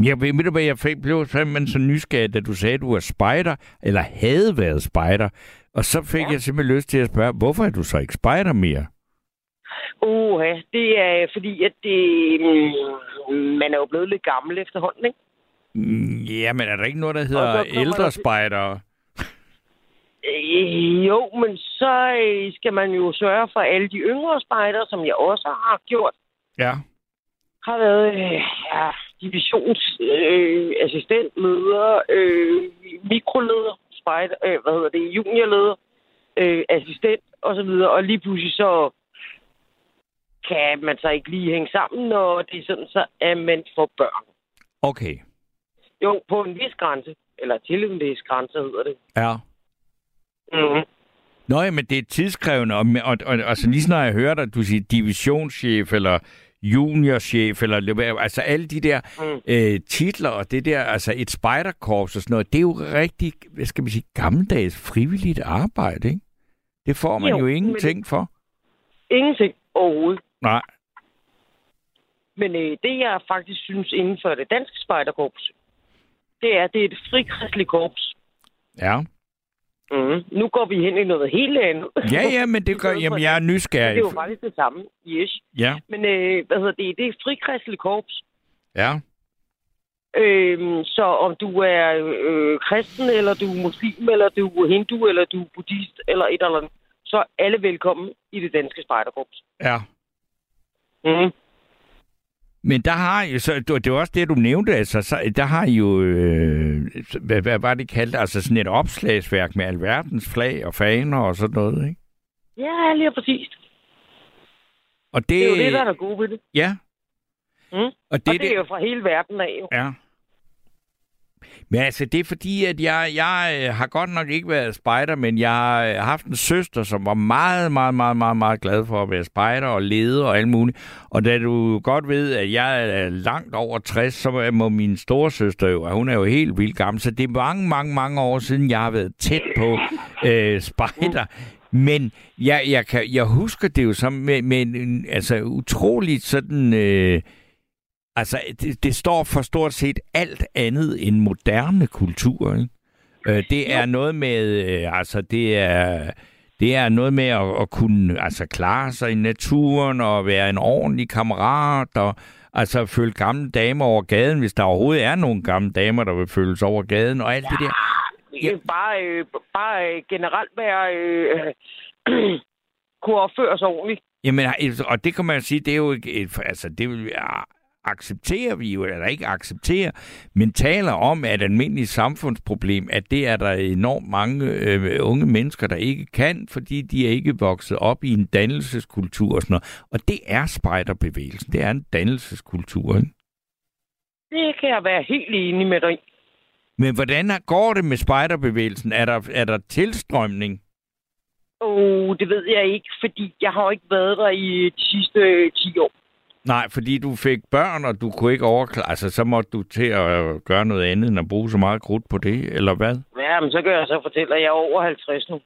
Speaker 3: Jeg ved, ved du hvad, jeg blev simpelthen så nysgerrig, da du sagde, at du var spejder, eller havde været spejder. Og så fik ja. Jeg simpelthen lyst til at spørge, hvorfor er du så ikke spejder mere?
Speaker 9: Oha, det er fordi, at det, mm, man er jo blevet lidt gammel efterhånden, ikke?
Speaker 3: Mm, Ja, men er der ikke noget, der hedder ældre spejdere?
Speaker 9: Øh, jo, men så øh, skal man jo sørge for alle de yngre spejdere, som jeg også har gjort.
Speaker 3: Ja.
Speaker 9: Har været øh, ja, divisionsassistent, øh, øh, mikroleder, spejder, øh, hvad hedder det, juniorleder, øh, assistent og så videre. Og lige pludselig så kan man så ikke lige hænge sammen, når det er sådan, så er man for børn.
Speaker 3: Okay.
Speaker 9: Jo, på en vis grænse. Eller til en vis grænse hedder det.
Speaker 3: Ja.
Speaker 9: Mm-hmm.
Speaker 3: Nå, ja, men det er tidskrævende, og, og, og, og så lige snart jeg hører dig, du siger divisionschef, eller juniorchef, eller altså alle de der
Speaker 9: Mm.
Speaker 3: øh, titler, og det der, altså et spejderkorps og sådan noget, det er jo rigtig, hvad skal man sige, gammeldags frivilligt arbejde, ikke? Det får man jo,
Speaker 9: Jo,
Speaker 3: jo
Speaker 9: men-
Speaker 3: ingenting for.
Speaker 9: Ingenting overhovedet.
Speaker 3: Nej.
Speaker 9: Men øh, det, jeg faktisk synes inden for det danske spejderkorps, det er, det er et frikristligt korps.
Speaker 3: Ja.
Speaker 9: Mm. Nu går vi hen i noget helt andet.
Speaker 3: Ja, ja, men det [laughs] gør, jamen jeg er
Speaker 9: Men det
Speaker 3: nysgerrig.
Speaker 9: er jo faktisk det samme. Yes.
Speaker 3: Ja,
Speaker 9: Men øh, hvad hedder det? Det er et frikristligt korps.
Speaker 3: ja.
Speaker 9: Øhm, så om du er øh, kristen, eller du er muslim, eller du er hindu, eller du er buddhist, eller et eller andet, så er alle velkommen i det danske spejderkorps.
Speaker 3: Ja.
Speaker 9: Mm.
Speaker 3: Men der har jo, så, det var også det, du nævnte, altså, så, der har jo, øh, hvad, hvad var det kaldt, altså sådan et opslagsværk med alverdens flag og faner og sådan noget, ikke?
Speaker 9: Ja, lige præcis.
Speaker 3: Og det,
Speaker 9: Det er jo det, der er gode ved det.
Speaker 3: Ja.
Speaker 9: Mm.
Speaker 3: Og
Speaker 9: Og
Speaker 3: det,
Speaker 9: det, det er jo fra hele verden af, jo.
Speaker 3: Ja. Men altså, det er fordi, at jeg, jeg øh, har godt nok ikke været spejder, men jeg har øh, haft en søster, som var meget, meget, meget, meget, meget glad for at være spejder og leder og alt muligt. Og da du godt ved, at jeg er langt over 60, så må min storesøster jo, hun er jo helt vildt gammel. Så det er mange, mange, mange år siden, jeg har været tæt på øh, spejder. Men jeg, jeg, kan, jeg husker det jo som med, med en, altså utroligt sådan... Øh, altså, det, det står for stort set alt andet end moderne kultur, ikke? Øh, det er noget med, øh, altså det er, det er noget med at, at kunne altså, klare sig i naturen og være en ordentlig kammerat og altså følge gamle damer over gaden, hvis der overhovedet er nogle gamle damer, der vil følges over gaden og alt ja. det der.
Speaker 9: Ja. Bare, øh, bare øh, generelt være... Øh, øh, [clears throat] kunne opføre sig ordentligt.
Speaker 3: Jamen, og det kan man sige, det er jo ikke, altså, det vil, accepterer vi jo, eller ikke accepterer, men taler om, at et almindeligt samfundsproblem, at det er der enormt mange øh, unge mennesker, der ikke kan, fordi de er ikke vokset op i en dannelseskultur og sådan noget. Og det er spejderbevægelsen. Det er en dannelseskultur, ikke?
Speaker 9: Det kan jeg være helt enig med dig i.
Speaker 3: Men hvordan går det med spejderbevægelsen? Er der, er der tilstrømning?
Speaker 9: Oh, det ved jeg ikke, fordi jeg har ikke været der i de sidste 10 år.
Speaker 3: Nej, fordi du fik børn, og du kunne ikke overklare, altså så måtte du til at gøre noget andet, end at bruge så meget krudt på det, eller hvad?
Speaker 9: Ja, men så kan jeg så fortælle, at jeg er over 50 nu.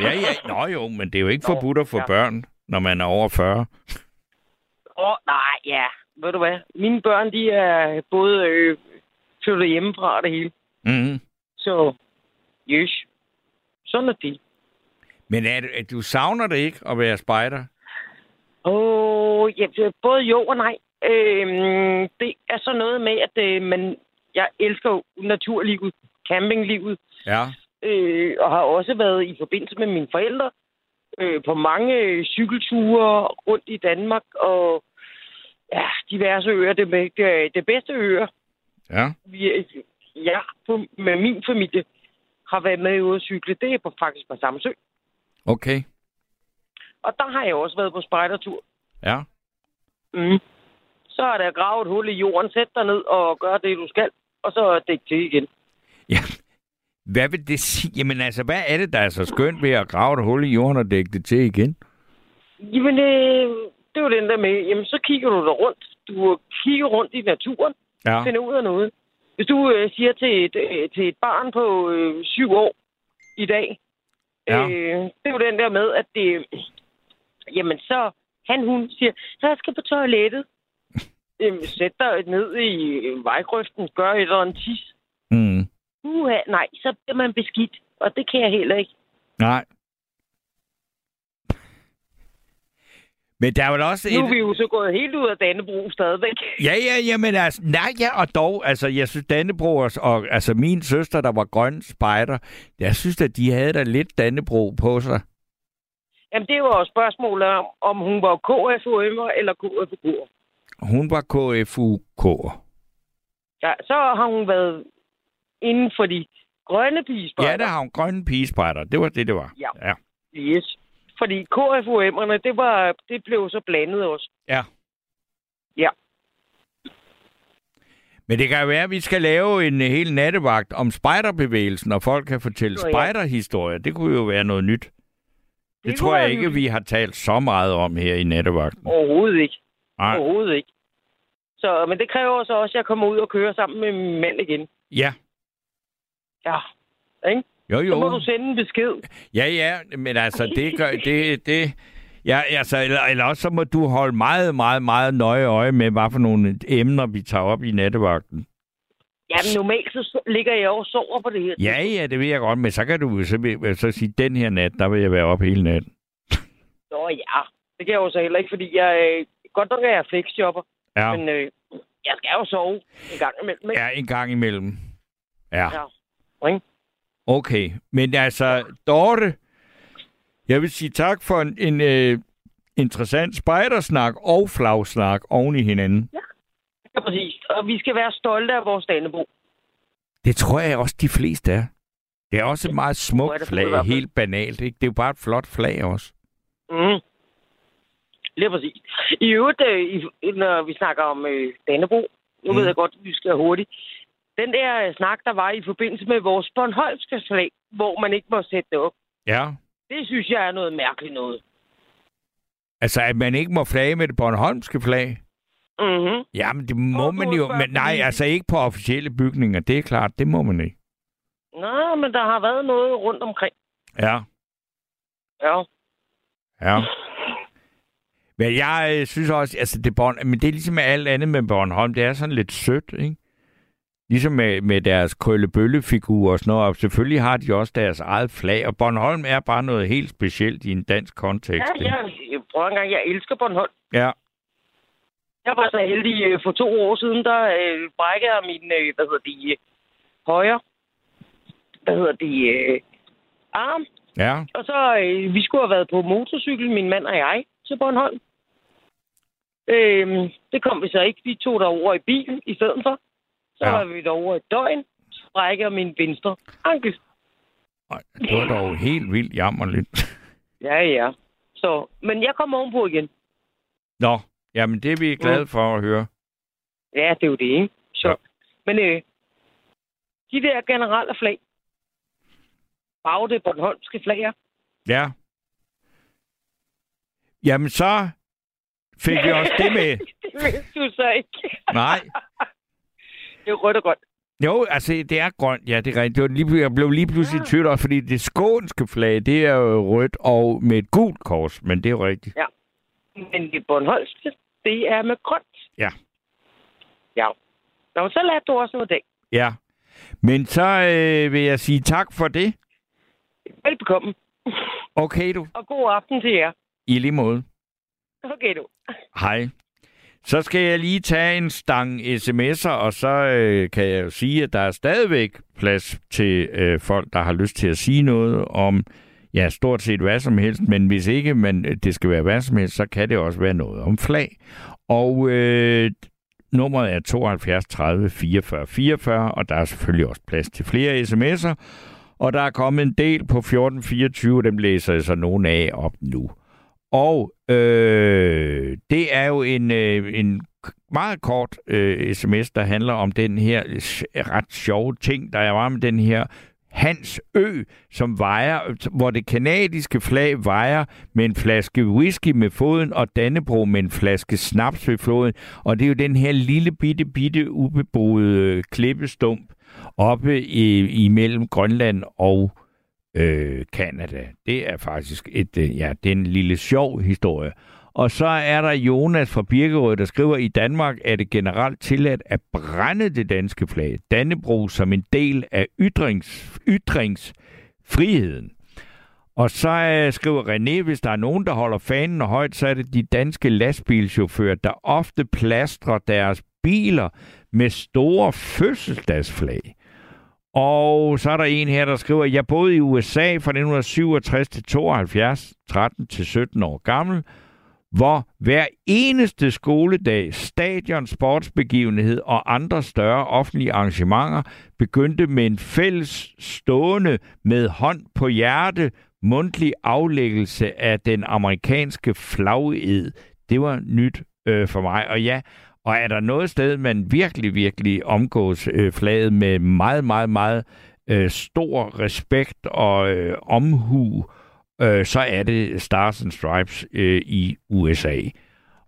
Speaker 3: ja, ja, nå jo, men det er jo ikke forbudt at få ja. børn, når man er over 40.
Speaker 9: Åh, oh, nej, ja. Ved du hvad? Mine børn, de er både øh, flyttet hjemmefra og det hele.
Speaker 3: Mm-hmm.
Speaker 9: Så, yes. Sådan er det.
Speaker 3: Men er, er, du savner det ikke at være spejder?
Speaker 9: Åh, oh, ja, både jo og nej. Øhm, det er så noget med, at øh, man, jeg elsker naturlivet, campinglivet.
Speaker 3: Ja.
Speaker 9: Øh, og har også været i forbindelse med mine forældre øh, på mange øh, cykelture rundt i Danmark og ja, diverse øer. Det, det, det bedste øer.
Speaker 3: Ja.
Speaker 9: Vi, ja, på, med min familie har været med ude at cykle. Det er på, faktisk på samme sø.
Speaker 3: Okay.
Speaker 9: Og der har jeg også været på spejdertur.
Speaker 3: Ja.
Speaker 9: Mm. Så er der gravet et hul i jorden. Sæt dig ned og gør det, du skal. Og så dæk til igen.
Speaker 3: Ja. Hvad vil det sige? Jamen altså, hvad er det, der er så skønt ved at grave et hul i jorden og dække det til igen?
Speaker 9: Jamen, øh, det er jo den der med, jamen så kigger du der rundt. Du kigger rundt i naturen.
Speaker 3: Ja.
Speaker 9: Finder ud af noget. Hvis du øh, siger til et, øh, til et barn på øh, syv år i dag,
Speaker 3: Ja.
Speaker 9: øh, det er jo den der med, at det, jamen så han, hun siger, jeg skal på toilettet. Jamen, sæt dig ned i vejgrøften, gør et eller andet tis.
Speaker 3: Mm.
Speaker 9: Uha, nej, så bliver man beskidt, og det kan jeg heller ikke.
Speaker 3: Nej. Men der er vel også
Speaker 9: Nu er
Speaker 3: et...
Speaker 9: vi jo så gået helt ud af Dannebro stadigvæk.
Speaker 3: Ja, ja, jamen altså, nej, ja, og dog, altså, jeg synes, Dannebro og, og altså, min søster, der var grøn spejder, jeg synes, at de havde da lidt Dannebro på sig.
Speaker 9: Jamen, det var jo spørgsmålet om, om hun var KFUM'er eller KFUK'er.
Speaker 3: Hun var KFUK.
Speaker 9: Ja, så har hun været inden for de grønne pigespejder.
Speaker 3: Ja, der har hun grønne pigespejder. Det var det, det var.
Speaker 9: Ja.
Speaker 3: ja.
Speaker 9: Yes. Fordi KFUM'erne, det, var, det blev så blandet også.
Speaker 3: Ja.
Speaker 9: Ja.
Speaker 3: Men det kan jo være, at vi skal lave en hel nattevagt om spejderbevægelsen, og folk kan fortælle spejderhistorier. Det kunne jo være noget nyt. Det, det tror jeg ikke, vi har talt så meget om her i nattevagten.
Speaker 9: Overhovedet ikke.
Speaker 3: Nej.
Speaker 9: Overhovedet ikke. Så, men det kræver så også, at jeg kommer ud og kører sammen med min mand igen.
Speaker 3: Ja.
Speaker 9: Ja. Ikke?
Speaker 3: Jo,
Speaker 9: Så må
Speaker 3: jo.
Speaker 9: du sende en besked.
Speaker 3: Ja, ja, men altså, det gør... Det, det, ja, altså, eller, eller også så må du holde meget, meget, meget nøje øje med, hvad for nogle emner, vi tager op i nattevagten.
Speaker 9: Jamen, normalt så ligger jeg og sover på det her.
Speaker 3: Ja, ja, det ved jeg godt, men så kan du så, så sige, den her nat, der vil jeg være op hele natten.
Speaker 9: Nå ja, det kan jeg jo så heller ikke, fordi jeg... Øh, godt nok er jeg flexjobber,
Speaker 3: Ja,
Speaker 9: men øh, jeg skal jo sove en gang imellem. Ikke?
Speaker 3: ja en gang imellem. Ja.
Speaker 9: Ja. Ikke?
Speaker 3: Okay, men altså, Dorte, jeg vil sige tak for en, en øh, interessant spejdersnak og flagsnak oven i hinanden.
Speaker 9: Ja, præcis. Og vi skal være stolte af vores Dannebro.
Speaker 3: Det tror jeg også, de fleste er. Det er også et meget smukt flag, helt banalt. Ikke? Det er jo bare et flot flag også.
Speaker 9: Mm. Lige præcis. I øvrigt, øh, når vi snakker om øh, Dannebro, nu
Speaker 3: Mm.
Speaker 9: ved jeg godt, at vi skal hurtigt. den der øh, snak, der var i forbindelse med vores Bornholmske flag, hvor man ikke må sætte det op,
Speaker 3: Ja.
Speaker 9: det synes jeg er noget mærkeligt noget.
Speaker 3: Altså, at man ikke må flage med det Bornholmske flag?
Speaker 9: Mm-hmm.
Speaker 3: Jamen, det må
Speaker 9: Og
Speaker 3: man jo. Men nej, altså ikke på officielle bygninger. Det er klart, det må man ikke.
Speaker 9: Nå, men der har været noget rundt omkring.
Speaker 3: Ja,
Speaker 9: Ja.
Speaker 3: ja. Men jeg øh, synes også, altså det Born, men det er ligesom med alt andet med Bornholm, det er sådan lidt sødt, ikke? Ligesom med, med deres krøllebøllefigur og sådan noget, og selvfølgelig har de også deres eget flag, og Bornholm er bare noget helt specielt i en dansk kontekst.
Speaker 9: Ja, jeg, prøver en gang, jeg elsker Bornholm.
Speaker 3: ja.
Speaker 9: Jeg var så heldig øh, for to år siden, der øh, brækkede jeg min, øh, hvad hedder det, øh, højre, hvad hedder det, øh, arm.
Speaker 3: Ja,
Speaker 9: Og så, øh, vi skulle have været på motorcykel, min mand og jeg, til Bornholm. Øh, det kom vi så ikke. Vi tog derover i bilen i stedet for. Så
Speaker 3: Ja.
Speaker 9: var vi derovre et døgn. Så jeg min venstre ankel.
Speaker 3: Ej, det var dog helt vildt jammerligt.
Speaker 9: Ja, ja. Så, men jeg kom ovenpå igen.
Speaker 3: Nå, jamen det er vi glade for at høre.
Speaker 9: Ja, det er jo det, ikke? Så.
Speaker 3: Ja.
Speaker 9: Men øh, de der generelle flag, bare det Bornholmske flag er.
Speaker 3: Ja. Jamen så fik vi også det med. [laughs]
Speaker 9: det vidste du så ikke.
Speaker 3: Nej.
Speaker 9: Det er rødt og grønt.
Speaker 3: Jo, altså det er grønt. Ja, det er rigtigt. Det var lige, jeg blev lige pludselig i tvivl også, fordi det skånske flag, det er jo rødt og med et gult kors, men det er jo rigtigt.
Speaker 9: Men det Bornholmske, det er med grønt.
Speaker 3: Ja.
Speaker 9: Ja. Nå, så lærte du også noget dag.
Speaker 3: Ja. Men så øh, vil jeg sige tak for det.
Speaker 9: Velbekomme.
Speaker 3: Okay du.
Speaker 9: Og god aften til jer.
Speaker 3: I lige måde.
Speaker 9: Okay, du.
Speaker 3: Hej. Så skal jeg lige tage en stang sms'er, og så øh, kan jeg jo sige, at der er stadigvæk plads til øh, folk, der har lyst til at sige noget om, ja, stort set hvad som helst, men hvis ikke men øh, det skal være hvad som helst, så kan det også være noget om flag. Og øh, nummeret er 72 30 44 44, og der er selvfølgelig også plads til flere sms'er. Og der er kommet en del på 1424, dem læser jeg så nogle af op nu. Og øh, det er jo en, øh, en meget kort øh, sms, der handler om den her ret sjove ting, der var med den her Hans Ø, som vejer, hvor det kanadiske flag vejer med en flaske whisky med foden, og Dannebro med en flaske snaps ved floden. Og det er jo den her lille bitte, bitte ubeboede øh, klippestump oppe i, imellem Grønland og øh, Canada. Det er faktisk et, øh, ja, det er en lille sjov historie. Og så er der Jonas fra Birkerød, der skriver, i Danmark er det generelt tilladt at brænde det danske flag, Dannebrog, som en del af ytrings, ytringsfriheden. Og så øh, skriver René, hvis der er nogen, der holder fanen højt, så er det de danske lastbilchauffører, der ofte plastrer deres biler med store fødselsdagsflag. Og så er der en her, der skriver, jeg boede i USA fra 1967 til 72, 13 til 17 år gammel, hvor hver eneste skoledag, stadion, sportsbegivenhed og andre større offentlige arrangementer begyndte med en fælles stående med hånd på hjerte mundtlig aflæggelse af den amerikanske flaged. Det var nyt øh, for mig. Og ja, og er der noget sted, man virkelig, virkelig omgås øh, flaget med meget, meget, meget øh, stor respekt og øh, omhu, øh, Øh, så er det Stars and Stripes øh, i USA.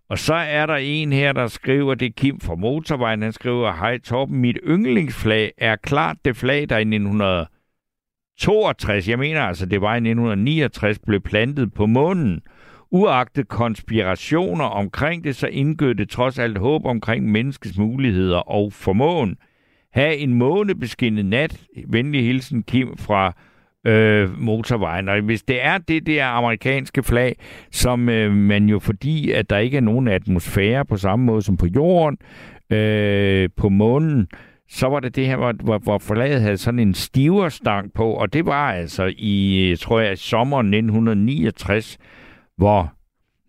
Speaker 3: Og så er der en her, der skriver, det er Kim fra Motorvejen, han skriver, hej Torben, mit yndlingsflag er klart det flag, der i 1962, jeg mener altså, det var i 1969, blev plantet på månen. Uagtet konspirationer omkring det, så indgød det trods alt håb omkring menneskets muligheder og formåen. Ha' en månebeskinnet nat. Venlig hilsen, Kim fra øh, motorvejen. Og hvis det er det der amerikanske flag, som øh, man jo fordi, at der ikke er nogen atmosfære på samme måde som på jorden, øh, på månen, så var det det her, hvor, hvor, hvor flaget havde sådan en stiverstang på, og det var altså i, tror jeg, sommeren 1969, hvor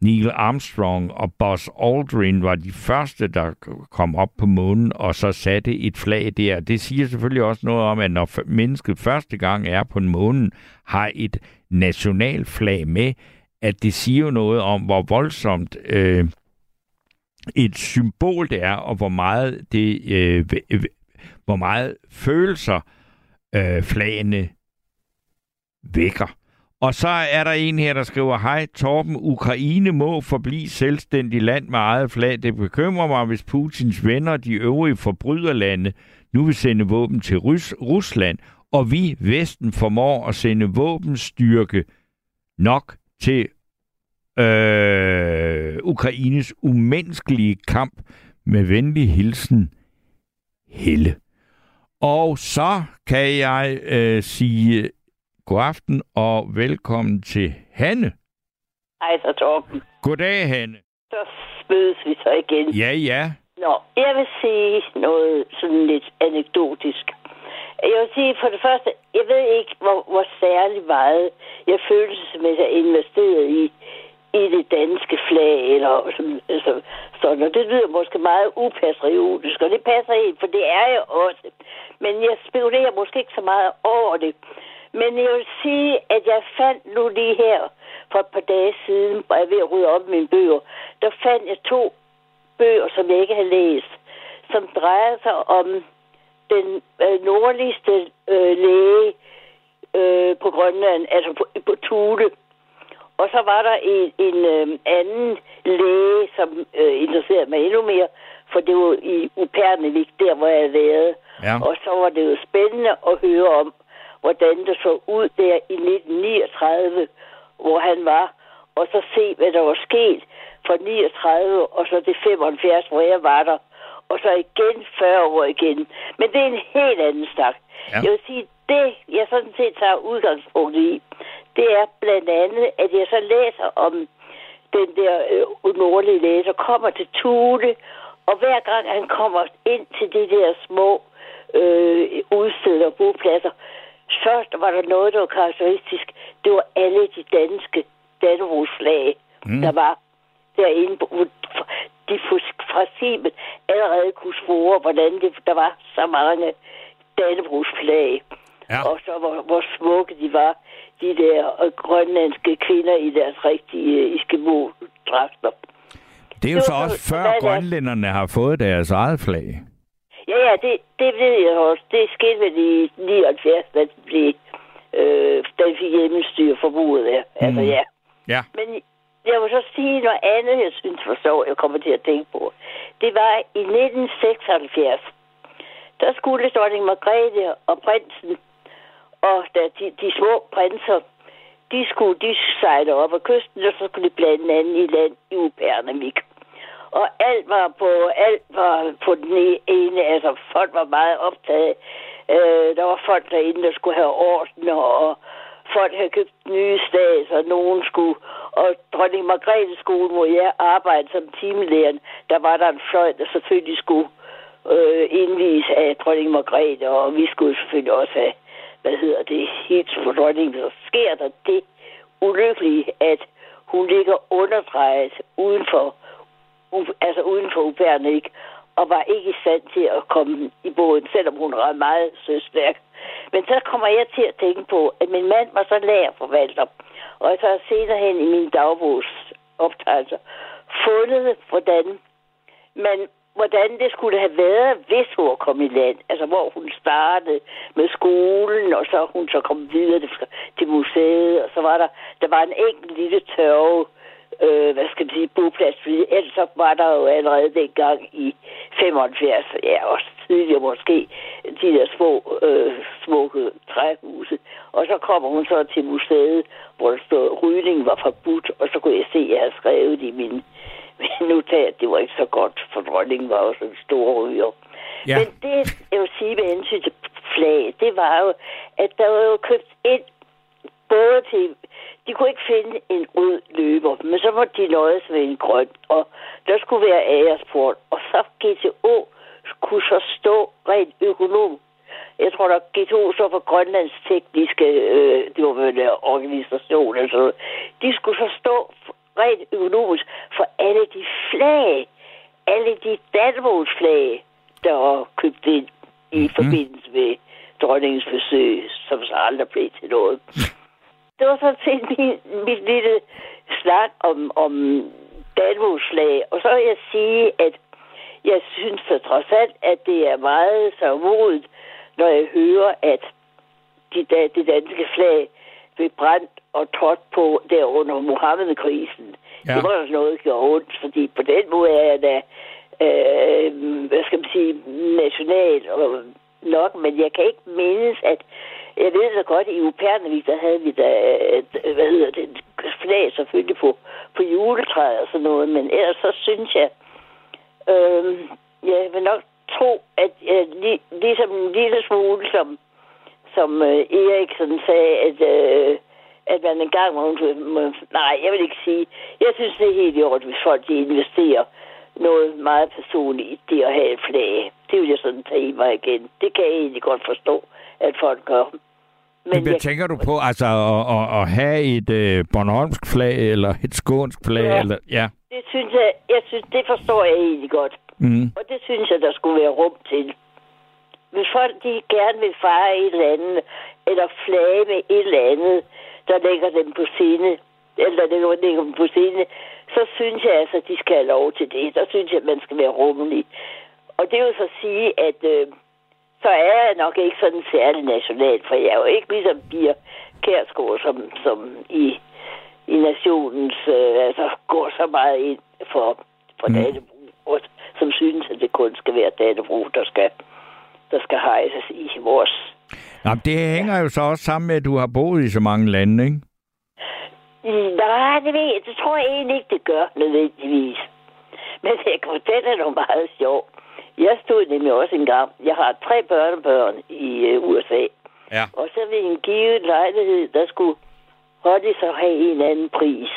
Speaker 3: Neil Armstrong og Buzz Aldrin var de første, der kom op på månen og så satte et flag der. Det siger selvfølgelig også noget om, at når mennesket første gang er på månen, har et nationalflag med, at det siger noget om, hvor voldsomt øh, et symbol det er, og hvor meget det, øh, hvor meget følelser øh, flagene vækker. Og så er der en her, der skriver, Hej Torben, Ukraine må forblive selvstændig land med eget flag. Det bekymrer mig, hvis Putins venner de øvrige forbryderlande nu vil sende våben til Rus- Rusland, og vi, Vesten, formår at sende våbenstyrke nok til øh, Ukraines umenneskelige kamp med venlig hilsen, Helle. Og så kan jeg øh, sige god aften og velkommen til Hanne.
Speaker 10: Hej så, Torben.
Speaker 3: Goddag, Hanne.
Speaker 10: Så mødes vi så igen.
Speaker 3: Ja, ja.
Speaker 10: Nå, jeg vil sige noget sådan lidt anekdotisk. Jeg vil sige for det første, jeg ved ikke, hvor, hvor særlig meget jeg følelsesmæssigt er investeret i, i det danske flag, eller sådan, altså, sådan. Og det lyder måske meget upatriotisk, og det passer helt, for det er jeg også. Men jeg spekulerer måske ikke så meget over det. Men jeg vil sige, at jeg fandt nu lige her for et par dage siden, hvor jeg er ved at rydde op mine bøger, der fandt jeg to bøger, som jeg ikke har læst, som drejer sig om den øh, nordligste øh, læge øh, på Grønland, altså på, på Tule. Og så var der en, en øh, anden læge, som øh, interesserede mig endnu mere, for det var i Upernevik, der hvor jeg havde været.
Speaker 3: Ja.
Speaker 10: Og så var det jo spændende at høre om, hvordan det så ud der i 1939, hvor han var, og så se, hvad der var sket fra 39 og så til 75, hvor jeg var der, og så igen 40 år igen. Men det er en helt anden snak.
Speaker 3: Ja.
Speaker 10: Jeg vil sige, det jeg sådan set tager udgangspunkt i, det er blandt andet, at jeg så læser om den der øh, nordlige læser, kommer til Tule, og hver gang han kommer ind til de der små øh, udsteder og bopladser, først var der noget, der var karakteristisk. Det var alle de danske Dannebrogsflag, mm. der var derinde. hvor De fra Sibet allerede kunne spore, hvordan det, der var så mange Dannebrogsflag.
Speaker 3: Ja.
Speaker 10: Og så hvor, hvor smukke de var, de der øh, grønlandske kvinder i deres rigtige øh, Eskimo-dragter.
Speaker 3: Det er jo
Speaker 10: Det
Speaker 3: så også
Speaker 10: så-
Speaker 3: før
Speaker 10: er
Speaker 3: grønlænderne har fået deres eget flag.
Speaker 10: Ja, ja, det, det ved jeg også. Det skete vel i 79, da det blev, øh, da vi fik hjemmestyre forbruget der. Mm. Altså, ja.
Speaker 3: Ja.
Speaker 10: Men jeg vil så sige noget andet, jeg synes for så, jeg kommer til at tænke på. Det var i 1976. Der skulle dronning Margrethe og prinsen, og da de, de små prinser, de skulle de sejle op ad kysten, og så skulle de blande anden i land i Upernavik. Og alt var på, alt var på den ene, altså folk var meget optaget. Øh, der var folk derinde, der skulle have orden, og folk havde købt nye stads, og nogen skulle, og dronning Margrethe skole, hvor jeg arbejdede som timelærer, der var der en fløj, der selvfølgelig skulle øh, indvise af dronning Margrethe, og vi skulle selvfølgelig også have, hvad hedder det, helt for dronningen. Så sker der det ulykkelige, at hun ligger underdrejet udenfor altså uden for ikke og var ikke i stand til at komme i båden, selvom hun var meget søstærk. Men så kommer jeg til at tænke på, at min mand var så lærerforvalter, og så har senere hen i min dagbogsoptegnelser fundet, hvordan man hvordan det skulle have været, hvis hun var kommet i land. Altså, hvor hun startede med skolen, og så hun så kom videre til, til museet, og så var der, der var en enkelt lille tørve, øh, hvad skal man sige, boplads, fordi ellers var der jo allerede dengang i 75, ja, også tidligere måske, de der små, øh, smukke træhuse. Og så kommer hun så til museet, hvor der stod, rygning var forbudt, og så kunne jeg se, at jeg havde skrevet i min min notat, det var ikke så godt, for dronningen var også en stor ryger.
Speaker 3: Ja.
Speaker 10: Men det, jeg vil sige med hensyn til flag, det var jo, at der var jo købt ind både til... De kunne ikke finde en rød løber, men så måtte de nøjes med en grøn, og der skulle være Agersport. Og så GTO kunne så stå rent økonom. Jeg tror, der GTO så for Grønlands tekniske, øh, det var en organisation, altså, de skulle så stå rent økonomisk for alle de flag, alle de Dannebrogflag, der var købt ind i mm. forbindelse med dronningens besøg, som så aldrig blev til noget. [laughs] Det var sådan set [laughs] min, min lille snak om, om Dannebrogsflag. Og så vil jeg sige, at jeg synes så trods alt, at det er meget så modigt, når jeg hører, at de, det danske flag blev brændt og trådt på der under Mohammed-krisen.
Speaker 3: Ja.
Speaker 10: Det var der noget, der gjorde ondt, fordi på den måde er jeg da, øh, hvad skal man sige, national og nok, men jeg kan ikke mindes, at jeg ved da godt, i Upernavik, der havde vi da, øh, hvad hedder det, flag selvfølgelig på, på juletræet og sådan noget, men ellers så synes jeg, øh, jeg vil nok tro, at jeg, li, ligesom en lille smule, som, som øh, Erik sådan sagde, at, øh, at man engang må, må... Nej, jeg vil ikke sige. Jeg synes, det er helt i orden, hvis folk de investerer noget meget personligt i det at have et flag. Det vil jeg sådan tage i mig igen. Det kan jeg egentlig godt forstå, at folk gør.
Speaker 3: Men hvad tænker du på? Altså at, at, at have et øh, Bornholmsk flag, eller et skånsk flag?
Speaker 10: Ja.
Speaker 3: Eller, ja.
Speaker 10: Det synes jeg, jeg synes, det forstår jeg egentlig godt.
Speaker 3: Mm.
Speaker 10: Og det synes jeg, der skulle være rum til. Hvis folk de gerne vil fejre et eller andet, eller flage med et eller andet, der lægger dem på sinde, eller der lægger dem på sinde, så synes jeg altså, de skal have lov til det. Der synes jeg, man skal være rummelig. Og det vil så sige, at øh, så er jeg nok ikke sådan særlig national, for jeg er jo ikke ligesom Pia Kærsgaard, som, som i, i nationens, øh, altså går så meget ind for, for mm. Og som synes, at det kun skal være Dannebro, der skal, der skal hejses i vores
Speaker 3: Nå, men det hænger jo så også sammen med, at du har boet i så mange lande, ikke?
Speaker 10: Nej, det ved jeg. Det tror jeg egentlig ikke, det gør nødvendigvis. Men jeg kan fortælle noget meget sjovt. Jeg stod nemlig også en gang. Jeg har tre børnebørn i uh, USA.
Speaker 3: Ja.
Speaker 10: Og så ved en givet lejlighed, der skulle Holly så have en anden pris.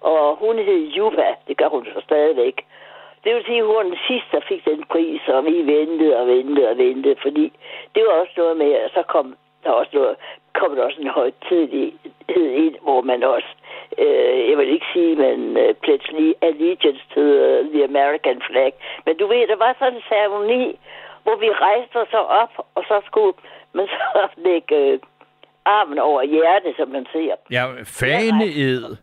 Speaker 10: Og hun hed Juba. Det gør hun så stadigvæk. Det vil sige, at hun var den sidste, der fik den pris, og vi ventede og ventede og ventede, fordi det var også noget med, at så kom der også noget, kom der også en højtidlighed ind, hvor man også, øh, jeg vil ikke sige, men øh, pludselig allegiance to uh, the American flag. Men du ved, der var sådan en ceremoni, hvor vi rejste os så op, og så skulle man så [laughs] lægge øh, armen over hjertet, som man siger.
Speaker 3: Ja, faneed.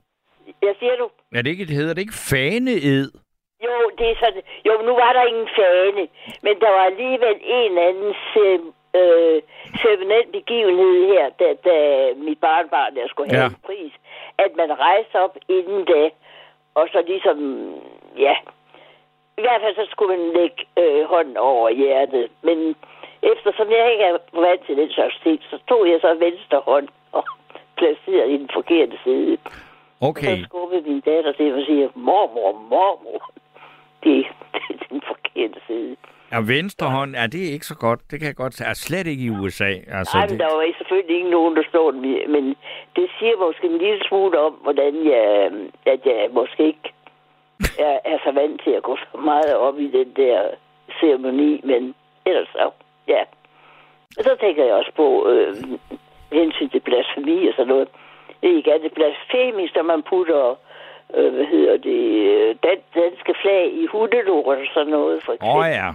Speaker 10: Jeg siger du,
Speaker 3: Er det ikke, det hedder det ikke faneed?
Speaker 10: Jo, det er sådan. Jo, nu var der ingen fane, men der var alligevel en anden øh, ceremoniel begivenhed her, da, da mit barnbarn der skulle have
Speaker 3: Ja.
Speaker 10: en pris, at man rejste op inden da, og så ligesom, ja, i hvert fald så skulle man lægge øh, hånden over hjertet, men eftersom jeg ikke er vant til den slags ting, så tog jeg så venstre hånd og [laughs] placerede i den forkerte side.
Speaker 3: Okay.
Speaker 10: Så skubbede min datter til og siger, mormor, mormor. Det, [laughs] det er den forkerte side.
Speaker 3: Ja, venstre hånd, ja, det er ikke så godt. Det kan jeg godt sige. Er slet ikke i USA. Altså,
Speaker 10: Nej, men der var selvfølgelig ikke nogen, der den, men det siger måske en lille smule om, hvordan jeg, at jeg måske ikke er, er så vant til at gå så meget op i den der ceremoni, men ellers så, ja. Og så tænker jeg også på øh, hensyn til blasfemi og sådan noget. Det er ikke er det blasfemisk, når man putter øh, hvad hedder det, øh, dan, danske flag i hundelort og sådan noget, for
Speaker 3: Åh
Speaker 10: eksempel.
Speaker 3: oh, ja.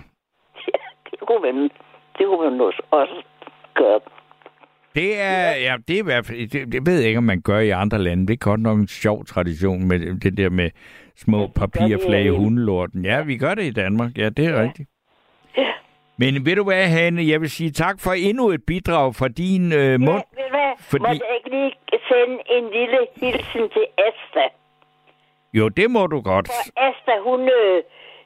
Speaker 10: Det kunne man, det kunne man også- gøre.
Speaker 3: Det er, ja, det er i hvert fald, det, det ved jeg ikke, om man gør i andre lande. Det er godt nok en sjov tradition med det der med små papirflag i
Speaker 10: herhjemme.
Speaker 3: hundelorten. Ja, vi gør det i Danmark. Ja, det er ja. rigtigt. Men ved du hvad, Hanne, jeg vil sige tak for endnu et bidrag fra din øh, mund.
Speaker 10: Ved du hvad?
Speaker 3: Fordi-
Speaker 10: Må jeg ikke lige sende en lille hilsen til Asta?
Speaker 3: Jo, det må du godt.
Speaker 10: For Asta, hun øh,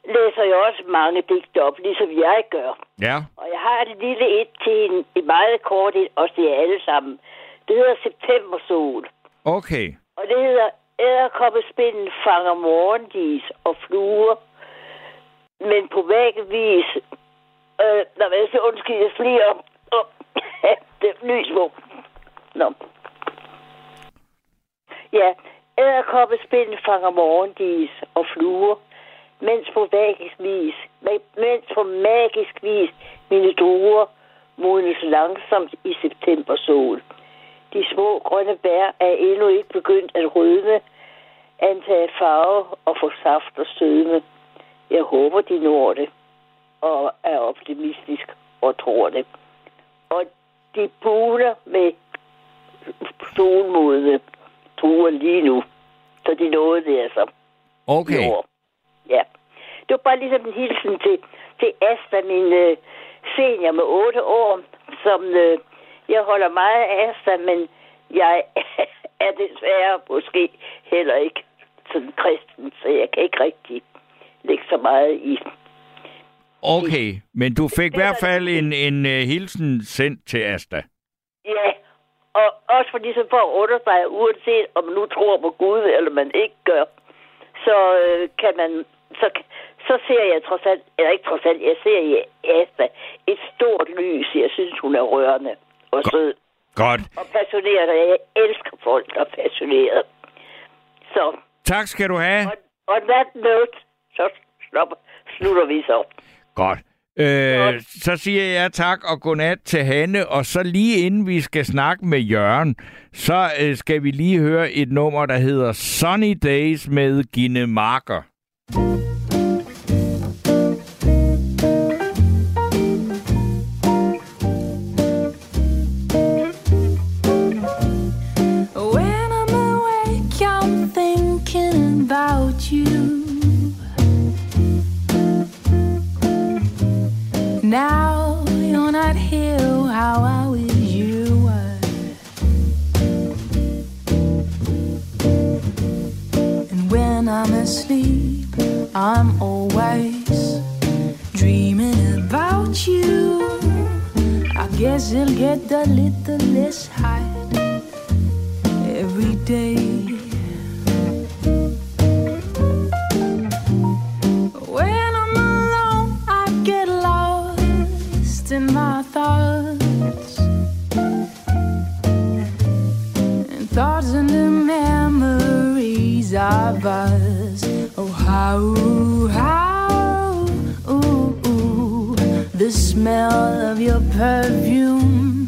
Speaker 10: læser jo også mange digte op, ligesom jeg gør.
Speaker 3: Ja.
Speaker 10: Og jeg har et lille et til hende, et meget kort et, og det er alle sammen. Det hedder Septembersol.
Speaker 3: Okay.
Speaker 10: Og det hedder Æderkoppespinden fanger morgendis og fluer. Men på hvilken vis... Øh, nå, men så undskyld, jeg skal lige op. op. det er lys på. Nå. Ja, æderkoppespinden fanger morgendis og fluer. Mens på magisk vis, mens på magisk vis mine druer modnes langsomt i septembersol. De små grønne bær er endnu ikke begyndt at rødme, antage farve og få saft og sødme. Jeg håber, de når det, og er optimistisk og tror det. Og de buler med solmodne druer lige nu, så de nåede det altså.
Speaker 3: Okay.
Speaker 10: i år. Ja. Det var bare ligesom en hilsen til, til Asta, min øh, senior med otte år, som øh, jeg holder meget af Asta, men jeg [laughs] er desværre måske heller ikke sådan kristen, så jeg kan ikke rigtig lægge så meget i.
Speaker 3: Okay, men du fik i hvert fald en, en uh, hilsen sendt til Asta.
Speaker 10: Ja, og også fordi så for at understrege, uanset om man nu tror på Gud, eller man ikke gør, så øh, kan man, så, så ser jeg trods alt, eller ikke trods alt, jeg ser i Asta et stort lys. Jeg synes, hun er rørende og sød
Speaker 3: Godt.
Speaker 10: og passioneret, og jeg elsker folk, der er passioneret. Så,
Speaker 3: Tak skal du have.
Speaker 10: on that note, så stopper, slutter vi så.
Speaker 3: Godt. Øh, så siger jeg tak og godnat til Hanne, og så lige inden vi skal snakke med Jørgen, så øh, skal vi lige høre et nummer, der hedder Sunny Days med Gine Marker.
Speaker 11: Now you're not here, how I wish you were. And when I'm asleep, I'm always dreaming about you. I guess it'll get a little less hard every day. Lost in my thoughts. And thoughts and the memories of us. Oh, how, how, ooh, ooh, the smell of your perfume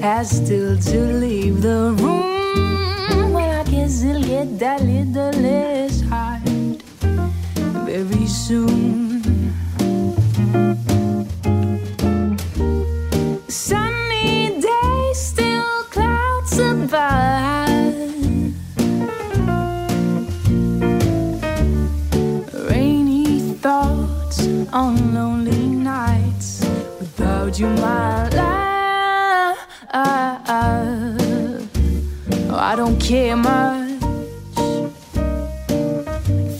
Speaker 11: has still to leave the room. Well, I guess it'll get that little less hard very soon. On lonely nights without you, my love. I don't care much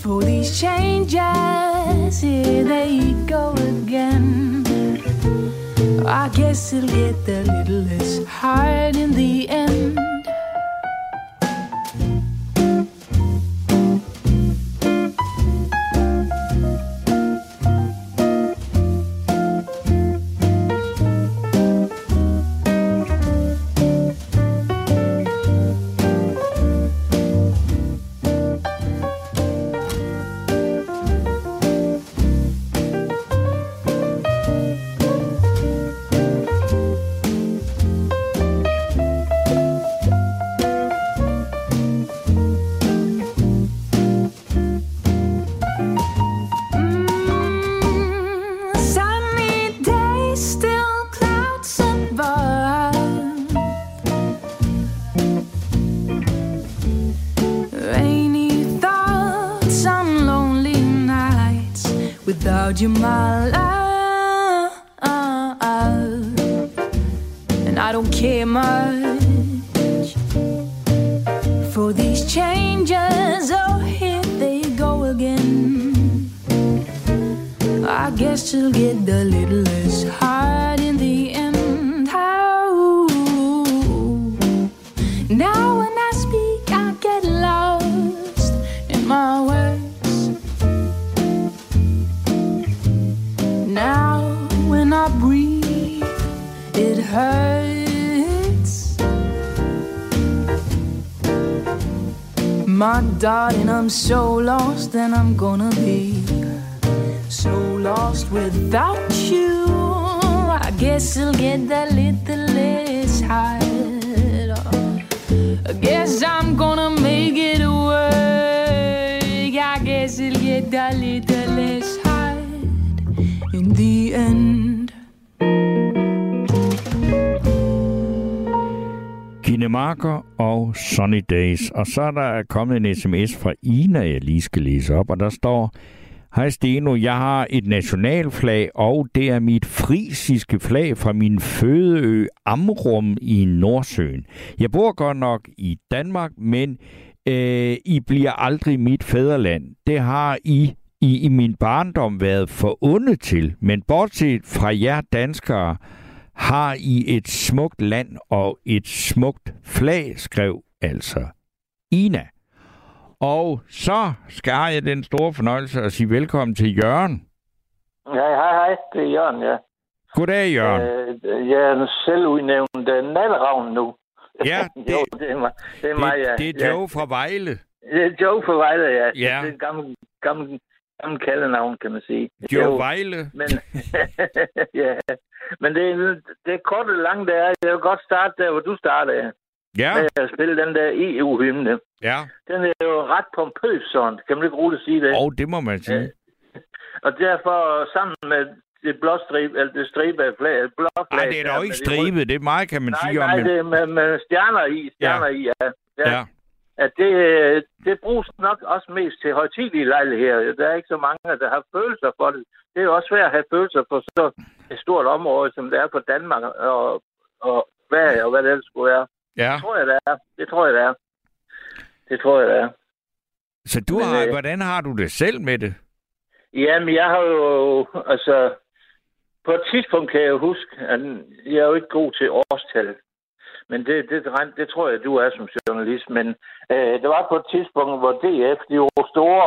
Speaker 11: for these changes. Here they go again. I guess it'll get a little less hard in the end. De you're. Darling, I'm so lost, and I'm gonna be so lost without you. I guess it'll get a little less hard. I guess I'm gonna make it
Speaker 3: Gine Marker og Sunny Days. Og så er der kommet en sms fra Ina, jeg lige skal læse op, og der står, Hej Steno, jeg har et nationalflag, og det er mit frisiske flag fra min fødeø Amrum i Nordsøen. Jeg bor godt nok i Danmark, men øh, I bliver aldrig mit fædreland. Det har I i, i min barndom været forundet til, men bortset fra jer danskere, har I et smukt land og et smukt flag, skrev altså Ina. Og så skal jeg den store fornøjelse at sige velkommen til Jørgen.
Speaker 12: Ja, hej, hej. Det er Jørgen, ja.
Speaker 3: Goddag, Jørgen.
Speaker 12: Øh, jeg er selv udnævnt uh, nalleravn nu.
Speaker 3: Ja, [laughs]
Speaker 12: det, jo, det er mig, det er
Speaker 3: det,
Speaker 12: mig ja.
Speaker 3: det er Joe fra Vejle.
Speaker 12: Det er Joe fra Vejle, ja.
Speaker 3: Ja.
Speaker 12: Det er et gammelt, gammelt, gammelt kaldenavn, kan man sige.
Speaker 3: Joe Vejle.
Speaker 12: Men, [laughs] ja. Men det, det er kort og langt, det er. Jeg vil godt starte der, hvor du startede.
Speaker 3: Ja.
Speaker 12: Med at spille den der EU-hymne.
Speaker 3: Ja.
Speaker 12: Den er jo ret pompøs, sådan. Kan man ikke roligt sige det?
Speaker 3: Og det må man sige.
Speaker 12: Og derfor sammen med det blå stribe, eller det stribe af flag, blå flag.
Speaker 3: Nej, det er dog ikke stribet. Det er meget, kan man
Speaker 12: nej,
Speaker 3: sige om
Speaker 12: nej,
Speaker 3: men-
Speaker 12: det er med, med stjerner i, stjerner
Speaker 3: Ja.
Speaker 12: i, ja. ja.
Speaker 3: Ja.
Speaker 12: At det, det bruges nok også mest til højtidige lejligheder. Der er ikke så mange, der har følelser for det. Det er jo også svært at have følelser for så et stort område, som det er for Danmark og, og Sverige og hvad det ellers skulle være.
Speaker 3: Ja.
Speaker 12: Det tror jeg, det er. Det tror jeg, det er. Det tror jeg, det er.
Speaker 3: Så du
Speaker 12: Men,
Speaker 3: har,
Speaker 12: øh,
Speaker 3: hvordan har du det selv med det?
Speaker 12: Jamen, jeg har jo, altså, på et tidspunkt kan jeg huske, at jeg er jo ikke god til årstal. Men det, det, det, tror jeg, du er som journalist. Men øh, det var på et tidspunkt, hvor DF, de var store,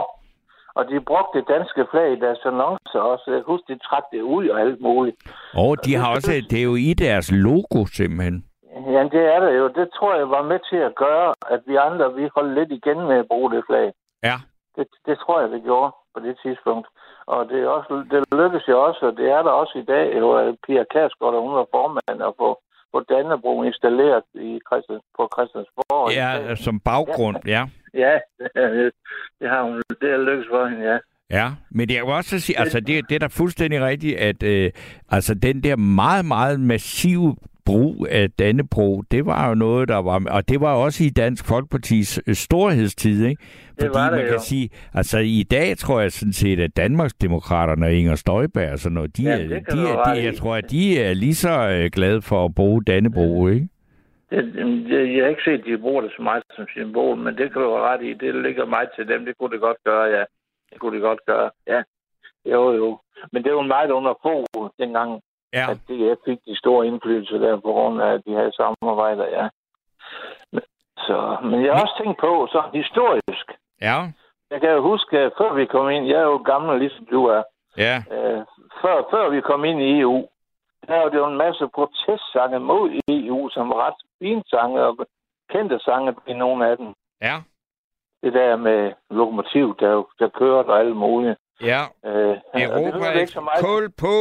Speaker 12: og de brugte det danske flag i deres annoncer også. Jeg kan huske, de trak det ud og alt muligt.
Speaker 3: Og de har også, det er jo i deres logo simpelthen.
Speaker 12: Ja, det er det jo. Det tror jeg var med til at gøre, at vi andre, vi holdt lidt igen med at bruge det flag.
Speaker 3: Ja.
Speaker 12: Det, det tror jeg, det gjorde på det tidspunkt. Og det, er også, det lykkedes jo også, og det er der også i dag, jo, at Pia Kærsgaard, hun var formand, og få, få Dannebro installeret i Christians, på Christiansborg.
Speaker 3: Ja, som baggrund, ja.
Speaker 12: Ja, det har hun. Det er lykkedes for hende, ja.
Speaker 3: Ja, men det er jo også sige, altså det, det er da fuldstændig rigtigt, at øh, altså den der meget, meget massive brug af Dannebro, det var jo noget, der var, og det var også i Dansk Folkepartis øh, storhedstid, ikke? Fordi
Speaker 12: var det
Speaker 3: man kan
Speaker 12: jo.
Speaker 3: sige, altså i dag tror jeg sådan set, at Danmarksdemokraterne og Inger Støjberg og sådan noget, de,
Speaker 12: Ja,
Speaker 3: er,
Speaker 12: det
Speaker 3: de, er, de, jeg tror, at de er lige så øh, glade for at bruge Dannebro, ikke?
Speaker 12: Det, det, jeg har ikke set, at de bruger det så meget som symbol, men det kan du ret i. Det ligger meget til dem. Det kunne det godt gøre, ja. Det kunne det godt gøre, ja. Jo, jo. Men det var meget under få dengang,
Speaker 3: ja.
Speaker 12: at DF fik de store indflydelser der på grund af, de havde samarbejder, ja. Så, men jeg har også tænkt på, så historisk.
Speaker 3: Ja.
Speaker 12: Jeg kan jo huske, før vi kom ind, jeg er jo gammel, ligesom du er,
Speaker 3: Ja.
Speaker 12: øh, før, før vi kom ind i EU, der var det jo en masse protestsange mod EU, som var ret fine sange og kendte sange i nogle af dem.
Speaker 3: Ja.
Speaker 12: Det der med lokomotiv, der, der kørte og alt muligt.
Speaker 3: Ja.
Speaker 12: Øh, det
Speaker 3: Europa,
Speaker 12: hørte ikke så meget.
Speaker 3: kul på,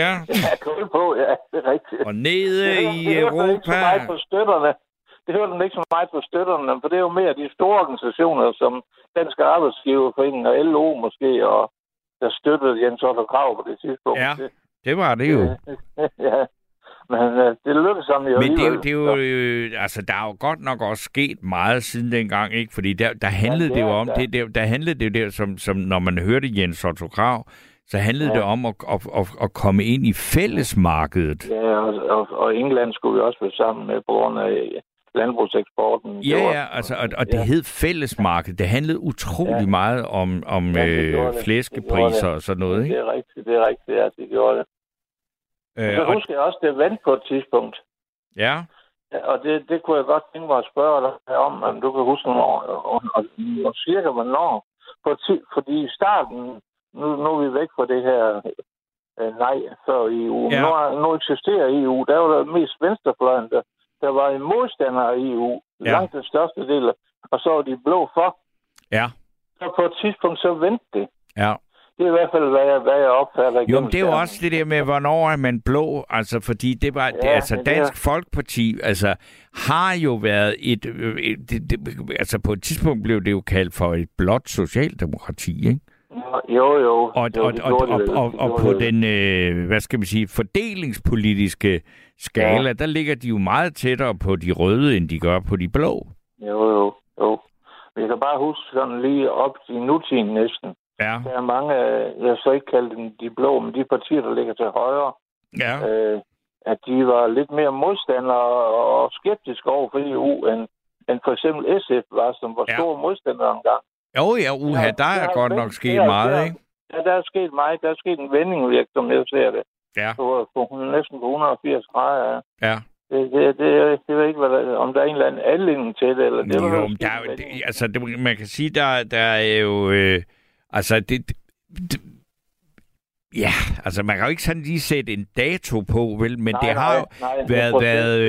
Speaker 3: ja. [laughs]
Speaker 12: Ja, kul på, ja, det er rigtigt.
Speaker 3: Og nede
Speaker 12: det,
Speaker 3: i
Speaker 12: det hørte man ikke så
Speaker 3: Europa.
Speaker 12: meget på støtterne. Det hørte man ikke så meget på støtterne, for det er jo mere de store organisationer, som Danske Arbejdsgiverforening og LO måske, og der støttede Jens Otto Krav på det tidspunkt.
Speaker 3: Ja, det var det jo. [laughs]
Speaker 12: ja. Men øh, det lykkedes ham jo
Speaker 3: Men det er jo, det er jo øh, altså, der er jo godt nok også sket meget siden dengang, ikke? Fordi der, der handlede
Speaker 12: det
Speaker 3: det jo om, det, der, der handlede det jo der, som, som når man hørte Jens Otto Krav, så handlede
Speaker 12: Ja.
Speaker 3: det om at, at, at, at komme ind i fællesmarkedet.
Speaker 12: Ja, og, og, og England skulle vi også være sammen med på grund af landbrugseksporten.
Speaker 3: Ja, ja, altså, og, og det
Speaker 12: Ja.
Speaker 3: hed fællesmarked. Det handlede utrolig
Speaker 12: Ja.
Speaker 3: meget om, om
Speaker 12: Ja, det
Speaker 3: øh,
Speaker 12: det. Det
Speaker 3: flæskepriser
Speaker 12: det.
Speaker 3: og sådan noget, ikke?
Speaker 12: Det er rigtigt, det er rigtigt, ja, det gjorde det.
Speaker 3: Øh,
Speaker 12: så
Speaker 3: og,
Speaker 12: husker jeg også, det vandt på et tidspunkt.
Speaker 3: ja,
Speaker 12: Og det, det kunne jeg godt tænke mig at spørge dig om, om du kan huske, hvornår, og, og, og cirka hvornår. På ti, fordi i starten, nu, nu er vi væk fra det her øh, nej før EU.
Speaker 3: Ja.
Speaker 12: Nu, nu eksisterer EU. Der var der mest venstrefløjen, der, der var en modstander af EU.
Speaker 3: Ja.
Speaker 12: Langt den største del. Og så var de blå for.
Speaker 3: ja,
Speaker 12: Så på et tidspunkt, så vendte det.
Speaker 3: ja.
Speaker 12: Det er i hvert fald, hvad jeg, hvad jeg opfatter.
Speaker 3: Jo, men det er jo også det der med, hvornår er man blå, altså fordi det var, det,
Speaker 12: Ja,
Speaker 3: altså
Speaker 12: det er-
Speaker 3: Dansk Folkeparti, altså har jo været et, et det, det, altså på et tidspunkt blev det jo kaldt for et blåt socialdemokrati, ikke?
Speaker 12: Jo, jo.
Speaker 3: Og,
Speaker 12: jo,
Speaker 3: og,
Speaker 12: det
Speaker 3: og, og,
Speaker 12: det
Speaker 3: og,
Speaker 12: Det
Speaker 3: og på
Speaker 12: det
Speaker 3: den, øh, hvad skal man sige, fordelingspolitiske skala,
Speaker 12: Ja.
Speaker 3: der ligger de jo meget tættere på de røde, end de gør på de blå.
Speaker 12: Jo, jo, jo. Vi kan bare huske sådan lige op til nutiden næsten.
Speaker 3: Ja.
Speaker 12: Der er mange, af- jeg skal ikke kalde dem de blå, men de partier, der ligger til højre,
Speaker 3: Ja.
Speaker 12: øh, at de var lidt mere modstandere og, skeptiske over for EU, end, end for eksempel SF var, som var
Speaker 3: Ja.
Speaker 12: store modstandere engang.
Speaker 3: Jo, ja, uha, der
Speaker 12: det
Speaker 3: er
Speaker 12: har
Speaker 3: godt nok sket
Speaker 12: det har-
Speaker 3: meget,
Speaker 12: det har-
Speaker 3: ikke?
Speaker 12: Ja, der er sket meget. Der er sket en vending, som jeg ser det.
Speaker 3: Ja.
Speaker 12: På, på næsten på 180 grader. Ja. Det, det, det, det ved ikke, hvad der, om der er en eller anden anledning til det. Eller det var
Speaker 3: Jo, der er det, altså, det, man kan sige, der, der er jo... Øh, altså, det, det, ja, altså, man kan jo ikke sådan lige sætte en dato på, vel? Men
Speaker 12: Nej,
Speaker 3: det har jo
Speaker 12: nej, nej,
Speaker 3: været, været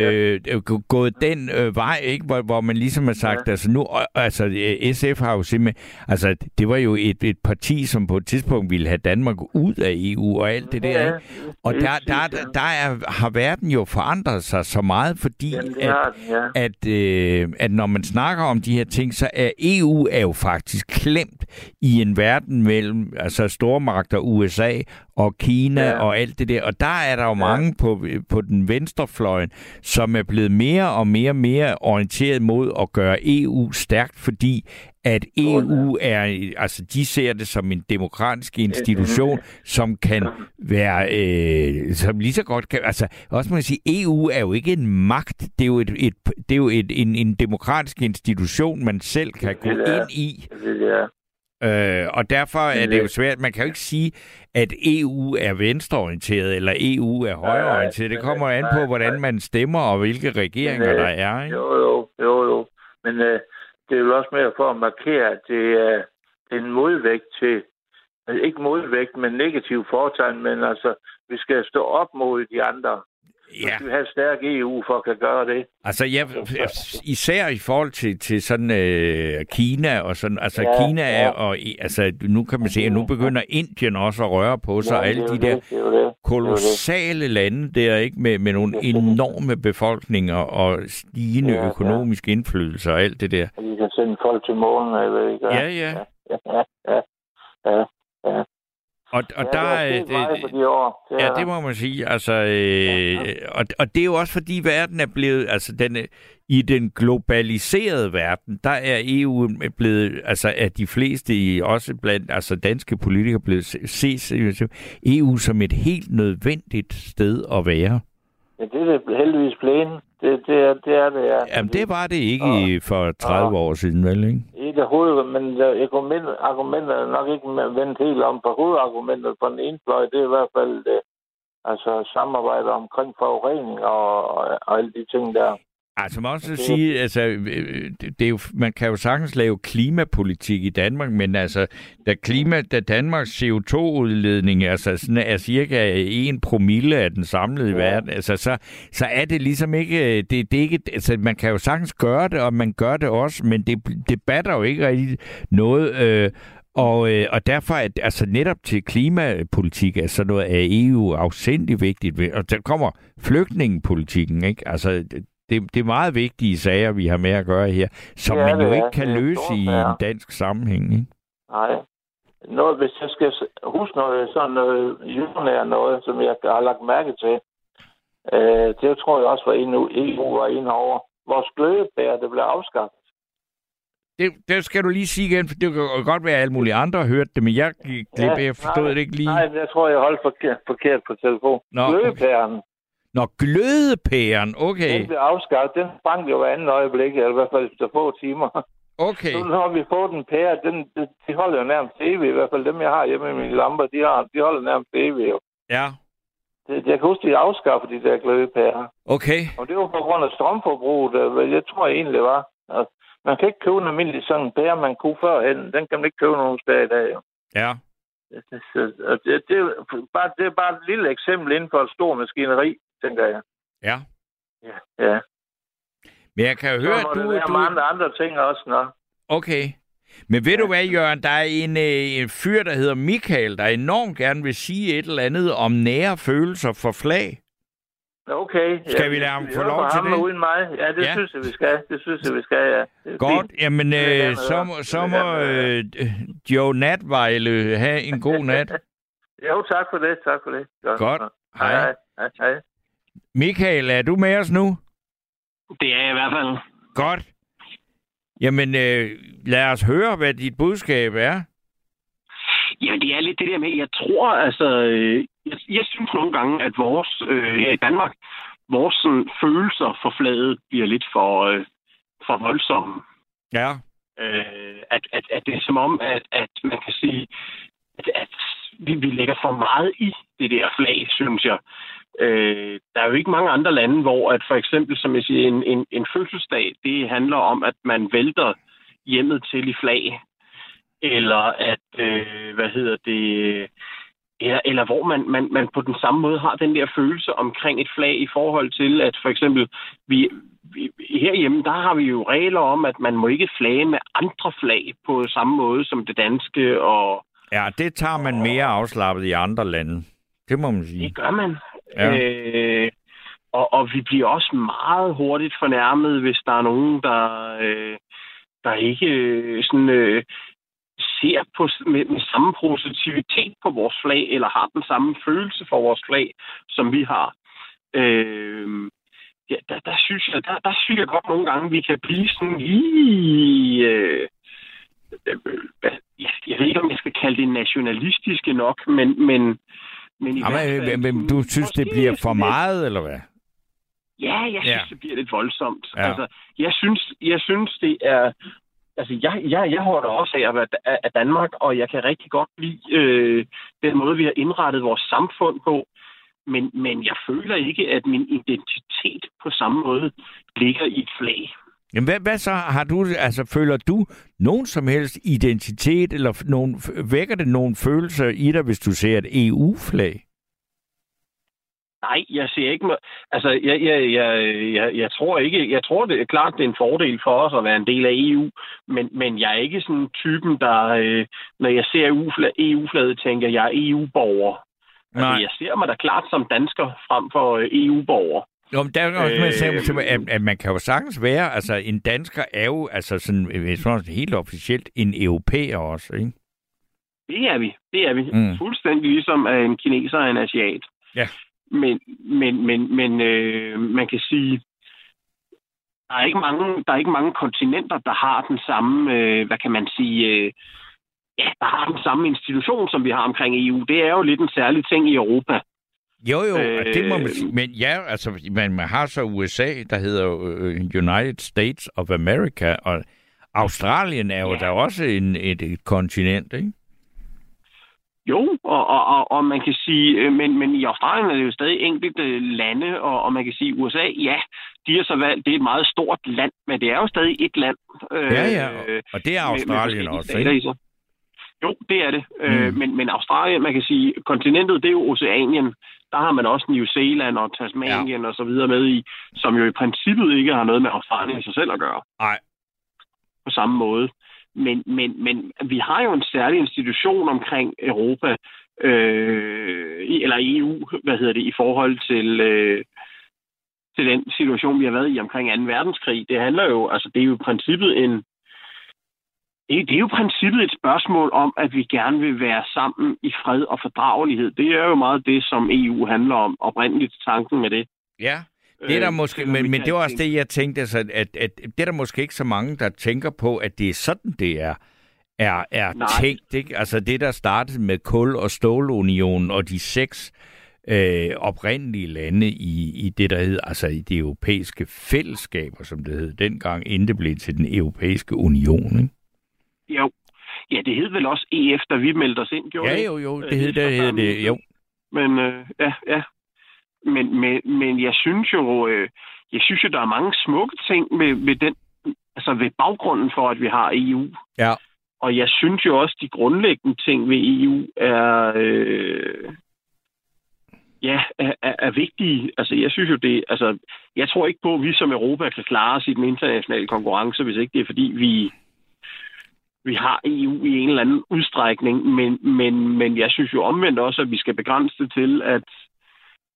Speaker 12: ja.
Speaker 3: øh, gå- gået den øh, vej, ikke? Hvor, hvor man ligesom har sagt, ja. altså nu... Altså, øh, SF har jo simpelthen... Altså, det var jo et, et parti, som på et tidspunkt ville have Danmark ud af EU og alt det der,
Speaker 12: Ja,
Speaker 3: ikke? Og
Speaker 12: er
Speaker 3: der, der, der, der er, har verden jo forandret sig så meget, fordi
Speaker 12: Jamen,
Speaker 3: at,
Speaker 12: ja.
Speaker 3: at, øh, at når man snakker om de her ting, så er EU er jo faktisk klemt i en verden mellem altså stormagter, USA og Kina ja.
Speaker 12: Ja.
Speaker 3: og alt det der. Og der er der jo mange på, på den venstrefløjen, som er blevet mere og mere og mere orienteret mod at gøre EU stærkt, fordi at EU er, altså de ser det som en demokratisk institution, som kan være, øh, som lige så godt kan, altså også må jeg sige, EU er jo ikke en magt, det er jo, et, et, det er jo et, en, en demokratisk institution, man selv kan gå ind i. Øh, og derfor er det jo
Speaker 12: det-
Speaker 3: svært. Man kan jo ikke sige, at EU er venstreorienteret, eller EU er højreorienteret. Det kommer an på, hvordan man stemmer, og hvilke regeringer
Speaker 12: øh,
Speaker 3: der er. Ikke?
Speaker 12: Jo, jo, jo, jo. Men øh, det er jo også mere for at markere, at det er, det er en modvægt til, altså ikke modvægt, men negativ foretegn, men altså, vi skal stå op mod de andre.
Speaker 3: Ja.
Speaker 12: Vi skal have et stærkt EU for at kan gøre det.
Speaker 3: Altså, jeg, især i forhold til, til sådan øh, Kina og sådan, altså
Speaker 12: Ja,
Speaker 3: Kina er,
Speaker 12: ja.
Speaker 3: og altså nu kan man se, at nu begynder Indien også at røre på sig,
Speaker 12: Ja,
Speaker 3: og alle
Speaker 12: det
Speaker 3: de
Speaker 12: jo
Speaker 3: der
Speaker 12: det, det det. Det det.
Speaker 3: kolossale lande der, ikke, med, med nogle enorme befolkninger og stigende
Speaker 12: Ja, ja.
Speaker 3: økonomisk indflydelse og alt det der.
Speaker 12: At vi kan sende folk til månen, jeg ved ikke.
Speaker 3: Ja, ja.
Speaker 12: Ja, ja, ja. ja, ja.
Speaker 3: Og, og
Speaker 12: ja,
Speaker 3: der
Speaker 12: der er meget på de år. Det
Speaker 3: Ja,
Speaker 12: er
Speaker 3: det må man sige. Altså, øh, og, og det er jo også fordi verden er blevet, altså den, i den globaliserede verden, der er EU blevet, altså er de fleste, også blandt altså danske politikere, blevet se- set EU som et helt nødvendigt sted at være.
Speaker 12: Ja, det er det heldigvis plæne. Det, det, er, det er det, ja.
Speaker 3: Jamen, det var det ikke i- for 30 år siden, vel, ikke?
Speaker 12: Af hoved, men der- argument, argumentet er nok ikke vendt helt om. For hovedargumentet på den ene fløj, det er i hvert fald det, altså samarbejde omkring forurening og, og, og alle de ting der.
Speaker 3: Altså, man også sige, altså, øh, det er jo, man kan jo sagtens lave klimapolitik i Danmark, men altså, da, klima, da Danmarks CO2-udledning altså, sådan er cirka en promille af den samlede ja. verden, altså, så, så er det ligesom ikke, det, det er ikke, altså, man kan jo sagtens gøre det, og man gør det også, men det, det batter jo ikke rigtig noget, øh, og, øh, og derfor er altså netop til klimapolitik er sådan noget af EU afsindig vigtigt. ved- Og der kommer flygtningepolitikken, ikke? Altså, det, det er meget vigtige sager, vi har med at gøre her, som
Speaker 12: er
Speaker 3: man jo ikke
Speaker 12: ja.
Speaker 3: kan løse i
Speaker 12: ja.
Speaker 3: en dansk sammenhæng, ikke?
Speaker 12: Nej. Noget, hvis jeg skal huske noget, sådan noget jordnær noget, som jeg har lagt mærke til, øh, det tror jeg også var inde, EU var inde over. Vores glødebær, det blev afskaffet.
Speaker 3: Det, det skal du lige sige igen, for det kan godt være, at alle mulige andre har hørt det, men jeg, glip, jeg forstod
Speaker 12: nej,
Speaker 3: det ikke lige.
Speaker 12: Nej, jeg tror, jeg holdt forkert, forkert på telefon.
Speaker 3: Nå, okay.
Speaker 12: Glødepæren,
Speaker 3: Nå, glødepæren, okay.
Speaker 12: den blev afskaffet. Den sprang jo hver anden øjeblik, eller i hvert fald efter få timer.
Speaker 3: Okay.
Speaker 12: Nu har vi fået en pære, den, de, de holder jo nærmest evigt. I hvert fald dem, jeg har hjemme i mine lamper, de, har, de holder nærmest evigt. Jo.
Speaker 3: Ja,
Speaker 12: Det, jeg kan huske, de afskaffede de der glødepærer.
Speaker 3: okay.
Speaker 12: Og det var på grund af strømforbruget, øh, hvad jeg tror egentlig var. at Man kan ikke købe en almindelig sådan en pære, man kunne førhen. Den kan man ikke købe nogen steder i dag. Jo.
Speaker 3: Ja.
Speaker 12: Så, og det, det, er bare, det er bare et lille eksempel inden for et stort maskineri, tænker jeg.
Speaker 3: Ja.
Speaker 12: Ja. ja.
Speaker 3: Men jeg kan jo
Speaker 12: Så
Speaker 3: høre, at du...
Speaker 12: være
Speaker 3: du...
Speaker 12: mange andre ting også, nå.
Speaker 3: Okay. Men ved du hvad, Jørgen, der er en, øh, en fyr, der hedder Michael, der enormt gerne vil sige et eller andet om nære følelser for flag.
Speaker 12: Okay.
Speaker 3: Skal vi lade ham få
Speaker 12: hører
Speaker 3: lov til det?
Speaker 12: uden mig. Ja, det
Speaker 3: Ja.
Speaker 12: ja. synes jeg, vi skal. Det synes jeg, vi skal, ja.
Speaker 3: Godt,
Speaker 12: fint.
Speaker 3: jamen øh, så, må- så må øh, Joe Natvejle have en god nat. [laughs]
Speaker 12: Jo, tak for det. Tak for det.
Speaker 3: Godt.
Speaker 12: Hej.
Speaker 3: Hej.
Speaker 12: Hej. Hej.
Speaker 3: Michael, er du med os nu?
Speaker 13: Det er jeg i hvert fald.
Speaker 3: Godt. Jamen, øh, lad os høre, hvad dit budskab er.
Speaker 13: Ja, det er lidt det der med, jeg tror, altså, øh, jeg, jeg synes nogle gange, at vores, øh, her i Danmark, vores sådan, følelser for flaget bliver lidt for, øh, for voldsomme.
Speaker 3: Ja.
Speaker 13: Øh, at, at, at det er som om, at, at man kan sige, at, at vi, vi lægger for meget i det der flag, synes jeg. Øh, der er jo ikke mange andre lande, hvor at for eksempel, som jeg siger, en, en, en fødselsdag, det handler om, at man vælter hjemmet til i flag. Eller at, øh, hvad hedder det, eller, eller hvor man, man, man på den samme måde har den der følelse omkring et flag i forhold til, at for eksempel vi, vi, herhjemme, der har vi jo regler om, at man må ikke flage med andre flag på samme måde som det danske. Og,
Speaker 3: Ja, det tager man mere afslappet i andre lande. Det må man sige.
Speaker 13: Det gør man.
Speaker 3: Ja.
Speaker 13: Øh, og, og vi bliver også meget hurtigt fornærmet, hvis der er nogen, der, øh, der ikke øh, sådan, øh, ser på, med, med samme positivitet på vores flag, eller har den samme følelse for vores flag, som vi har. Øh, ja, der, der, synes jeg, der, der synes jeg godt nogle gange, vi kan blive sådan lige... Øh, jeg, ved ikke, om jeg skal kalde det nationalistiske nok, men, men, men i
Speaker 3: Ja,
Speaker 13: hvert
Speaker 3: men,
Speaker 13: fald
Speaker 3: men, men du synes, det bliver for meget, eller hvad?
Speaker 13: Ja, jeg synes,
Speaker 3: Ja.
Speaker 13: det bliver lidt voldsomt.
Speaker 3: Ja.
Speaker 13: Altså, jeg synes, jeg synes, det er... Altså, jeg, jeg, jeg holder også af at være af af Danmark, og jeg kan rigtig godt lide øh, den måde, vi har indrettet vores samfund på. Men, men jeg føler ikke, at min identitet på samme måde ligger i et flag.
Speaker 3: Jamen, hvad, hvad så? Har du, altså, føler du nogen som helst identitet, eller nogen, vækker det nogle følelser i dig, hvis du ser et EU-flag?
Speaker 13: Nej, jeg ser ikke... Altså, jeg, jeg, jeg, jeg, jeg tror ikke... Jeg tror, det er klart, det er en fordel for os at være en del af EU, men, men jeg er ikke sådan typen, der... Øh, når jeg ser EU-flaget, EU-flaget tænker jeg, er EU-borger. Altså,
Speaker 3: Nej.
Speaker 13: jeg ser mig da klart som dansker frem for øh, EU-borger.
Speaker 3: Jo, men der er også med,
Speaker 13: Øh,
Speaker 3: at, at, man kan jo sagtens være, altså en dansker er jo altså sådan, øh, sådan helt officielt en europæer også, ikke?
Speaker 13: Det er vi. Det er vi.
Speaker 3: Mm.
Speaker 13: Fuldstændig ligesom at en kineser og en asiat.
Speaker 3: Ja.
Speaker 13: Men, men, men, men øh, man kan sige, der er, ikke mange, der er ikke mange kontinenter, der har den samme, øh, hvad kan man sige, øh, ja, der har den samme institution, som vi har omkring EU. Det er jo lidt en særlig ting i Europa.
Speaker 3: Jo, jo, øh, det må man
Speaker 13: Øh,
Speaker 3: sige. Men ja, altså, man, man har så USA, der hedder øh, United States of America, og Australien er jo ja. der også en, et, et kontinent, ikke?
Speaker 13: Jo, og, og, og, og man kan sige, øh, men, men i Australien er det jo stadig enkelte lande, og, og man kan sige, USA, ja, de har så valgt, det er et meget stort land, men det er jo stadig et land. Øh,
Speaker 3: Ja, ja, og- det er
Speaker 13: med- med
Speaker 3: Australien
Speaker 13: forskellige
Speaker 3: også, ikke?
Speaker 13: Jo, det er det.
Speaker 3: Mm.
Speaker 13: Øh, men, men Australien, man kan sige, kontinentet, det er jo Oceanien. Der har man også New Zealand og Tasmanien ja. og så videre med i, som jo i princippet ikke har noget med Australien i sig selv at gøre.
Speaker 3: Nej.
Speaker 13: På samme måde. Men, men, men vi har jo en særlig institution omkring Europa, øh, eller EU, hvad hedder det, i forhold til, øh, til den situation, vi har været i omkring 2. verdenskrig. Det handler jo, altså det er jo i princippet en, det det er jo princippet et spørgsmål om, at vi gerne vil være sammen i fred og fordragelighed. Det er jo meget det, som EU handler om, oprindeligt tanken med det.
Speaker 3: Ja, det er der
Speaker 13: Øh,
Speaker 3: måske,
Speaker 13: vi
Speaker 3: men, men det var også det, jeg tænkte, altså, at, at, det er der måske ikke så mange, der tænker på, at det er sådan, det er, er, er
Speaker 13: Nej.
Speaker 3: tænkt. Ikke? Altså det, der startede med kul- og stålunionen og de seks øh, oprindelige lande i, i det, der hed, altså i de europæiske fællesskaber, som det hed dengang, inden det blev til den europæiske union. Ikke?
Speaker 13: Jo. Ja, det hed vel også EF, da vi meldte os ind, gjorde
Speaker 3: Ja,
Speaker 13: det
Speaker 3: jo, jo,
Speaker 13: Øh,
Speaker 3: det hed, det hed det, jo.
Speaker 13: Men øh, ja, ja. Men, men, men jeg synes jo, øh, jeg synes jo, der er mange smukke ting med, med den, altså ved baggrunden for, at vi har EU.
Speaker 3: Ja.
Speaker 13: Og jeg synes jo også, de grundlæggende ting ved EU er, øh, ja, er, er, er vigtige. Altså, jeg synes jo det, altså, jeg tror ikke på, at vi som Europa kan klare os i den internationale konkurrence, hvis ikke det er, fordi vi, vi har EU i en eller anden udstrækning, men, men, men jeg synes jo omvendt også, at vi skal begrænse det til, at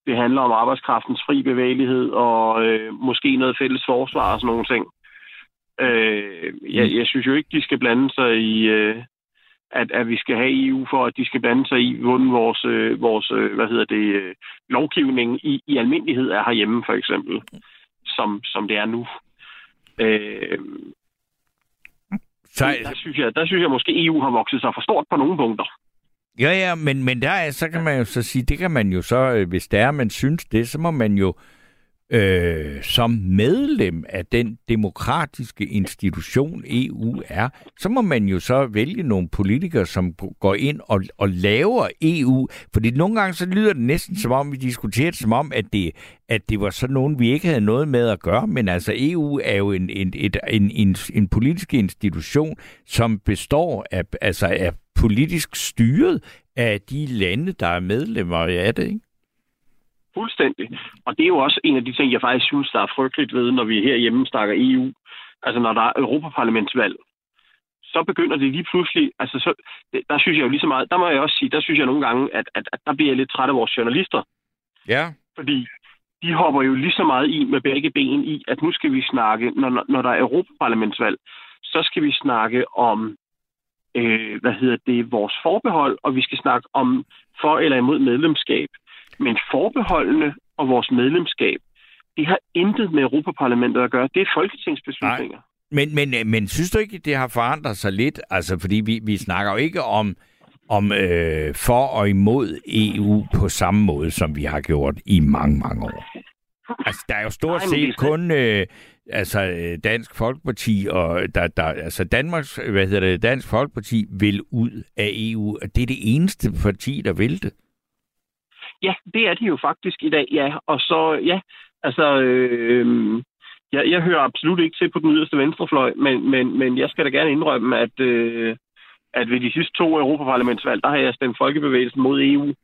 Speaker 13: det handler om arbejdskraftens fri bevægelighed og øh, måske noget fælles forsvar og sådan nogle ting. Øh, jeg, jeg synes jo ikke, de skal blande sig i, øh, at, at vi skal have EU for, at de skal blande sig i, hvordan vores, øh, vores øh, hvad hedder det, øh, lovgivning i, i almindelighed er herhjemme, for eksempel, som, som det er nu. Øh,
Speaker 3: så,
Speaker 13: der, synes jeg, der synes jeg måske, EU har vokset sig for stort på nogle punkter.
Speaker 3: Ja, ja, men, men der er, så kan man jo så sige, det kan man jo så, øh, hvis der er, man synes det, så må man jo øh, øh, som medlem af den demokratiske institution EU er, så må man jo så vælge nogle politikere, som går ind og, og laver EU. Fordi nogle gange så lyder det næsten som om, vi diskuterer det som om, at det, at det var sådan nogen, vi ikke havde noget med at gøre. Men altså EU er jo en, en, et, en, en, en politisk institution, som består af, altså af politisk styret af de lande, der er medlemmer af det, ikke?
Speaker 13: Fuldstændig. Og det er jo også en af de ting, jeg faktisk synes, der er frygteligt ved, når vi herhjemme snakker EU. Altså når der er Europaparlamentsvalg, så begynder det lige pludselig, altså så, der synes jeg jo lige så meget, der må jeg også sige, der synes jeg nogle gange, at, at, at der bliver jeg lidt træt af vores journalister.
Speaker 3: Ja.
Speaker 13: Fordi de hopper jo lige så meget i med begge ben i, at nu skal vi snakke, når, når der er Europaparlamentsvalg, så skal vi snakke om, øh, hvad hedder det, vores forbehold, og vi skal snakke om for eller imod medlemskab. Men forbeholdene og vores medlemskab, det har intet med Europaparlamentet at gøre. Det er folketingsbeslutninger.
Speaker 3: Men, men, men synes du ikke, det har forandret sig lidt? Altså, fordi vi, vi snakker jo ikke om, om øh, for og imod EU på samme måde, som vi har gjort i mange, mange år. Altså, der er jo stort
Speaker 13: Nej,
Speaker 3: set kun øh, altså, øh, Dansk Folkeparti og der, der, altså Danmarks, hvad hedder det, Dansk Folkeparti vil ud af EU, det er det eneste parti, der vil det.
Speaker 13: Ja, det er de jo faktisk i dag, ja. Og så, ja, altså, øh, jeg, jeg hører absolut ikke til på den yderste venstrefløj, men, men, men jeg skal da gerne indrømme, at, øh, at ved de sidste to Europaparlamentsvalg, der har jeg stemt folkebevægelsen mod EU.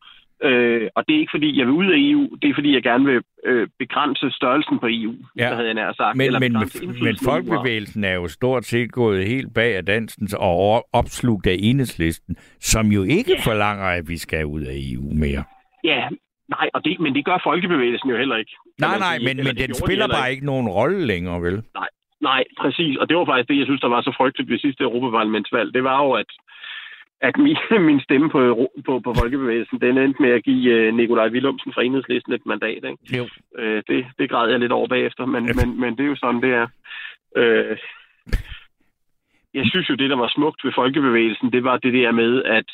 Speaker 13: Øh, og det er ikke fordi, jeg vil ud af EU, det er fordi, jeg gerne vil øh, begrænse størrelsen på EU, ja. der havde jeg nær sagt.
Speaker 3: Men,
Speaker 13: eller
Speaker 3: men, men, folkebevægelsen er jo stort set gået helt bag af dansens og opslugt af enhedslisten, som jo ikke
Speaker 13: Ja.
Speaker 3: forlanger, at vi skal ud af EU mere.
Speaker 13: Ja, nej, og det, men det gør folkebevægelsen jo heller ikke.
Speaker 3: Nej, nej,
Speaker 13: sige.
Speaker 3: men,
Speaker 13: Eller
Speaker 3: men den
Speaker 13: de
Speaker 3: spiller bare ikke nogen rolle længere, vel?
Speaker 13: Nej, nej, præcis. Og det var faktisk det, jeg synes, der var så frygteligt ved sidste Europaparlamentsvalg. Det var jo, at, at min, [laughs] min stemme på, på, på Folkebevægelsen, den endte med at give uh, Nikolaj Willumsen fra Enhedslisten et mandat. Ikke?
Speaker 3: Jo.
Speaker 13: Uh, det, det græd jeg lidt over bagefter, men, men, men det er jo sådan, det er. Uh, jeg synes jo, det, der var smukt ved Folkebevægelsen, det var det der med, at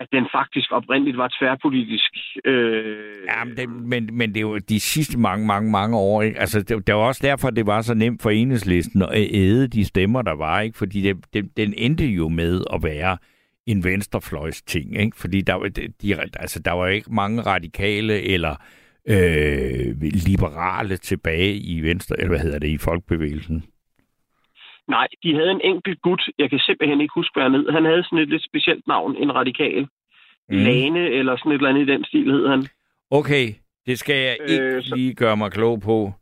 Speaker 13: at den faktisk oprindeligt var tværpolitisk. Øh,
Speaker 3: Ja, men det, men, men det er jo de sidste mange, mange, mange år. Ikke? Altså, det, det var også derfor, det var så nemt for enhedslisten at æde de stemmer, der var. ikke, Fordi det, det, den endte jo med at være en venstrefløjs ting. Ikke? Fordi der, var- de, de, altså, der var ikke mange radikale eller øh, liberale tilbage i venstre, eller hvad hedder det, i folkebevægelsen.
Speaker 13: Nej, de havde en enkelt gut, jeg kan simpelthen ikke huske, hvad han hed. Han havde sådan et lidt specielt navn, en radikal. Mm. Lane, eller sådan et eller andet i den stil hed han.
Speaker 3: Okay, det skal jeg ikke
Speaker 13: Øh, så-
Speaker 3: lige gøre mig klog på.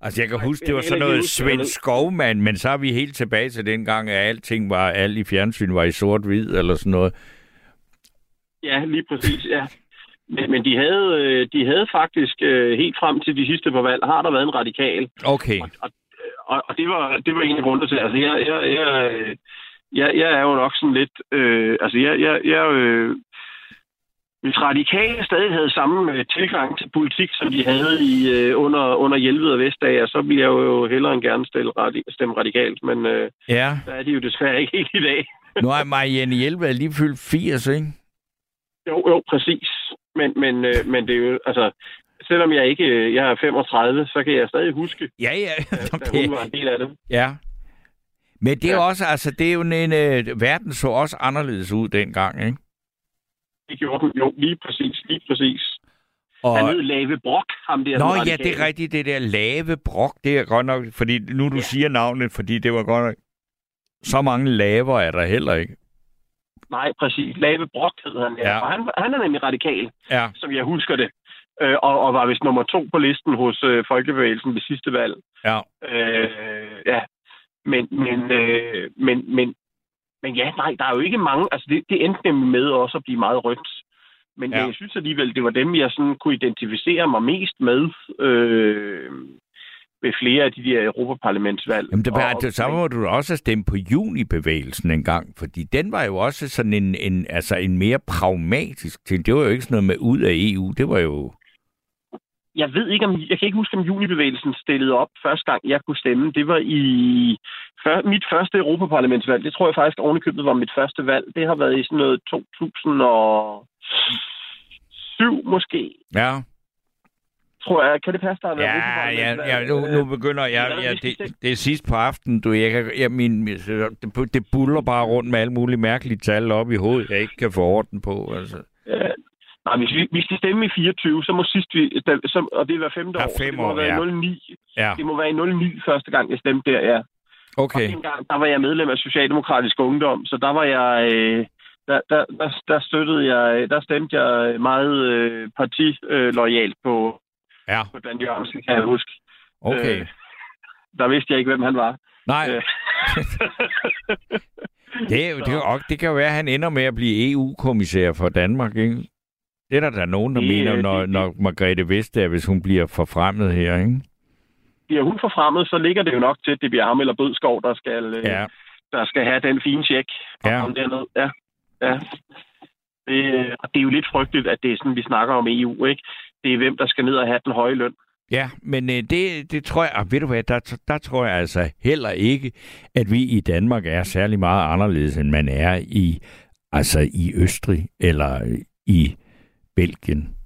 Speaker 3: Altså, jeg kan huske, det var sådan noget Svend Skovmand, men så er vi helt tilbage til dengang, at alting var, alt i fjernsyn var i sort-hvid eller sådan noget.
Speaker 13: Ja, lige præcis, ja. Men, men de, havde, øh, de havde faktisk øh, helt frem til de sidste par valg, har der været en radikal.
Speaker 3: Okay.
Speaker 13: Og, og det, var, det var en af grundene til, altså jeg, jeg, jeg, øh, jeg, jeg er jo nok sådan lidt, øh, altså jeg, jeg, jeg øh, hvis radikale stadig havde samme øh, tilgang til politik, som de havde i, øh, under, under Hjelved og Vestager, så ville jeg jo hellere end gerne stille radi- stemme radikalt, men øh,
Speaker 3: Ja.
Speaker 13: der er de jo desværre ikke helt i dag. [laughs]
Speaker 3: Nu er Marianne Hjelved lige fyldt 80, ikke?
Speaker 13: Jo, jo, præcis. Men, men, øh, men det er jo, altså, selvom jeg ikke øh, jeg er 35, så kan jeg stadig huske,
Speaker 3: Ja, ja.
Speaker 13: at [laughs] hun var en del af det.
Speaker 3: Ja. Men det er jo også, altså, det er jo en, øh, verden så også anderledes ud dengang, ikke?
Speaker 13: Det gjorde den, jo, lige præcis, lige præcis.
Speaker 3: Og...
Speaker 13: Han hed Lave Brok, ham der.
Speaker 3: Nå ja, det er rigtigt, det der lave brok, det er godt nok, fordi nu du ja. siger navnet, fordi det var godt nok, så mange laver er der heller ikke.
Speaker 13: Nej, præcis. Lave Brok hed han. Ja.
Speaker 3: Ja.
Speaker 13: Og han, han er nemlig radikal,
Speaker 3: Ja.
Speaker 13: som jeg husker det. Øh, og, og var vist nummer to på listen hos øh, Folkebevægelsen ved sidste valg.
Speaker 3: Ja.
Speaker 13: Øh, ja. Men, men, øh, men, men, men ja, nej, der er jo ikke mange. Altså, det, det endte nemlig med også at blive meget rødt. Men
Speaker 3: Ja.
Speaker 13: jeg synes alligevel, det var dem, jeg sådan kunne identificere mig mest med øh, ved flere af de der Europaparlamentsvalg.
Speaker 3: Jamen, det, var,
Speaker 13: og-
Speaker 3: det, så må du også stemt på junibevægelsen en gang, fordi den var jo også sådan en, en, altså en mere pragmatisk ting. Det var jo ikke sådan noget med ud af EU, det var jo...
Speaker 13: jeg ved ikke, om jeg kan ikke huske, om junibevægelsen stillede op første gang, jeg kunne stemme. Det var i før, mit første Europaparlamentsvalg. Det tror jeg faktisk ovenikøbet var mit første valg. Det har været i sådan noget 2007 måske.
Speaker 3: Ja.
Speaker 13: Tror jeg. Kan det passe, der har været
Speaker 3: Ja, ja, ja nu, nu begynder jeg... Ja,
Speaker 13: det,
Speaker 3: det, det er sidst på aftenen, du. Jeg kan, jeg, min, det, det buller bare rundt med alle mulige mærkelige tal op i hovedet, jeg ikke kan få orden på. Altså.
Speaker 13: Ja. Nej, hvis vi, vi skal stemme i 24, så må sidst vi... Da, så, og det er hver femte år.
Speaker 3: fem
Speaker 13: det må
Speaker 3: år,
Speaker 13: være
Speaker 3: ja.
Speaker 13: 09.
Speaker 3: Ja.
Speaker 13: Det må være i 09 første gang, jeg stemte der, ja.
Speaker 3: Okay.
Speaker 13: Og dengang, der var jeg medlem af Socialdemokratisk Ungdom, så der var jeg... Øh, der, der, der, der støttede jeg... Der stemte jeg meget øh, partilojalt på,
Speaker 3: ja.
Speaker 13: på Dan Jørgensen, kan jeg huske.
Speaker 3: Okay.
Speaker 13: Øh, der vidste jeg ikke, hvem han var.
Speaker 3: Nej.
Speaker 13: Øh, [laughs]
Speaker 3: Det, jo- det, kan det kan jo være, at han ender med at blive EU-kommissær for Danmark, ikke? Det er der, der er nogen, der
Speaker 13: Det,
Speaker 3: mener, når,
Speaker 13: det-
Speaker 3: når Margrethe Vestager, hvis hun bliver forfremmet her, ikke?
Speaker 13: bliver hun forfremmet, så ligger det jo nok til, at det bliver ham eller Bødskov, der skal, øh,
Speaker 3: Ja.
Speaker 13: der skal have den fine og
Speaker 3: Ja.
Speaker 13: komme derned. Ja. ja. Det, og det er jo lidt frygteligt, at det er sådan, vi snakker om EU, ikke? Det er hvem, der skal ned og have den høje løn.
Speaker 3: Ja, men øh, det, det tror jeg, og ved du hvad, der, der tror jeg altså heller ikke, at vi i Danmark er særlig meget anderledes, end man er i, altså i Østrig eller i Belgien,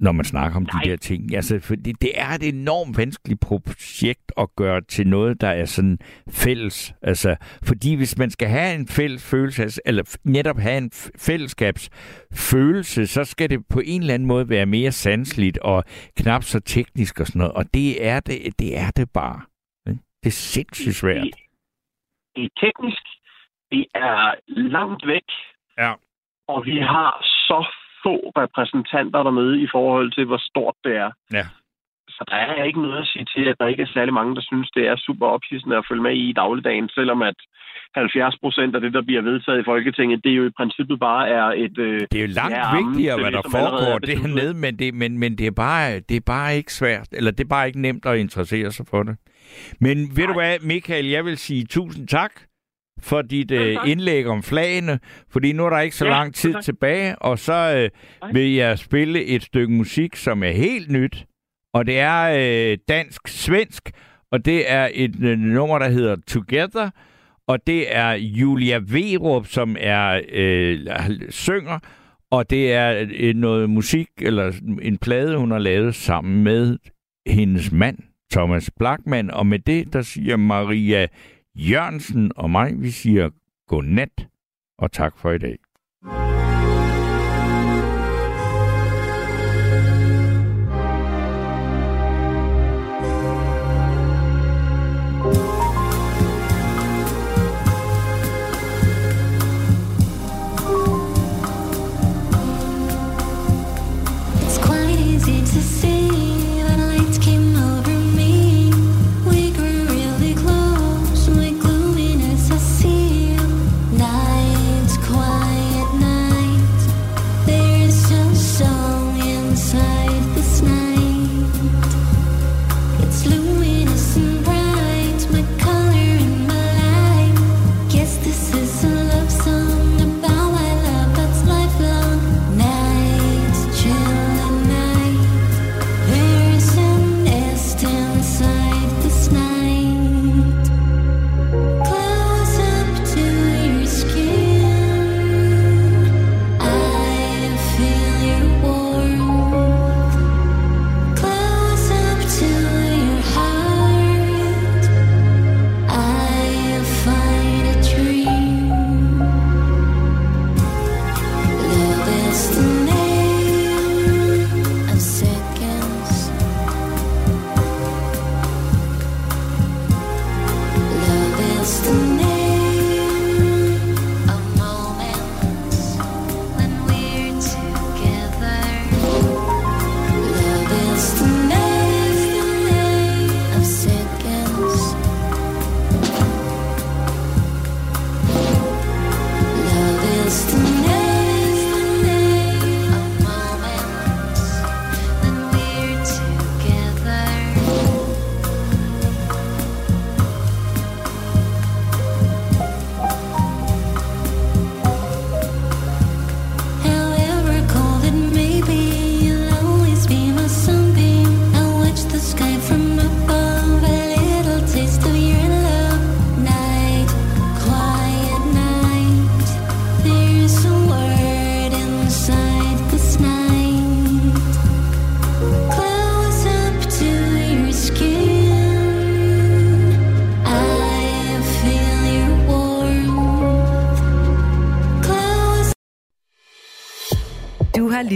Speaker 3: når man snakker om Nej. de der ting. Altså, fordi det er et enormt vanskeligt projekt at gøre til noget, der er sådan fælles. Altså, fordi hvis man skal have en fælles følelse, eller netop have en fællesskabsfølelse, så skal det på en eller anden måde være mere sanseligt og knap så teknisk og sådan noget. Og det er det, det, er det bare. Det er sindssygt svært.
Speaker 13: Det, det er teknisk, det er langt væk,
Speaker 3: Ja.
Speaker 13: og vi har så få repræsentanter dernede i forhold til, hvor stort det er.
Speaker 3: Ja.
Speaker 13: Så der er ikke noget at sige til, at der ikke er særlig mange, der synes, det er super ophidsende at følge med i i dagligdagen, selvom at 70 procent af det, der bliver vedtaget i Folketinget, det er jo i princippet bare er et... Øh,
Speaker 3: Det er jo langt
Speaker 13: ja,
Speaker 3: vigtigere, hvad der foregår
Speaker 13: er
Speaker 3: dernede, men, det, men, men det, er bare, det er bare ikke svært, eller det er bare ikke nemt at interessere sig for det. Men ved du hvad, Michael, jeg vil sige tusind tak for dit øh, indlæg om flagene, fordi nu er der ikke så
Speaker 13: Ja,
Speaker 3: lang tid
Speaker 13: tak.
Speaker 3: tilbage, og så øh, vil jeg spille et stykke musik, som er helt nyt, og det er øh, dansk-svensk, og det er et øh, nummer, der hedder Together, og det er Julia Verup, som er øh, synger, og det er øh, noget musik, eller en plade, hun har lavet sammen med hendes mand, Thomas Blackman. Og med det, der siger Maria Jørgensen og mig, vi siger godnat og tak for i dag.